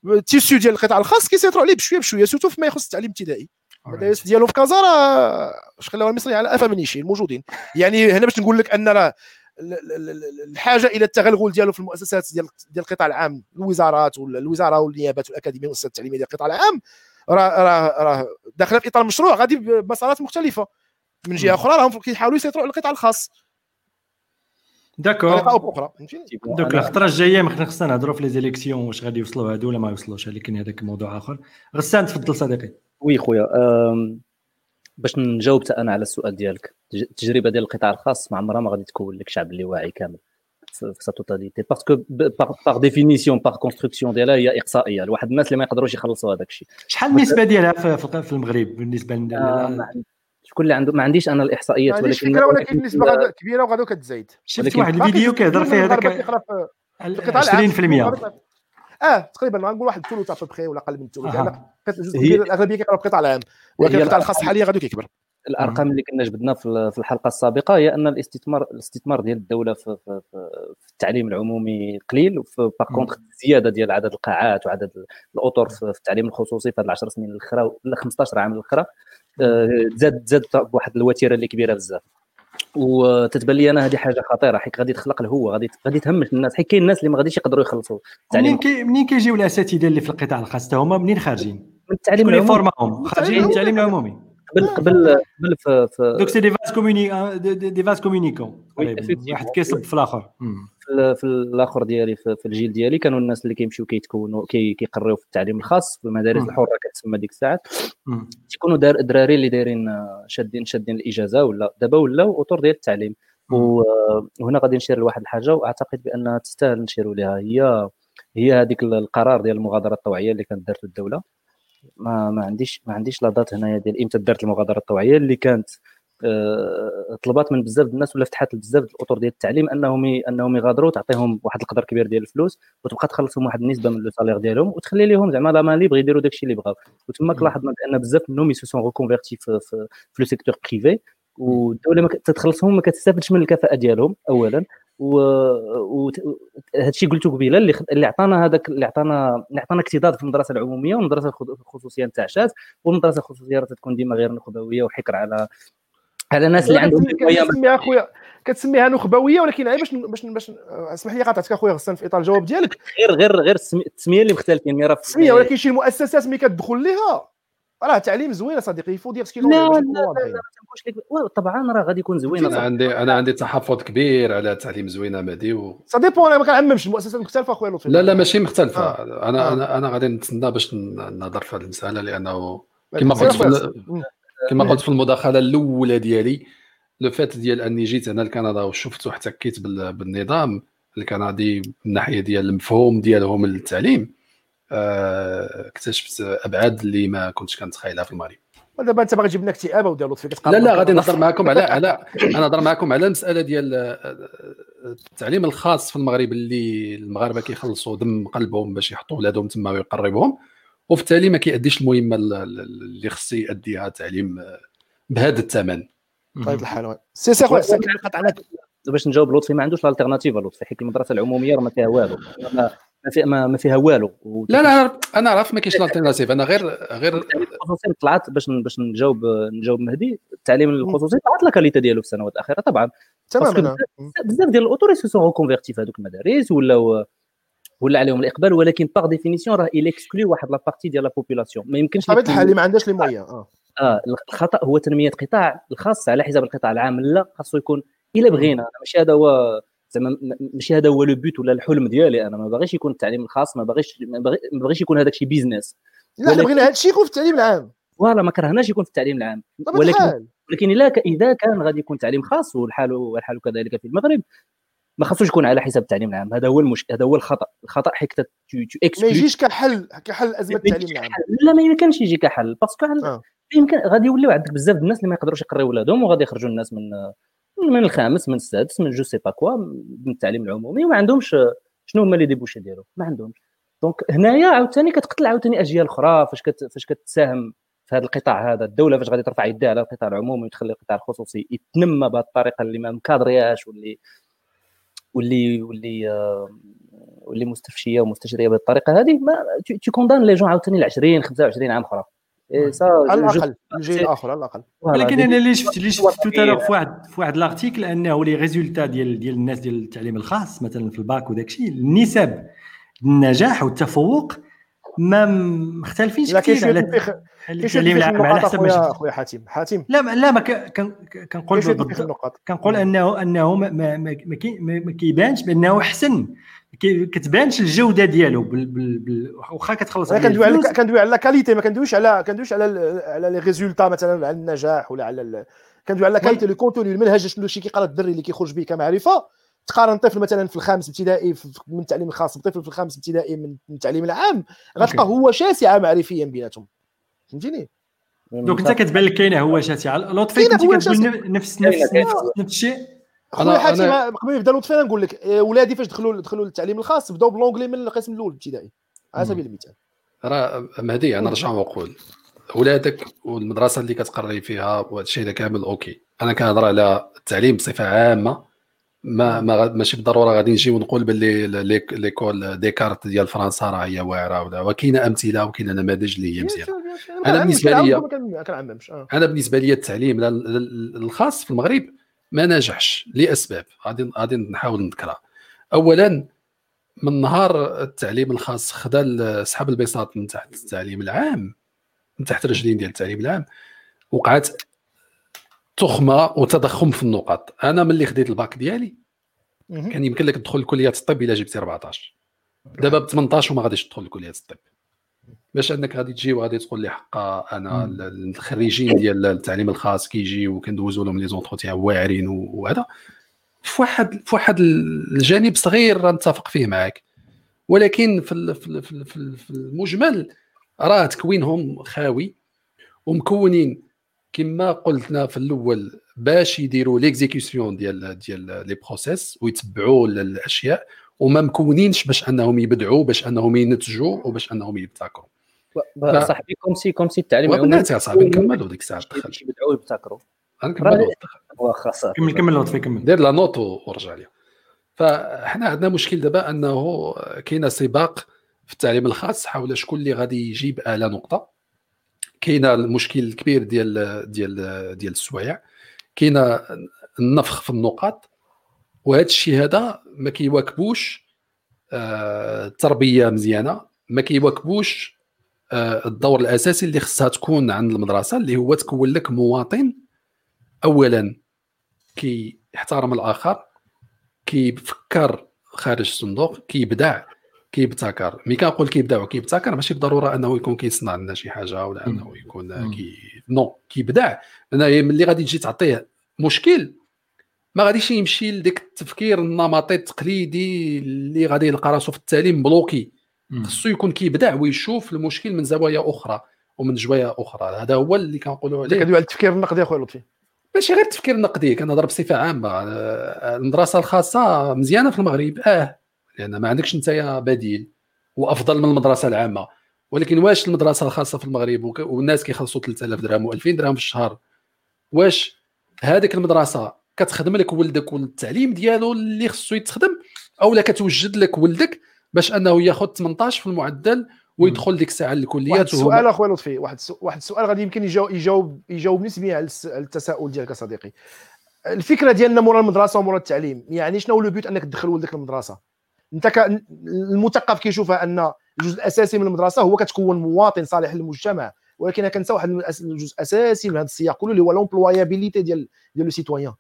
ال tissu ديال القطاع الخاص كيسيطروا عليه بشوية بشوية surtout فيما يخص التعليم الابتدائي. المدارس ديالو في كازا راه اش خلاو المصري على أفا منيشي الموجودين يعني هنا باش نقول لك ان راه الحاجة إلى التغلغل ديالو في المؤسسات ديال ديال القطاع العام الوزارات ولا الوزارة والنيابات والأكاديمية والمؤسسات التعليميه ديال القطاع العام راه راه راه داخلة في إطار مشروع غادي بمسارات مختلفة. من جهة أخرى راهم كيحاولوا يسيطروا على القطاع الخاص. d'accord. أخرى donc الخطرة الجاية خصنا نهضروا في les élections واش غادي يوصلوا هادو ولا ما يوصلوش ولكن هذاك موضوع آخر. غسان تفضل صديقي. oui خويا باش نجاوب أنا على السؤال ديالك. التجربة ديال القطاع الخاص ما عمرها ما غادي تكون لك شعب اللي واعي كامل في sa totalité parce que par définition par construction ديالها هي إقصائية. لواحد الناس اللي ما يقدروش يخلصوا هذاك الشيء. شحال النسبة ديالها في المغرب بالنسبة آه شكون اللي عنده ما عنديش أنا الإحصائيات ولكن ولكن النسبة كبيرة وغادي كتزايد شفت واحد الفيديو كيهضر فيه هذاك 20% آه تقريبا نقول واحد الثلث ابخي ولا أقل من الثلث لأن الأغلبية كيقراو القطاع العام ولكن القطاع الخاص حاليا غادي كيكبر. الأرقام اللي كنا جبدنا في الحلقة السابقة هي أن الاستثمار الاستثمار ديال الدولة في, في, في التعليم باغ قليل باغ كونتخ الزياده ديال عدد القاعات وعدد الأطر في التعليم الخصوصي في هذه 10 سنين الأخرى ولا 15 عام الأخرى آه، زاد زاد بواحد الوتيرة اللي كبيرة بزاف. وتتبان لي أنا هذه حاجة خطيرة حيت غادي تخلق الهوه غادي غادي تهمش الناس. حيت كاين الناس اللي ما غاديش يقدروا يخلصوا منين كي منين كيجيو الأساتذة اللي في القطاع الخاص؟ هما منين خارجين؟ من التعليم العمومي. فورماهم؟ خارجين من التعليم العمومي. قبل قبل قبل في, في donc c'est des vases communi des vases communicants. واحد كيصب في الآخر. في, في الآخر ديالي في, في الجيل ديالي كانوا الناس اللي كيمشيو كيتكونوا كي كيقريو في التعليم الخاص في المدارس الحرة كتسمى ديك الساعات. تيكونوا دار دراري اللي دايرين شادين شادين الإجازة ولا دابا ولاو أطر ديال التعليم. وهنا غادي نشير لواحد الحاجة وأعتقد بانها تستاهل نشيروا لها هي هي هذيك القرار ديال المغادرة الطوعية اللي كانت دارت الدولة. ما ما عنديش ما عنديش la date هنايا ديال إمتى دارت المغادرة الطوعيه اللي كانت آه، طلبات من بزاف الناس ولا فتحات بزاف الأطر ديال التعليم أنهم أنهم يغادروا تعطيهم واحد القدر كبير ديال الفلوس وتبقى تخلصهم واحد النسبة من le salaire ديالهم وتخلي لهم زعما la main libre يديروا داكشي اللي بغاو. وتما لاحظنا بأن بزاف منهم ils se reconvertit في, في, في le secteur privé والدولة ما تتخلصهم ما كتستافدش من الكفاءة ديالهم اولا. وهذا الشيء قلته قبيلة اللي اللي عطانا هذاك اللي عطانا اللي عطانا اكتظاظ في المدرسة العمومية والمدرسة الخصوصية نتاع شاذ والمدرسة الخصوصية راه تكون ديما غير نخبوية وحكر على على الناس اللي عندهم كتسميها أخويا كتسميها نخبوية ولكن باش باش باش اسمح لي قاطعتك أخويا غسان في اطار الجواب ديالك. غير غير غير التسمية اللي مختلفين راه التسمية ولكن شي مؤسسات ملي كتدخل ليها راه تعليم زوين صديقي يفو دير سكيلو لا لا لا لا طبعا راه غادي يكون زوين أنا عندي أنا عندي تحفظ كبير على تعليم زوين مهدي و سا ديبون أنا ما كنعممش المؤسسات مختلفة أخويا لطفي لا لا ماشي مختلفة. آه. أنا آه. أنا أنا غادي نتسنى باش نهضر في هذه المسألة لأنه كما قلت في كما قلت في المداخلة الأولى ديالي لو فات ديال أني جيت هنا لكندا وشفت وحتكيت بالنظام الكندي من الناحيه ديال المفهوم ديالهم للتعليم اكتشفت أبعاد اللي ما كنتش كنتخيلها في المغرب ودابا أنت باغي تجيب لنا اكتئاب ودير لطفي لا لا غادي نهضر معكم على على أنا نهضر معكم على المساله ديال آه، التعليم الخاص في المغرب اللي المغاربة كيخلصوا دم قلبهم باش يحطوا ولادهم تما ويقربوهم. وفي التالي ما كيأديش المهمة اللي خص يأديها التعليم آه، بهذا الثمن. بطبيعة الحال si si خويا باش نجاوب لطفي ما عندوش ال alternative لطفي حيت المدرسة العمومية راه ما فيها والو. ما, في ما, فيها والو. لا لا أنا عارف ما كاينش ال alternative أنا غير غير الخصوصي طلعت باش باش نجاوب نجاوب مهدي التعليم الخصوصي طلعت la qualité ديالو في السنوات الأخيرة طبعا. تماما. بزاف ديال ال autoroutes se reconvertit في هذوك المدارس ولا ولا عليهم الإقبال ولكن par définition راه il exclut واحد la partie ديال la population ما يمكنش بطبيعه الحال اللي ما عندهاش les moyens آه. آه الخطأ هو تنمية قطاع الخاص على حساب القطاع العام. لا خاصو يكون إلا بغينا. ماشي هذا هو زعما ماشي هذا هو le but ولا الحلم ديالي أنا ما باغيش يكون التعليم الخاص ما باغيش ما باغيش يكون هذاك شي بيزنس لا ولكن... بغينا هذا الشيء يكون في التعليم العام. voilà ما كرهناش يكون في التعليم العام. ولكن ولكن إلا إذا كان غادي يكون تعليم خاص والحال والحال كذلك في المغرب ما خاصوش يكون على حساب التعليم العام. هذا هو المشكل هذا هو الخطأ. الخطأ حيت تو ما يجيش كحل كحل أزمة التعليم العام. لا ما يمكنش يجي كحل parce que آه. يمكن. غادي يوليو عندك بزاف الناس اللي ما يقدروش يقريو ولادهم وغادي يخرجوا الناس من من الخامس من السادس من je sais pas quoi من التعليم العمومي وما عندهمش شنو هما les débouchés ديالو؟ ما عندهمش. donc هنايا عاوتاني كتقتل عاوتاني أجيال أخرى فاش كت فاش كتساهم في هذا القطاع هذا. الدولة فاش غادي ترفع يدها على القطاع العمومي وتخلي القطاع الخصوصي يتنمى بهذه الطريقة اللي ما ما cadréeاش واللي واللي واللي واللي مستفشية ومستشرية بهذه الطريقة هذه ما تي condamne les jeunes عاوتاني ل 20 25 عام أخرى. إيه، على الاقل الجيل الآخر على الاقل ولكن أنا اللي شفت اللي شفت توتا في واحد في واحد l'article أنه les résultats ديال ديال الناس ديال التعليم الخاص مثلا في الباك وداك الشيء النسب النجاح والتفوق ما مختلفين كثير على التعليم العام على حسب خويا حاتم. حاتم. لا ما لا ما كنقول كنقول انه أنه ما ما ما كيبانش بأنه أحسن. كتبانش الجودة ديالو واخا كتخلص كندوي على كندوي على qualité ما كندويش على كندويش على على les résultats مثلا على النجاح ولا على كندوي على qualité le contenu المنهج شنو شي كيقرا الدري اللي كيخرج به كمعرفة. تقارن طفل مثلا في الخامس ابتدائي من التعليم الخاص بطفل في الخامس ابتدائي من التعليم العام غتلقى هوة شاسعة معرفيا بيناتهم. فهمتيني؟ donc أنت كتبان لك كاينة هوة شاسعة لطفي كنت كتقول نفس نفس نفس الشيء؟ حاجة أنا... قبل يبدأ لطفي نقول لك إيه، ولادي فاش دخلوا دخلوا للتعليم الخاص بداو بلونكلي من القسم الأول الابتدائي على سبيل المثال. راه مهدي أنا نرجع ونقول ولادك والمدرسة اللي كتقري فيها وهذا الشيء كامل OK. أنا كنهضر على التعليم بصفة عامة ما ما ماشي بالضرورة غادي نجي ونقول باللي l'école Descartes ديال فرنسا راه هي واعرة وكاينة أمثلة وكاينة نماذج اللي هي مزيانة. أنا بالنسبة لي. أنا بالنسبة لي التعليم الخاص في المغرب ما نجحش لأسباب. غادي غادي نحاول نذكرها. اولا من نهار التعليم الخاص خدا سحب البساط من تحت التعليم العام من تحت رجلين ديال التعليم العام وقعت تخمة وتضخم في النقاط. أنا ملي خديت الباك ديالي كان يمكن لك تدخل لكليه الطب إلا جبتي 14 دابا ب 18 وما غاديش تدخل لكليه الطب. باش انك غادي تجي وغادي تقول لي حقا أنا الخريجين ديال التعليم الخاص كيجيو وكندوزو لهم les entretiens واعرين وهذا. في واحد في واحد الجانب صغير نتفق فيه معك ولكن في في في المجمل راه تكوينهم خاوي ومكونين كما قلتنا في الأول باش يديروا l'exécution ديال ديال les process ويتبعوا الأشياء وما مكونينش باش أنهم يبدعوا باش أنهم ينتجوا وباش أنهم يبتكروا صاحبي comme si comme si التعليم العمومي يا صاحبي نكملوا ديك الساعة دخل يبدعوا يبتكروا نكملوا واخا صافي كمل كمل لطفي كمل. دير la note ورجع لي. فاحنا عندنا مشكل دابا أنه كاين سباق في التعليم الخاص حول شكون اللي غادي يجيب اعلى نقطة. كاين المشكل الكبير ديال ديال ديال السوايع. كاين النفخ في النقاط. وهذا الشيء هذا ما كيواكبوش آه، التربية مزيانة. ما كيواكبوش الدور الأساسي اللي خصها تكون عند المدرسة اللي هو تكون لك مواطن اولا كيحترم الآخر كيفكر خارج الصندوق كيبدع كيبتكر. ملي كنقول كيبدع وكيبتكر ماشي بالضرورة أنه يكون كيصنع لنا شي حاجة ولا أنه يكون كي نو كيبدع. أنا ملي غادي تجي تعطيه مشكل ما غاديش يمشي لديك التفكير النمطي التقليدي اللي غادي يلقى راسو في التعليم bloqué. خصو يكون كيبدع ويشوف المشكل من زوايا أخرى ومن زوايا أخرى. هذا هو اللي كنقولوا عليه. كندوي على التفكير النقدي اخويا لطفي. ماشي غير التفكير النقدي كنهضر بصفة عامة. المدرسة الخاصة مزيانة في المغرب. آه لأن ما عندكش أنت بديل وأفضل من المدرسة العامة. ولكن واش المدرسة الخاصة في المغرب؟ والناس كيخلصوا 3000 درهم و2000 درهم في الشهر. واش هذيك المدرسة كتخدم لك ولدك والتعليم ديالو اللي خصو يتخدم أو لا كتوجد لك ولدك باش انه ياخذ 18 في المعدل ويدخل ديك الساعة للكليات واحد السؤال أخويا لطفي واحد واحد السؤال غادي يمكن يجاوب يجاوب يجاوب نسبيا على التساؤل ديالك صديقي. الفكرة ديالنا مورا المدرسة ومورا التعليم يعني شنو هو لو بيوت أنك تدخل ولدك للمدرسه أنت ك... المثقف كيشوفها أن الجزء الأساسي من المدرسة هو كتكون مواطن صالح للمجتمع ولكن كنسى واحد الجزء الأساسي من هذا السياق كله اللي هو l'employabilité ديال ديال le citoyen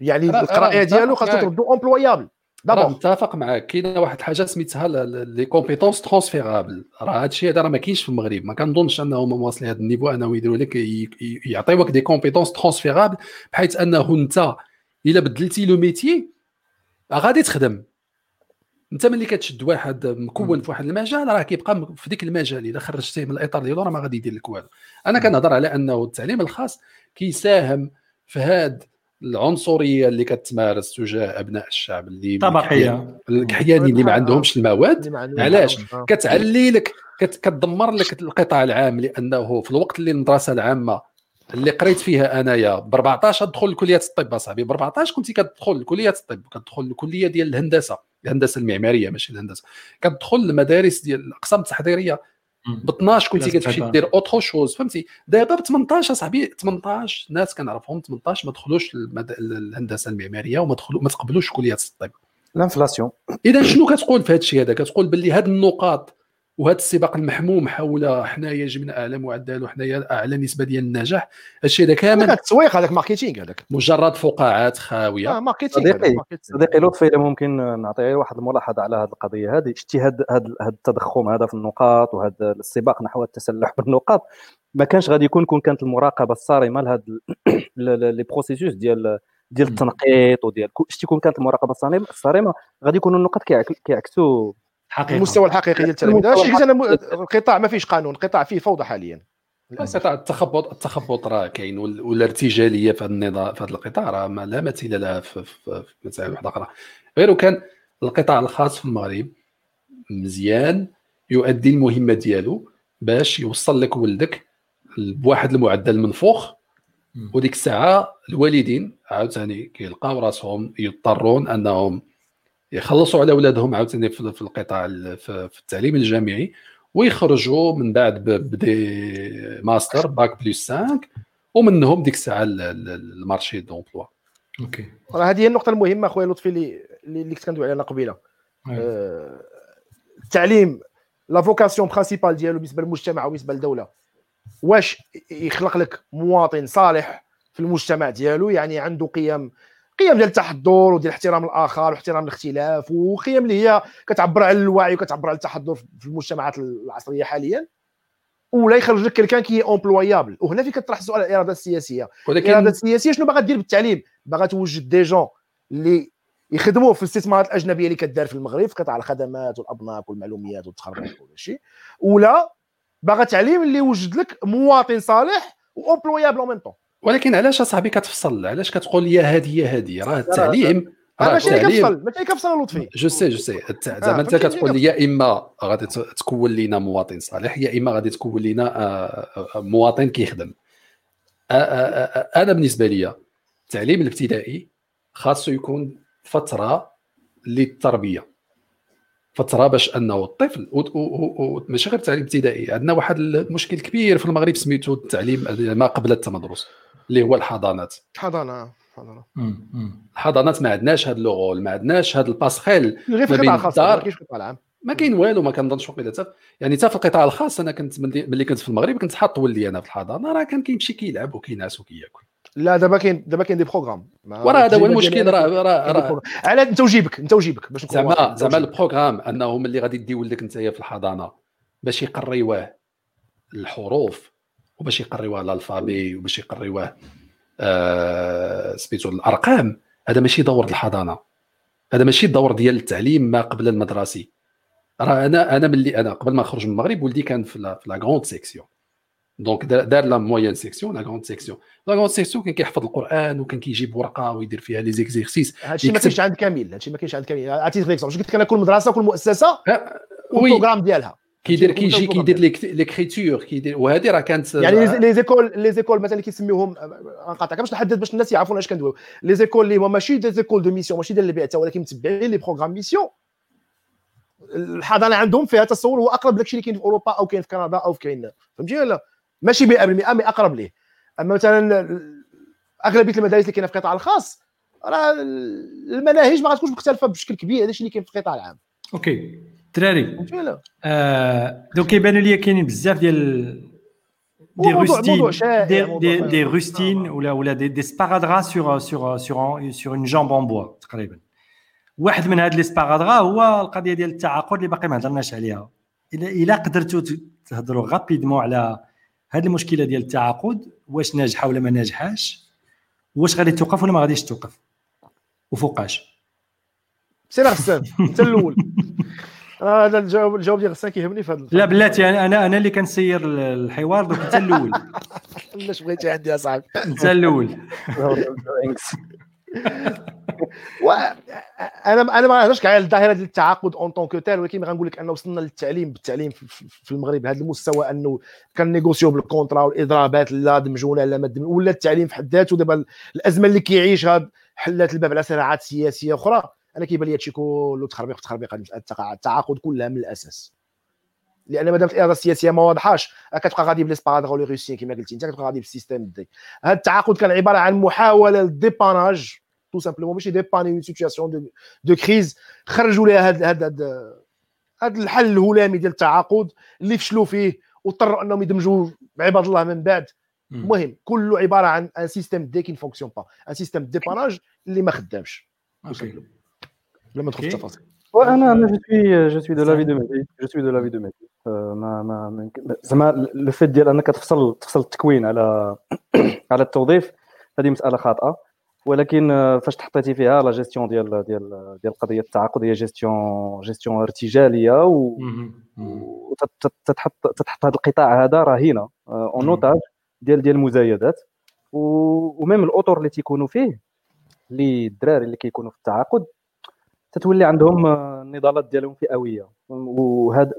يعني القرايه ديالو خاصها تردو employable دابا متفق معاك. كاينة واحد الحاجة سميتها les compétences transférables راه هادشي هذا راه ما كاينش في المغرب. ما كنظنش انهم واصلين هذا ال niveau أنه يديروا لك يعطيوك des compétences transférables بحيث أنه أنت إلا بدلتي لو ميتي غادي تخدم. أنت ملي كتشد واحد مكون في واحد المجال راه كيبقى في ديك المجال. اذا خرجتيه من الإطار ديالو راه ما غادي يدير لك والو. أنا كنهضر على أنه التعليم الخاص كيساهم في هاد العنصرية اللي كتمارس تجاه أبناء الشعب اللي طبقيه الكحيانين اللي ما عندهمش المواد؟ علاش؟ كتعلي لك كتدمر لك القطاع العام لأنه في الوقت اللي المدرسة العامة اللي قريت فيها أنايا ب 14 ادخل لكليات الطب أصاحبي ب 14 كنت كتدخل لكليات الطب كتدخل الكلية ديال الهندسة الهندسة المعمارية ماشي الهندسة كتدخل المدارس ديال الأقسام التحضيرية ب 12 كنتي كتمشي دير autre chose فهمتي؟ دابا ب 18 أصاحبي 18 ناس كنعرفهم 18 ما دخلوش الهندسة المعمارية وما دخلوا ما تقبلوش كليات الطب. ال inflation إذا شنو كتقول في هذا الشيء هذا؟ كتقول باللي هذه النقاط وهذا السباق المحموم حول حنايا جبنا اعلى معدل وحنايا أعلى نسبة ديال النجاح. الشيء هذا كامل هذاك التسويق هذاك marketing هذاك. مجرد فقاعات خاوية. آه marketing صديقي صديقي لطفي إذا ممكن نعطي واحد الملاحظه على هذه القضية. هذه شتي هذا هذا التضخم هذا في النقاط وهذا السباق نحو التسلح بالنقاط. ما كانش غادي يكون كون كانت المراقبة الصارمة لهذا les processus ديال ديال التنقيط وديال شتي كون كانت المراقبة الصارمه غادي يكونوا النقط كيعكسوا حقيقة. المستوى الحقيقي ديال التلاميذ. هادشي حيت أنا القطاع ما فيش قانون القطاع فيه فوضى حاليا. القطاع التخبط التخبط راه كاين والارتجاليه في هذا النظام في هذا القطاع راه ما لا مثيل لها في, في, في مسائل واحدة أخرى غير كان القطاع الخاص في المغرب مزيان يؤدي المهمة ديالو باش يوصل لك ولدك بواحد المعدل منفوخ وديك الساعة الوالدين عاوتاني كيلقاو راسهم يضطرون أنهم يخلصوا على اولادهم عاوتاني في القطاع في التعليم الجامعي ويخرجوا من بعد ب des masters bac plus 5 ومنهم ديك الساعة ال marché d'emploi OK. راه هذه هي النقطة المهمة أخويا لطفي اللي اللي كنت كندوي عليها قبيلة. آه التعليم la vocation principale ديالو بالنسبة للمجتمع وبالنسبه للدولة واش يخلق لك مواطن صالح في المجتمع ديالو؟ يعني عنده قيم قيم ديال التحضر وديال احترام الآخر واحترام الاختلاف وقيم اللي هي كتعبر على الوعي وكتعبر على التحضر في المجتمعات العصرية حاليا ولا يخرج لك quelqu'un qui est employable وهنا فين كطرح السؤال الإرادة السياسية؟ ولكن الإرادة السياسية شنو باغا دير بالتعليم؟ باغا توجد des gens اللي يخدموا في الاستثمارات الأجنبية اللي كدار في المغرب في قطاع الخدمات والابناق والمعلومات والتخربيق وكل شيء ولا باغا تعليم اللي يوجد لك مواطن صالح و employable en même temps ولكن علاش أصاحبي كتفصل؟ علاش كتقول يا هادي يا هادي؟ راه التعليم راه ماشي كتفصل ماشي كتفصل لطفي je sais je sais. زعما أنت كتقول لي يا إما غادي تكون لينا مواطن صالح يا إما غادي تكون لينا مواطن كيخدم. أنا بالنسبة لي التعليم الابتدائي خاصو يكون فترة للتربية. فترة باش أنه الطفل ماشي غير التعليم الابتدائي عندنا واحد المشكل كبير في المغرب سميتو التعليم ما قبل التمدرس. اللي هو الحضانات. حضانة حضانة. الحضانات ما عندناش هذا لوغول ما عندناش هذا الباسخيل. غير في القطاع الخاص ما كاينش القطاع العام. ما كاين والو ما كنظنش وقيلا يعني حتى في القطاع الخاص أنا كنت ملي كنت في المغرب كنت حاط ولدي أنا في الحضانة. راه كان كيمشي كيلعب وكينعس وكياكل لا دابا كاين دابا كاين des programmes. وراه هذا هو المشكل راه راه راه. على أنت وجيبك أنت وجيبك باش زعما زعما ال programme أنه ملي غادي دي ولدك انت في الحضانة باش يقريوه الحروف وباش يقريوه ال alphabet وباش يقريوه آه سميتو الأرقام. هذا ماشي دور الحضانة. هذا ماشي الدور ديال التعليم ما قبل المدرسي راه أنا أنا ملي أنا قبل ما نخرج من المغرب ولدي كان في la grande section donc دار la moyenne section la grande section la grande section كان كيحفظ القرآن وكان كيجيب ورقة ويدير فيها les exercices هادشي ما كاينش عند كامل هادشي ما كاينش عند كامل عطيت لك قلت لك أنا كل مدرسة كل مؤسسة وال programme ديالها. كيدير كيجي كيدير l'écriture كيدير وهذه راه كانت يعني لي زيكول لي زيكول مثلا اللي كيسميوهم نقاطعك باش نحدد باش الناس يعرفوا اش كندويو؟ les écoles اللي هما ماشي des écoles de mission ماشي ديال البعثه ولكن متبعين les programmes mission الحضانه عندهم فيها تصور هو أقرب لك اللي كاين في أوروبا أو كاين في كندا أو كاين فهمتي ولا ماشي 100% مي أقرب ليه. أما مثلا أغلبية المدارس اللي كاينة في القطاع الخاص راه المناهج ما غاتكونش مختلفة بشكل كبير هذا الشيء اللي كاين في القطاع العام. أوكي. الدراري آه دونك كيبان لي كاينين بزاف ديال دي روستين. دي, دي, دي روستين ولا ولا دي, دي سبارادغا سور سور سور سور اون جامب اون بوا تقريبا. واحد من هاد لي سبارادغا هو القضية ديال التعاقد اللي باقي ما هضرناش عليها. الا إلا قدرتوا تهضروا غابيدمون على هاد المشكلة ديال التعاقد واش ناجحة ولا ما ناجحاش واش غادي توقف ولا ما غاديش توقف. وفوقاش. سير غسان أنت الأول. هذا الجواب الجواب ديال غسان كيهمني في هذا لا بلاتي أنا أنا اللي كنسير الحوار دوك أنت الأول. علاش بغيتي عندي يا صاحبي؟ أنت الأول. أنا أنا ما نهضرش كاع على الظاهرة ديال التعاقد en tant que tel ولكن غنقول لك أنه وصلنا للتعليم. بالتعليم في المغرب بهذا المستوى أنه كن négocier و بال contrat والإضرابات لا دمجونا لا ما ولا التعليم في حد ذاته دابا الأزمة اللي كيعيش هاد حلات الباب على صراعات سياسية أخرى. أنا كيبان لي هادشي كله تخربيق تخربيق التعاقد كلها من الأساس. لأن مادام الاراده السياسيه ما واضحاش كتبقى غادي ب les sparadraps les rustines كما قلتي أنت كتبقى غادي بال système D هذا التعاقد كان عبارة عن محاولة لل dépannage tout simplement ماشي dépanner une situation de, crise خرجوا لها هذا هذا هذا الحل الهلامي ديال التعاقد اللي فشلوا فيه واضطروا أنهم يدمجوا بعباد الله من بعد. المهم كله عبارة عن un système D qui fonctionne pas un système dépannage اللي ما خدامش بلا ما ندخل في التفاصيل وأنا أنا جو سوي جو سوي دو لافي دو ميدي جو سوي دو لافي دو ميدي ما ما زعما le fait ديال أنك تفصل تفصل التكوين على على التوظيف هذه مسألة خاطئة. ولكن فاش تحطيتي فيها لا جيستيون ديال ديال ديال قضية التعاقد هي جيستيون جيستيون ارتجالية وتتحط تتحط هذا القطاع هذا رهينه en otage ديال ديال المزايدات. و même الأطر اللي تيكونوا فيه اللي الدراري اللي كيكونوا في التعاقد تتولي عندهم النضالات ديالهم فئويه وهذا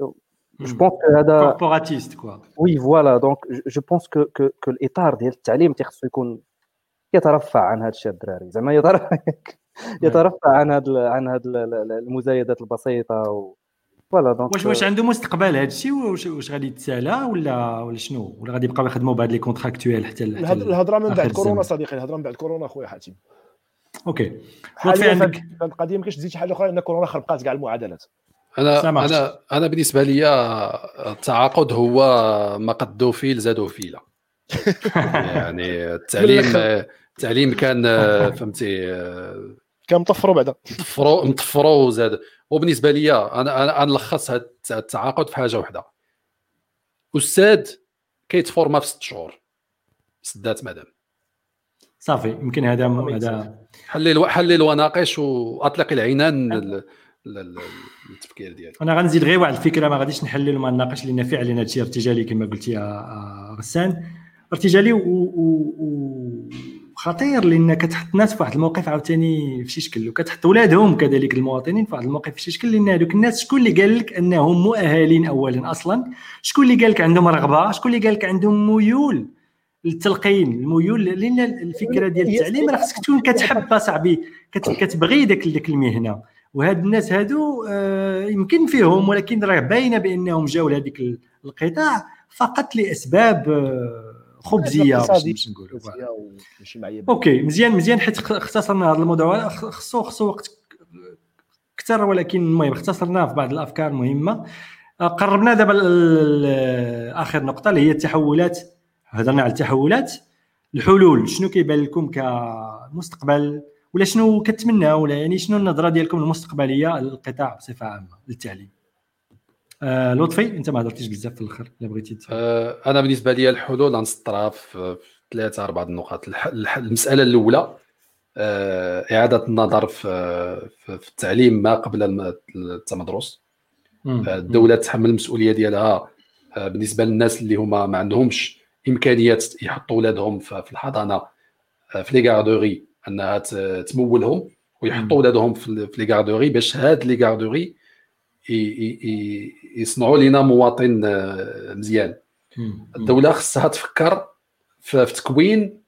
je pense هذا corporatiste quoi oui voilà donc je pense que que الاطار ديال التعليم تيخصو يكون يترفع عن هذا الشيء الدراري. زعما يترفع يترفع عن هذا عن هذا المزايدات البسيطة و... voilà donc واش واش عنده مستقبل هذا الشيء؟ واش واش غادي يتسالى ولا ولا شنو؟ ولا غادي يبقاو يخدموا بهاد les contractuels حتى الهضرة من بعد كورونا صديقي الهضرة من بعد كورونا خويا حاتم. OK. لطفي عندك؟ القضية ما كاينش تزيد شي حاجة أخرى؟ ان كورونا خربقات كاع المعادلات. أنا أنا أنا بالنسبة لي التعاقد هو ما قدو فيل زادوا فيله يعني التعليم التعليم كان فهمتي كان مطفروا بعدا. مطفروا مطفروا وزاد. وبالنسبة لي أنا أنا نلخص هذا التعاقد في حاجة واحدة أستاذ كيتفورما في ست شهور. سدات مدام. صافي يمكن هذا هذا حلل حلل وناقش وأطلق العنان للتفكير ديالك أنا غنزيد غير واحد الفكرة ما غاديش نحلل وما نناقش لأن فعلا هذا الشيء ارتجالي كما قلتي يا غسان. ارتجالي وخطير لأن كتحط الناس في واحد الموقف عاوتاني في شي شكل وكتحط ولادهم كذلك المواطنين في واحد الموقف في شي شكل لأن هذوك الناس شكون اللي قال لك أنهم مؤهلين اولا أصلا؟ شكون اللي قال لك عندهم رغبة؟ شكون اللي قال لك عندهم ميول؟ للتلقين الميول لأن الفكرة ديال التعليم راه خصك تكون كتحب صاحبي كتبغي داك ديك المهنة. وهاد الناس هادو آه يمكن فيهم ولكن راه باينة بأنهم جاوا لهذيك القطاع فقط لأسباب آه خبزية باش نقولوا. OK مزيان مزيان حيت اختصرنا هذا الموضوع. خصو خصو وقت أكثر ولكن المهم اختصرناه في بعض الأفكار المهمه آه، قربنا دابا آخر نقطة اللي هي التحولات هضرنا على التحولات. الحلول شنو كيبان لكم كمستقبل؟ ولا شنو كتمناو ولا يعني شنو النظرة ديالكم المستقبلية للقطاع بصفة عامة للتعليم؟ آه لطفي أنت ما هضرتيش بزاف في الأخر إلا بغيتي آه أنا بالنسبة لي الحلول غنسطرها في ثلاثة أربعة النقاط. المسألة الأولى آه، إعادة النظر في في التعليم ما قبل التمدرس. آه، الدولة تحمل المسؤولية ديالها آه، بالنسبة للناس اللي هما ما عندهمش إمكانيات يحطوا اولادهم في الحضانة في لي غاردوري أنها تمولهم ويحطوا اولادهم في لي غاردوري باش هاد لي غاردوري يصنعوا لنا مواطن مزيان. الدولة خصها تفكر في تكوين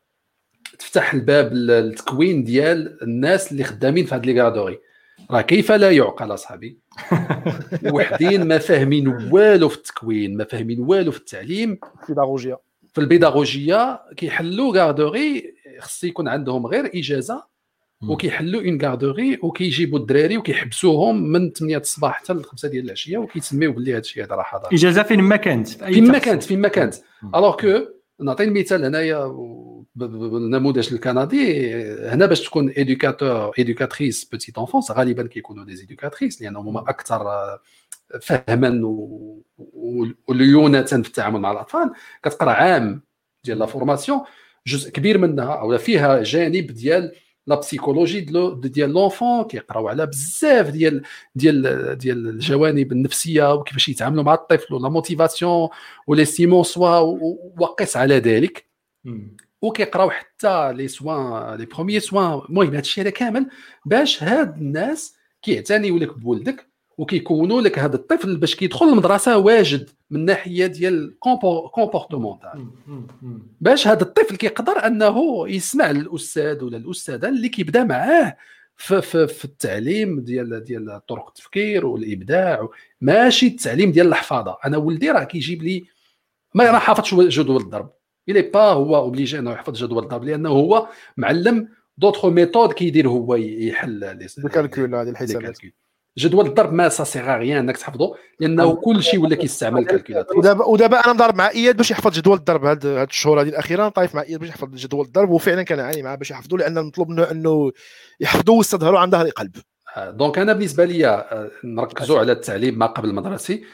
تفتح الباب للتكوين ديال الناس اللي خدامين في هاد لي غادوري راه كيف لا يعقل أصحابي؟ وحدين ما فاهمين والو في التكوين ما فاهمين والو في التعليم. البيداغوجيا في البيداغوجيا كيحلوا garderie خص يكون عندهم غير إجازة وكيحلوا une garderie وكيجيبوا الدراري وكيحبسوهم من 8 الصباح حتى ل 5 ديال العشية وكيتسميو باللي هذا الشيء هذا راه حضاري إجازة فين ما كانت فين ما كانت فين ما كانت. alors que نعطي المثال هنايا بالنموذج الكندي هنا باش تكون éducateur éducatrice petite enfance غالبا كيكونوا des éducatrices لأنهم هما أكثر فهما وليونة في التعامل مع الأطفال. كتقرأ عام ديال la formation جزء كبير منها أو فيها جانب ديال la psychologie ديال l'enfant كيقراو على بزاف ديال ديال ديال الجوانب النفسية وكيفاش يتعاملوا مع الطفل و la motivation و l'estime de soi وقس على ذلك. وكيقراو حتى les soins les premiers soins المهم هذا الشيء هذا كامل باش هاد الناس كيعتنيو لك بولدك. وكيكونوا لك هذا الطفل باش كيدخل المدرسة واجد من ناحية ديال comportemental باش هذا الطفل كيقدر أنه يسمع الاستاذ ولا الأستاذة اللي كيبدا معاه في, في, في التعليم ديال ديال طرق التفكير والإبداع. ماشي التعليم ديال الحفاظة. أنا ولدي راه كيجيب لي ما راه حافظش جدول الضرب. il est pas هو obligé أنه يحفظ جدول الضرب لأنه هو معلم. d'autres méthodes كيدير هو يحل ال calcul هذه الحسابات. جدول الضرب mais ça sert à rien إنك تحفظه لأنه كل شيء ولا كيستعمل ال calculateur. ودابا ودابا أنا مضارب مع إياد باش يحفظ جدول الضرب هاد هاد الشهور هذه الأخيرة طايف مع إياد باش يحفظ جدول الضرب وفعلا كنعاني معاه باش يحفظوا لأن المطلوب منه إنه يحفظوا ويستظهروا عن ظهر قلب donc أنا بالنسبة لي نركزوا على التعليم ما قبل المدرسي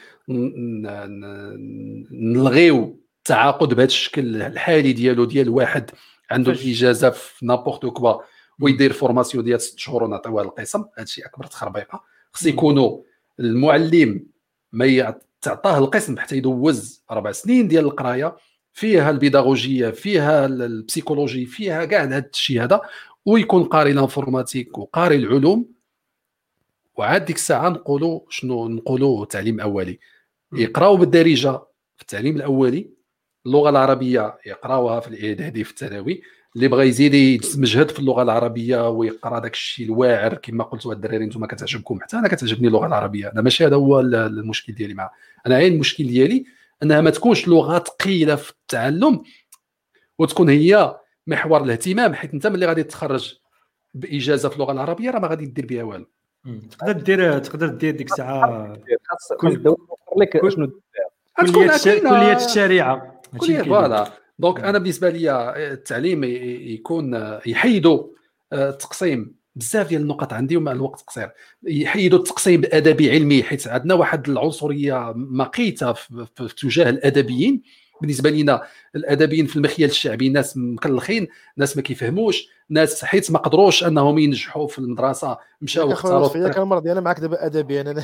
نلغيو التعاقد بهذا الشكل الحالي ديالو ديال واحد عنده الإجازة في n'importe quoi ويدير formation ديال ست شهور ونعطيوها للقسم هذا الشيء أكبر تخربيقة. خص يكونوا المعلم ما تعطاه القسم حتى يدوز أربع سنين ديال القراية فيها البيداغوجية فيها البسيكولوجي فيها كاع هذا الشيء هذا ويكون قاري الانفورماتيك وقاري العلوم. وعاد ديك الساعة نقولوا شنو؟ نقولوا تعليم أولي. يقراو بالدارجة في التعليم الأولي اللغة العربية يقراوها في الاعدادي في الثانوي. اللي بغى يزيد يتمجهد في اللغة العربية ويقرأ داك الشيء الواعر. كما قلتوا الدراري أنتم كتعجبكم حتى أنا كتعجبني اللغة العربية. أنا ماشي هذا هو المشكل ديالي معها أنا غير المشكل ديالي أنها ما تكونش لغة ثقيلة في التعلم وتكون هي محور الاهتمام حيت أنت ملي غادي تخرج بإجازة في اللغة العربية راه ما غادي دير بها والو. تقدر دير تقدر دير ديك الساعة كل لك شنو كلية الشريعة. كلية. voilà. donc أنا بالنسبة لي التعليم يكون يحيدوا التقسيم. بزاف ديال النقط عندي ومع الوقت قصير. يحيدوا التقسيم الادبي علمي حيت عندنا واحد العنصرية مقيتة في تجاه الأدبيين. بالنسبة لنا الأدبيين في المخيل الشعبي ناس مكلخين ناس ما كيفهموش ناس حيت ما قدروش أنهم ينجحوا في المدرسة مشاو اختاروا فيا كان مرضي أنا معك دابا أدبي أنا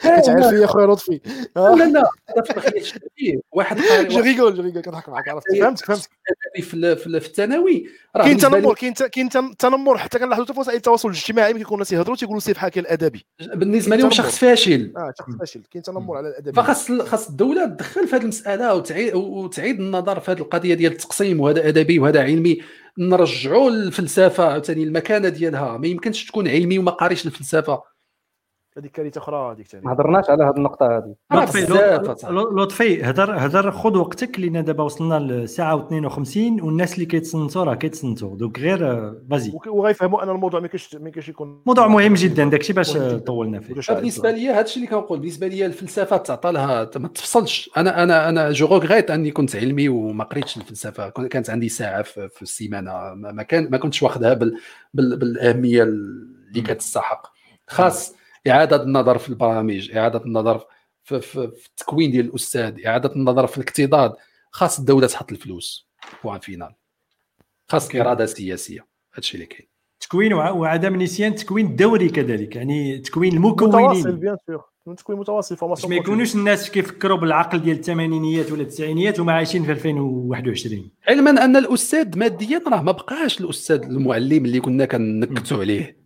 تعرف فيا خويا لطفي. لا لا في الشعبي واحد je rigole je rigole كنضحك معك عرفتي؟ فهمتك فهمتك في في الثانوي. كاين تنمر كاين كاين تنمر حتى كنلاحظوا حتى في وسائل التواصل الاجتماعي ملي كيكونوا الناس يهضروا تيقولوا سيف حاكي الأدبي. بالنسبة لهم شخص فاشل. آه شخص فاشل. كاين تنمر على الأدبي. فخاص خاص الدولة تدخل في هذه المسألة وتعيد وتعيد النظر في هذه القضية ديال التقسيم وهذا أدبي وهذا علمي. نرجعوا الفلسفه عاوتاني المكانة ديالها. ما يمكنش تكون علمي وما قاريش الفلسفة. هذيك كارثه أخرى هذيك ثاني ما هضرناش على هذه النقطة هذه لطفي لطفي هضر هضر خذ وقتك لأن دابا وصلنا لساعه و52 والناس اللي كيتصنتوا راه كيتصنتوا دوك غير فازي وغيفهموا أن الموضوع ما كاينش ما كاينش يكون موضوع مهم جدا داكشي باش طولنا فيه. بالنسبة لي هذا الشيء اللي كنقول بالنسبة لي الفلسفة تعطى لها ما تفصلش. أنا أنا أنا je regrette أني كنت علمي وما قريتش الفلسفة. كانت عندي ساعة في, في السيمانة. ما كان ما كنتش واخذها بال بال بالأهمية اللي كتستحق. خاص إعادة النظر في البرامج إعادة النظر في, في, في التكوين ديال الأستاذ إعادة النظر في الاكتظاظ خاص الدولة تحط الفلوس. point final خاص اراده سياسيه هادشي اللي كاين. تكوين وعدم نسيان تكوين الدوري كذلك يعني تكوين متواصل المكونين bien sûr تكوين متواصل formation ما يكونوش الناس كيفكروا بالعقل ديال الثمانينيات ولا التسعينيات وما عايشين في 2021 علما أن الأستاذ ماديا راه ما بقاش الأستاذ المعلم اللي كنا كنكتوا عليه.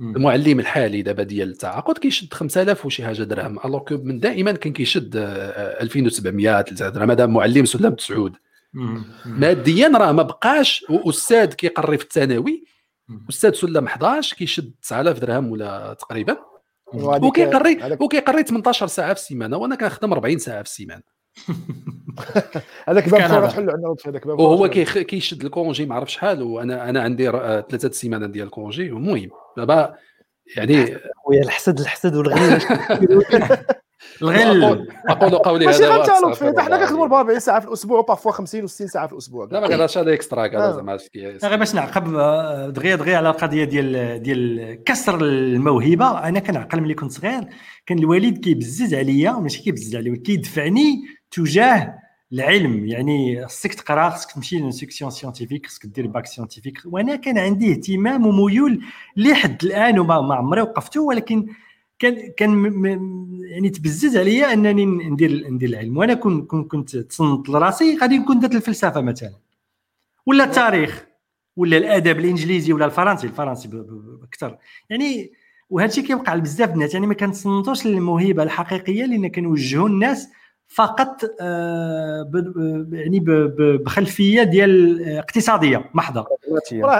المعلم الحالي دابا ديال التعاقد كيشد 5000 وشي حاجة درهم. alors que من دائما كان كيشد آه، 2700 3000 درهم. هذا معلم سلام سعود مم. مم. ماديا راه ما بقاش. أستاذ كيقري في الثانوي. أستاذ سلم 11 كيشد 9000 درهم ولا تقريبا. وكيقري وكيقري 18 ساعة في السيمانة وأنا كنخدم 40 ساعة في السيمانة. هذاك باب هذا. تحلوا عندنا هذاك باب وهو كيشد الكونجي ما عرف شحال وأنا أنا عندي ثلاثة السيمانه ديال الكونجي المهم دابا يعني خويا الحسد الحسد والغيره الغل. أقول قولي ماشي هذا وأستغفر لطفي حتى حنا كنخدموا العظيم. 40 ساعة في الأسبوع و parfois 50 و60 ساعة في الأسبوع. لا ما كنهضرش هذا extra كذا. زعما غير باش نعقب آه، دغيا دغيا على القضية ديال ديال كسر الموهبة. أنا كنعقل ملي كنت صغير كان الوالد كيبزز عليا ماشي كيبزز عليا كيدفعني تجاه العلم. يعني خصك تقرا خصك تمشي ل une section scientifique خصك دير bac scientifique وأنا كان عندي اهتمام وميول لحد الآن وما ما عمري وقفته ولكن كان كان يعني تبزز عليا أنني ندير ندير العلم. وأنا كنت كنت, كنت تصنت لراسي غادي نكون درت الفلسفة مثلا. ولا التاريخ ولا الأدب الإنجليزي ولا الفرنسي. الفرنسي أكثر. يعني وهذا الشيء كيوقع لبزاف الناس. يعني ما كنتصنتوش للموهبة الحقيقية لأن كنوجهوا الناس فقط آه، يعني بخلفية ديال آه، اقتصادية محضة.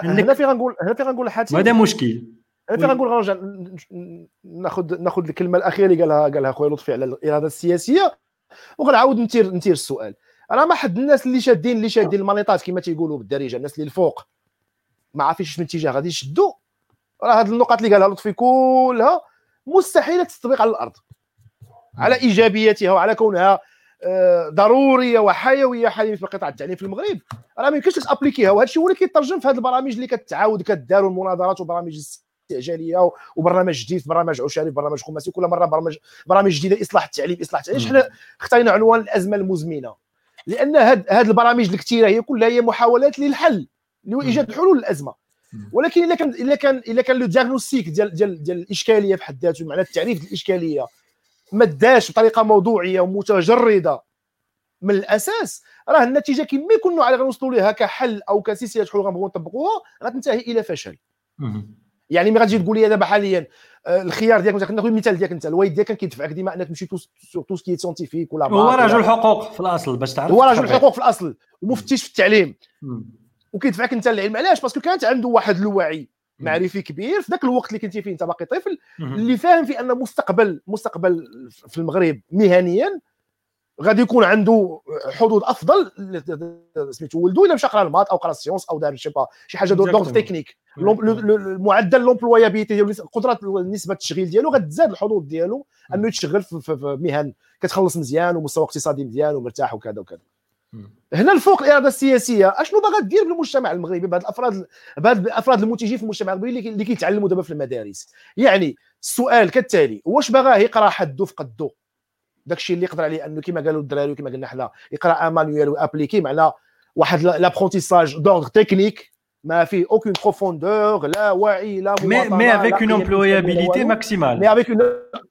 هنا في غنقول هنا في غنقول حاتم. وهذا مشكل. أنا في غنقول غنرجع ناخذ ناخذ الكلمة الأخيرة اللي قالها قالها خويا لطفي على الإرادة السياسية وغنعاود نتير نتير السؤال. أنا ما حد الناس اللي شادين اللي شادين المانيطات كما تيقولوا بالدارجة الناس اللي الفوق ما عارفينش من اتجاه غادي يشدوا. راه هاد النقط اللي قالها لطفي كلها مستحيل تطبق على الأرض. على إيجابيتها وعلى كونها آه، ضرورية وحيوية حاليا في قطاع التعليم في المغرب. راه ما يمكنش تابليكيها وهذا الشيء هو اللي كيترجم في هذه البرامج اللي كتعاود كدار المناظرات وبرامج استعجاليه وبرنامج جديد في برنامج عشاري في برنامج خماسي كل مرة برامج برامج جديدة إصلاح التعليم إصلاح التعليم. حنا اختارينا عنوان الأزمة المزمنة لأن هاد هاد البرامج الكثيره هي كلها هي محاولات للحل اللي هو مم. ايجاد حلول للأزمة. ولكن إلا كان إلا كان إلا كان لو دياغنوستيك ديال ديال ديال الإشكالية في حد ذاته معنى التعريف الاشكاليه ما داش بطريقة موضوعية ومتجردة من الأساس راه النتيجة كما كنا على غنوصلوا لها كحل أو كسلسلة حلول غنبغيو نطبقوها غتنتهي إلى فشل. يعني ملي غتجي تقول لي دابا حاليا آه، الخيار ديالك مثلا ناخذ المثال ديالك انت الوالد ديالك كان كيدفعك ديما انك تمشي tout tout ce qui scientifique ولا هو رجل حقوق في الأصل باش تعرف هو رجل. حقوق في الأصل ومفتش في التعليم. وكيدفعك انت العلم علاش parce que كانت عنده واحد الوعي. معرفي كبير في ذاك الوقت اللي كنتي فيه انت باقي طفل. اللي فاهم في أن مستقبل مستقبل في المغرب مهنيا غادي يكون عنده حظوظ أفضل سميتو ولدو إلا مشى قرأ ال maths أو قرأ ال sciences أو دار شي شي حاجة d'ordre. technique l'em- le- le- المعدل l'employabilité ديالو قدرة نسبة التشغيل ديالو غتزاد الحظوظ ديالو أنه يتشغل في, في, في مهن كتخلص مزيان ومستوى اقتصادي مزيان ومرتاح وكذا وكذا. مم. هنا الفوق الاراده السياسيه أشنو باغا دير بالمجتمع المغربي بهاد الأفراد بهاد الأفراد المنتجين في المجتمع المغربي اللي- كيتعلموا دابا في المدارس؟ يعني السؤال كالتالي واش باغاه يقرأ حدو في قدو داكشي اللي يقدر عليه أنه كما قالوا الدراري وكما قلنا حنا يقرأ ان مانيوال وأبليكي معنى واحد لابرونتيساج دوردر تكنيك ما فيه اوكين بروفوندور لا وعي لا mais مواطنه mais لا avec une قيم employabilité ولا والو. maximale. مي افيك اون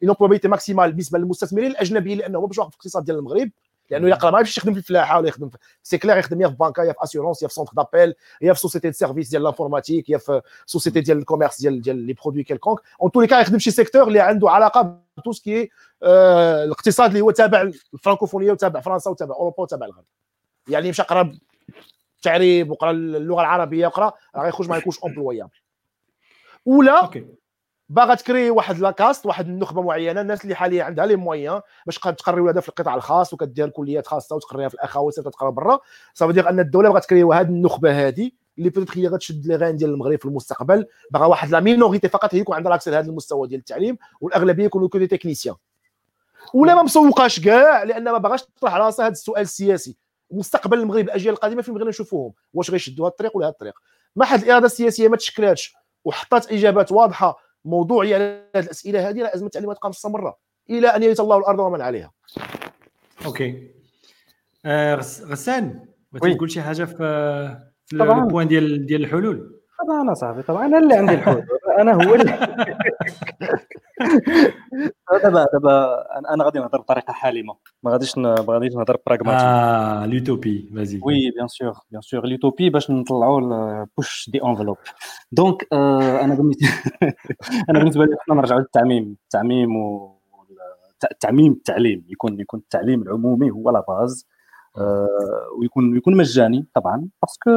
امبلوبيتي ماكسيمال بالنسبة للمستثمرين الاجنبيين لأنه هو باش واقف في الاقتصاد ديال المغرب لأنه يقرا ما يمشيش يخدم في الفلاحة ولا يخدم في سي كلير يخدم يا في بنكة يا في اسيورونس يا في سونتر دابيل يا في société de service ديال l'informatique يا في société ديال ال commerce ديال ديال les produits quelconques en tous les cas يخدم شي secteur اللي عنده علاقة ب tout ce qui الاقتصاد اللي هو تابع الفرانكوفونيه وتابع فرنسا وتابع أوروبا وتابع الغرب. يعني مشى قرا التعريب وقرأ اللغة العربية وقرأ راه غيخرج ما يكونش employable ولا باغا تقري واحد la caste واحد النخبة معينة الناس اللي حاليا عندها les moyens باش تقري ولادها في القطاع الخاص وكدير كليات خاصة وتقريها في الاخوين وتقرا برا. c'est-à-dire أن الدولة بغات تقري هذه النخبة هذه l'élite هي غتشد les rênes ديال المغرب في المستقبل باغا واحد la minorité فقط هي يكون عندها l'accès لهذا المستوى ديال التعليم والأغلبية يكونوا que techniciens ولا ما مسوقاش كاع لأن ما باغاش تطرح راسها هذا السؤال السياسي. مستقبل المغرب الأجيال القادمة فين بغينا نشوفوهم. واش غيشدوا هذا الطريق ولا هذا الطريق؟ ما حد الإرادة السياسية ما تشكلاتش وحطات إجابات واضحة موضوعية على هذه الأسئلة هذه راه أزمة التعليم غتبقى مستمره إلى أن يرث الله الأرض ومن عليها. OK. آه، غس- غسان بغيتي. تقول شي حاجة في في ال point ديال ديال الحلول؟ طبعا صاحبي طبعا أنا اللي عندي الحلول. أنا هو اللي دابا دابا أنا غادي نهضر بطريقة حالمة. ما غاديش ما غاديش نهضر pragmatique آه l'utopie vas-y oui bien sûr bien sûr l'utopie باش نطلعوا push the envelope donc أنا بالنسبة أنا بالنسبة لي حنا نرجعوا للتعميم. التعميم و تعميم التعليم. يكون يكون التعليم العمومي هو la base آه، ويكون يكون مجاني طبعا parce que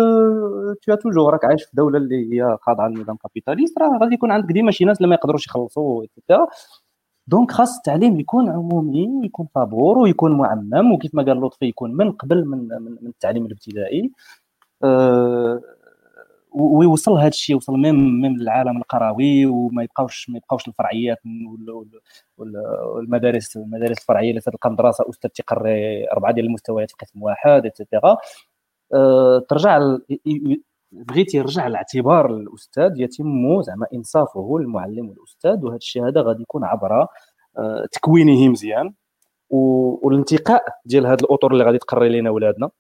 tou- toujours راك عايش في دولة اللي هي خاضعه للنظام capitaliste راه غادي يكون عندك ديما شي ناس اللي ما يقدروش يخلصوا donc خاص التعليم يكون عمومي ويكون طابور ويكون معمم وكيف ما قال لطفي يكون من قبل من من التعليم الابتدائي. أه ويوصل هذا الشيء يوصل même même للعالم القروي وما يبقاوش ما يبقاوش الفرعيات والمدارس المدارس الفرعية اللي تلقى مدرسه أستاذ تقري أربعة ديال المستويات في قسم واحد et cetera أه ترجع بغيتي يرجع لاعتبار الأستاذ يتم زعما إنصافه المعلم والأستاذ وهذا الشيء هذا غادي يكون عبر أه تكوينه مزيان والانتقاء ديال هذه الأطر اللي غادي تقري لنا ولادنا.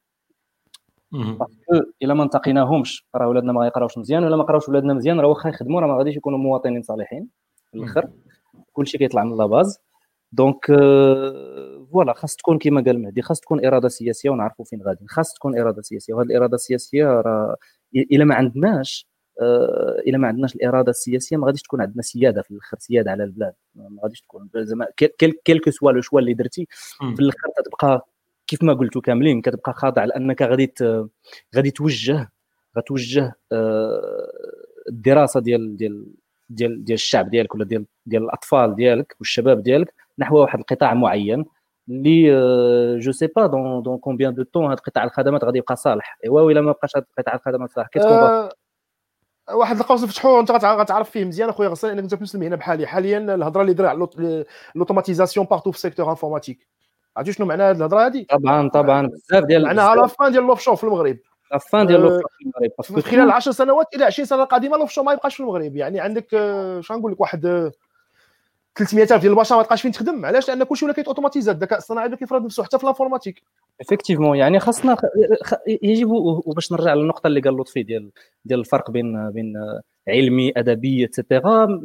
parce que إلا ما انتقيناهمش راه ولادنا ما غيقراوش مزيان ولا ما قراوش ولادنا مزيان راه واخا يخدموا راه ما غاديش يكونوا مواطنين صالحين في الآخر. كلشي كيطلع من la base donc voilà خاص تكون كما قال مهدي خاص تكون إرادة سياسية ونعرفوا فين غادي خاص تكون إرادة سياسية. وهذه الإرادة السياسية راه إلا ما عندناش إلا ما عندناش الإرادة السياسية ما غاديش تكون عندنا سيادة في الآخر سيادة على البلاد. ما غاديش تكون. زعما quel que soit le choix اللي درتي في الآخر تبقى كيف ما قلتوا كاملين كتبقى خاضع لأنك غادي غادي توجه غتوجه آه، الدراسة ديال ديال ديال ديال الشعب ديالك ولا ديال ديال الأطفال ديالك والشباب ديالك نحو واحد القطاع معين اللي je sais pas dans dans combien de temps هذا قطاع الخدمات غادي يبقى صالح. ايوا ولا ما بقاش هذا قطاع الخدمات صالح. كيف أه واحد القوس فتحوه انت غتعرف فيه مزيان أخويا غسان انك انت في نفس المهنه بحالي. حاليا الهضرة اللي دايره على l'automatisation partout في ال secteur informatique عرفتي شنو معنى هذه الهضرة هذه طبعا طبعا. بزاف ديال معناها la fin ديال l'off في المغرب. la fin ديال l'off في المغرب. في خلال 10 سنوات إلى 20 سنة القادمة l'off ما يبقاش في المغرب. يعني عندك اش غنقول لك واحد 300000 ديال البشر ما تبقاش فين تخدم. علاش؟ لأن كلشي ولا كيتوتوماتيزا الذكاء الصناعي ولا كيفرض نفسه حتى في ال informatique. effectivement يعني خاصنا يجب وباش نرجع للنقطة اللي قال لطفي ديال ديال الفرق بين بين علمي أدبي et cetera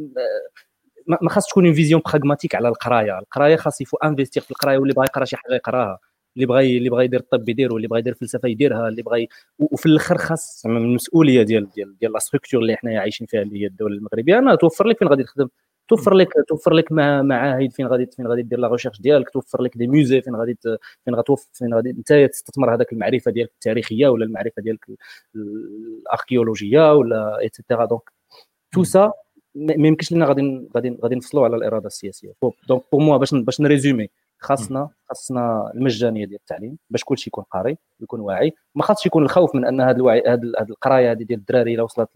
ما خاص تكون une vision pragmatique على القراية. القراية خاص il faut investir في القراية واللي بغى يقرأ شي حاجة يقراها. اللي بغى اللي بغى يدير الطب يدير واللي بغى يدير فلسفه يديرها. اللي بغى وفي الآخر خاص المسؤولية ديال ديال ديال la structure اللي حنايا عايشين فيها اللي هي الدولة المغربية. انها توفر لك فين غادي تخدم؟ توفر لك توفر لك معاهد فين غادي فين غادي دير la recherche ديالك؟ توفر لك des musées فين غادي فين غتوفر فين غادي أنت تستثمر هذاك المعرفة ديالك التاريخية ولا المعرفة ديالك الأركيولوجية ولا et cetera donc tout ça ما يمكنش لنا غادي غادي غادي نفصلوا على الإرادة السياسية. donc pour moi باش باش نrésumi خاصنا خاصنا المجانية ديال التعليم باش كلشي يكون قاري ويكون واعي. ما خاصش يكون الخوف من أن هذا الوعي هذه القراية هذه ديال الدراري إلا وصلت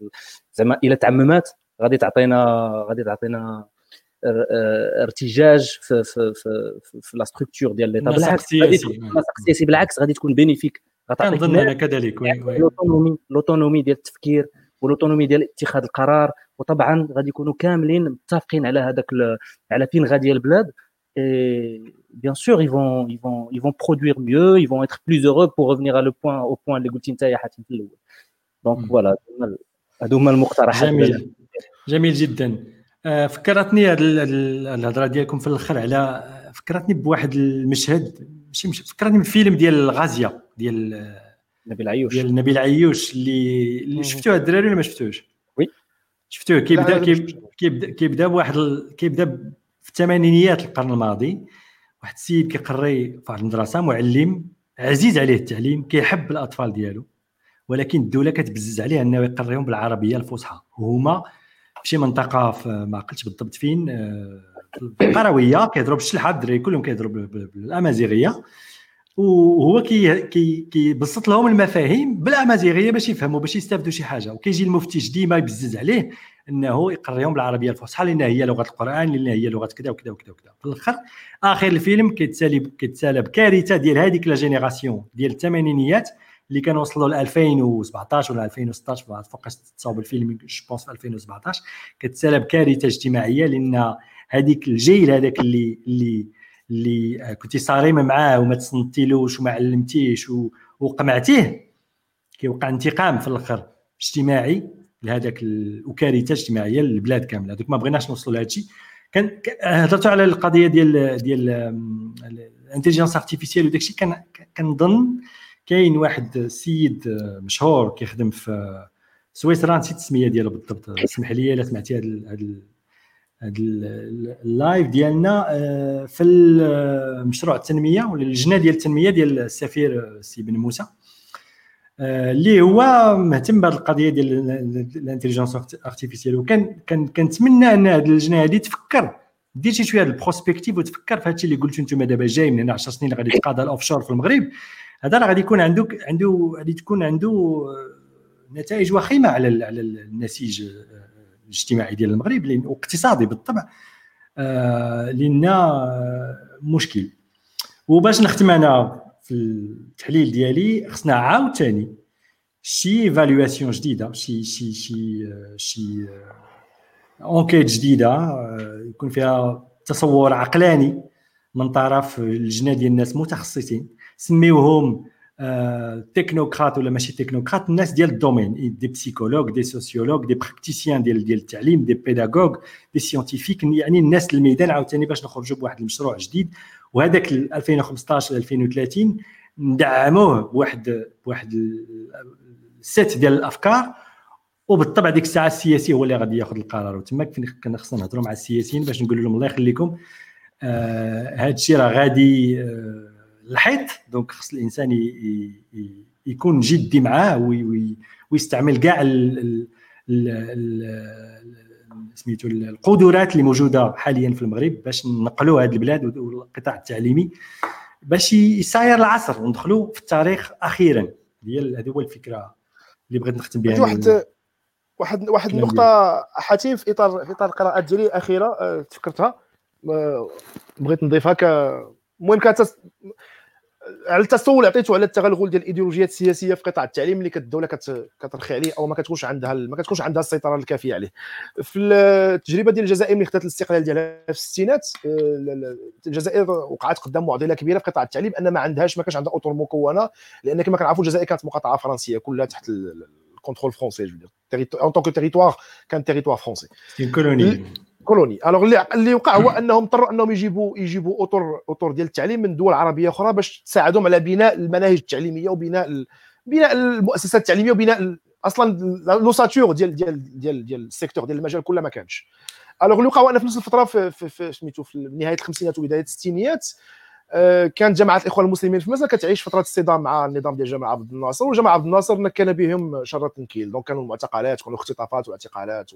زعما إلى تعممات غادي تعطينا غادي تعطينا ارتجاج في في في, في, في la structure ديال l'État بالعكس السياسي بالعكس غادي تكون bénéfique كنظن أنا كذلك l'autonomie l'autonomie ديال التفكير وال autonomie ديال اتخاذ القرار وطبعا غادي يكونوا كاملين متفقين على هذاك على فين غادية البلاد. Bien sûr ils vont ils vont ils vont produire mieux ils vont être plus heureux pour revenir à le point au point اللي قلتي انت يا حاتم في الأول donc voilà هادو هما المقترحات جميل جميل جدا فكرتني هذه الهضره ديالكم في الآخر على فكرتني بواحد المشهد ماشي فكرتني بفيلم ديال الغازية ديال نبيل عيوش ديال نبيل عيوش اللي اللي شفتوه الدراري ولا ما شفتوش؟ وي. شفتوه. كيبدا كيبدا كيبدا بواحد ال... كيبدا في الثمانينيات القرن الماضي واحد السيد كيقري في واحد المدرسة معلم عزيز عليه التعليم كيحب الأطفال ديالو ولكن الدولة كتبزز عليه أنه يقريهم بالعربية الفصحى. وهما في شي منطقة في ما قلتش بالضبط فين آه، القروية كيهضروا بالشلحه الدراري كلهم كيهضروا بالأمازيغية. وهو كي كي كيبسط لهم المفاهيم بالامازيغيه باش يفهموا باش يستافدوا شي حاجة. وكيجي المفتي ديما يبزز عليه إنه يقريهم بالعربية الفصحى لأن هي لغة القرآن لأن هي لغة كذا وكذا وكذا وكذا. في الآخر آخر الفيلم كيتسالي كيتسالى بكارثة ديال هذيك la génération ديال الثمانينيات اللي كانوا وصلوا ل 2017 ولا 2016 فوقاش تصاوب الفيلم je pense في 2017 كتسالى بكارثة اجتماعية لأن هذيك الجيل هذاك اللي اللي اللي كنتي صارم معاه وما تصنتيلوش وما علمتيش وقمعتيه كيوقع انتقام في الأخر اجتماعي لهذاك وكارثة اجتماعية للبلاد كاملة. donc ما بغيناش نوصلوا لهذا الشيء كان هضرتوا على القضية ديال ديال ال intelligence artificielle وداك الشيء كنظن كاين واحد السيد مشهور كيخدم في سويسرا نسيت السمية ديالو بالضبط. اسمح لي الا سمعتي هذا هذا ال live ديالنا آه، في مشروع التنمية ولا اللجنه ديال التنمية ديال السفير سي بن موسى آه، اللي هو مهتم بهذه القضية ديال ال intelligence artificielle وكان كان كنتمنى أن هذه اللجنه هذه تفكر دير شي شوية ال prospective وتفكر في هذا الشيء اللي قلتوا أنتم دابا جاي من هنا 10 سنين غادي يتقاضى ال offshore في المغرب. هذا راه غادي يكون عنده عنده غادي تكون عنده آه، نتائج وخيمة على على النسيج الاجتماعي ديال المغرب واقتصادي بالطبع لأن مشكل. وباش نختم أنا في التحليل ديالي خصنا عاوتاني شي évaluation جديدة شي شي شي شي enquête جديدة يكون فيها تصور عقلاني من طرف لجنه ديال الناس متخصصين سميوهم تكنوقراط ولا ماشي تكنوقراط الناس ديال ال domaine des psychologues des sociologues des praticiens ديال ديال التعليم des pédagogues des scientifiques يعني الناس الميدان عاوتاني باش نخرجوا بواحد المشروع جديد. وهذاك 2015 2030 ندعموه بواحد بواحد ال set ديال الأفكار. وبالطبع ديك الساعة السياسي هو اللي غادي ياخذ القرار. وتما كنا خصنا نهضروا مع السياسيين باش نقول لهم الله يخليكم. آه هذا الشيء راه غادي آه الحيط. دونك خص الإنسان يكون جدي معاه ويستعمل كاع سميتو القدرات اللي موجودة حاليا في المغرب باش نقلوا هذه البلاد والقطاع التعليمي باش يساير العصر وندخلوا في التاريخ أخيرا. ديال هذه هو الفكرة اللي بغيت نختم بها. واحد واحد واحد النقطة حاتم في اطار في إطار القراءات ديالي الأخيرة آه، تفكرتها. آه، بغيت نضيفها ك المهم كانت على التصور عطيته على التغلغل ديال الإيديولوجيات السياسية في قطاع التعليم اللي الدولة كترخي عليه أو ما كتكونش عندها ما كتكونش عندها السيطرة الكافية عليه. في التجربة ديال الجزائر اللي خدات الاستقلال ديالها في الستينات آه، الجزائر وقعت قدام معضلة كبيرة في قطاع التعليم أن ما عندهاش ما كانش عندها أطر مكونة لأن كما كنعرفوا الجزائر كانت مقاطعة فرنسية كلها تحت ال contrôle français je en tant que territoire كان territoire français colonie colonie. alors اللي اللي وقع هو أنهم اضطروا أنهم يجيبوا يجيبوا اطر أطر ديال التعليم من دول عربية أخرى باش تساعدهم على بناء المناهج التعليمية وبناء ال... بناء المؤسسات التعليمية وبناء ال... أصلا le secteur ديال ديال ديال ديال ال secteur ديال المجال كله ما كانش. alors اللي وقع أنا في نفس الفترة في في سميتو في نهاية الخمسينات وبداية الستينيات كانت جماعة الاخوان المسلمين في مصر كتعيش فترة الصدام مع النظام ديال جمال عبد الناصر وجمال عبد الناصر نكل بهم شر التنكيل donc كانوا المعتقلات كانوا اختطافات واعتقالات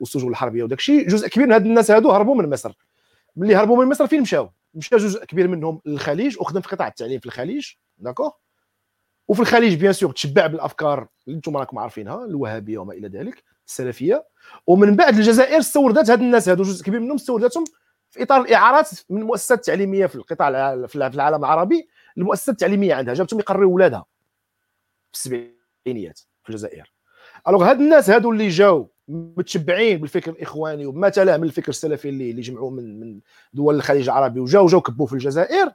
والسجون الحربية وداك الشيء. جزء كبير من هاد الناس هادو هربوا من مصر. ملي هربوا من مصر فين مشاو؟ مشى جزء كبير منهم للخليج وخدم في قطاع التعليم في الخليج. d'accord؟ وفي الخليج bien sûr تشبع بالأفكار اللي أنتم راكم عارفينها الوهابية وما إلى ذلك السلفية. ومن بعد الجزائر استوردت هاد الناس هادو جزء كبير منهم استوردتهم في إطار الإعارات من المؤسسات التعليميه في القطاع في العالم العربي المؤسسات التعليمية عندها جابتهم يقريوا اولادها في السبعينيات في الجزائر. ألوغ هاد الناس هادو اللي جاو متشبعين بالفكر الإخواني وما تلاه من الفكر السلفي اللي اللي جمعوه من من دول الخليج العربي وجاو جاو كبوا في الجزائر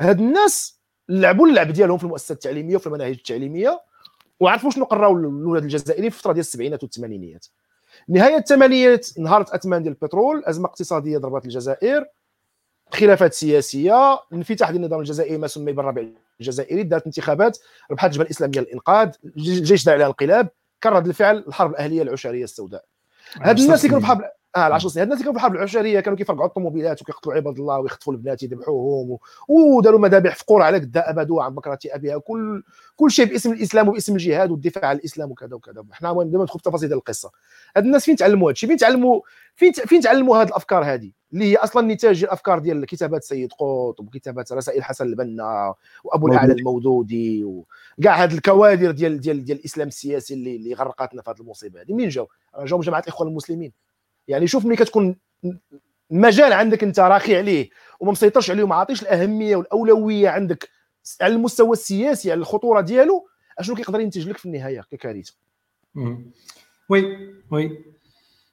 هاد الناس لعبوا اللعب ديالهم في المؤسسات التعليمية وفي المناهج التعليمية وعرفوا شنو قراو الاولاد الجزائريين في الفترة ديال السبعينات والثمانينيات. نهاية الثمانينات انهارت اثمان ديال البترول أزمة اقتصادية ضربت الجزائر خلافات سياسية انفتاح ديال النظام الجزائري ما سمي بالربيع الجزائري دارت انتخابات ربحت الجبهة الإسلامية للإنقاذ الجيش دار عليها الانقلاب كان رد الفعل الحرب الأهلية العشريه السوداء. هاد الناس اللي كانوا في الحرب آه العشر سنين. الناس اللي كانوا في الحرب العشرية كانوا كيفرقعوا الطوموبيلات وكيقتلوا عباد الله ويخطفوا البنات يذبحوهم و... وداروا مذابح في قرى على قد ابدوا عن بكره أبيها. كل كل شيء باسم الإسلام وباسم الجهاد والدفاع عن الإسلام وكذا وكذا. حنا المهم دابا ندخل في تفاصيل ديال القصة. هاد الناس فين تعلموا هذا الشيء فين تعلموا فين فين تعلموا هذه الأفكار هذه اللي هي أصلا نتاج الأفكار ديال كتابات سيد قطب وكتابات رسائل حسن البنا وأبو الأعلى المودودي وكاع هاد الكوادر ديال ديال ديال الإسلام السياسي اللي اللي غرقاتنا في هذه المصيبة هذه منين جاو؟ جاو من جماعة الاخوان المسلمين. يعني شوف ملي كتكون المجال عندك انت راخي عليه وما مسيطرش عليه وما عاطيش الأهمية والأولوية عندك على المستوى السياسي على الخطورة ديالو أشنو كيقدر ينتج لك في النهاية ككارثة؟ oui oui.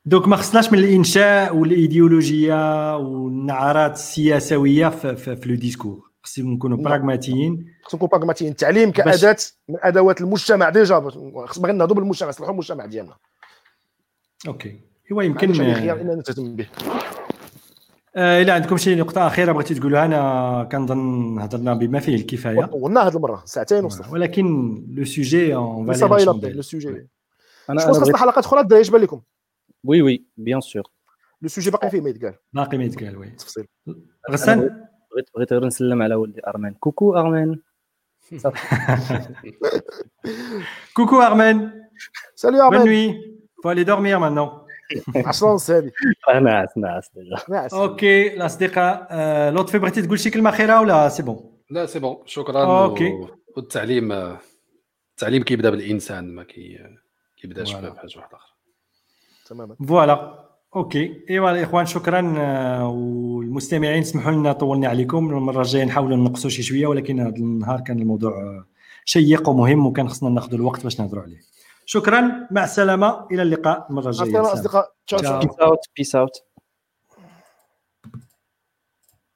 donc ما خصناش من الإنشاء والإيديولوجية والنعرات السياسوية في, في, في le discours. خصنا نكونوا نعم. براغماتيين خصنا نكونوا براغماتيين التعليم كأداة من أدوات المجتمع déjà خصنا باغي نهضروا بالمجتمع نصلحوا المجتمع ديالنا. ok. ايوا يمكن خيار اننا نهتم به. آه، إلى عندكم شي نقطة أخيرة بغيتي تقولوها أنا كنظن هضرنا بما فيه الكفاية. طولنا هذه المرة ساعتين ونص. ولكن le sujet en ça va إلى le sujet أنا أنا خصنا حلقات أخرى الدراري اش بان لكم. oui oui bien سور لو سوجي باقي فيه ما يتقال. باقي ما يتقال oui تفصيل. غسان؟ بغيت بغيت غير نسلم على ولدي أرمان. coucou أرمان. coucou أرمان allez bonne أرمان nuit faut aller dormir maintenant. 10 ونص هذه ناعس ناعس نعس ok الاصدقاء آه، لطفي بغيتي تقول شي كلمة أخيرة ولا c'est bon؟ لا c'est bon. شكرا. ok. و- والتعليم التعليم كيبدأ بالإنسان ما كي كيبداش. بحاجة واحدة أخرى. تماما. voilà. ok. إيوا الإخوان شكرا آه، والمستمعين اسمحوا لنا طولنا عليكم. المرة الجاية نحاولوا نقصوا شي شوية ولكن هذا النهار كان الموضوع آه، شيق ومهم وكان خصنا ناخذ الوقت باش نهضروا عليه. شكرا مع السلامة إلى اللقاء المره مع الجايه السلامة أصدقاء. ciao ciao. peace out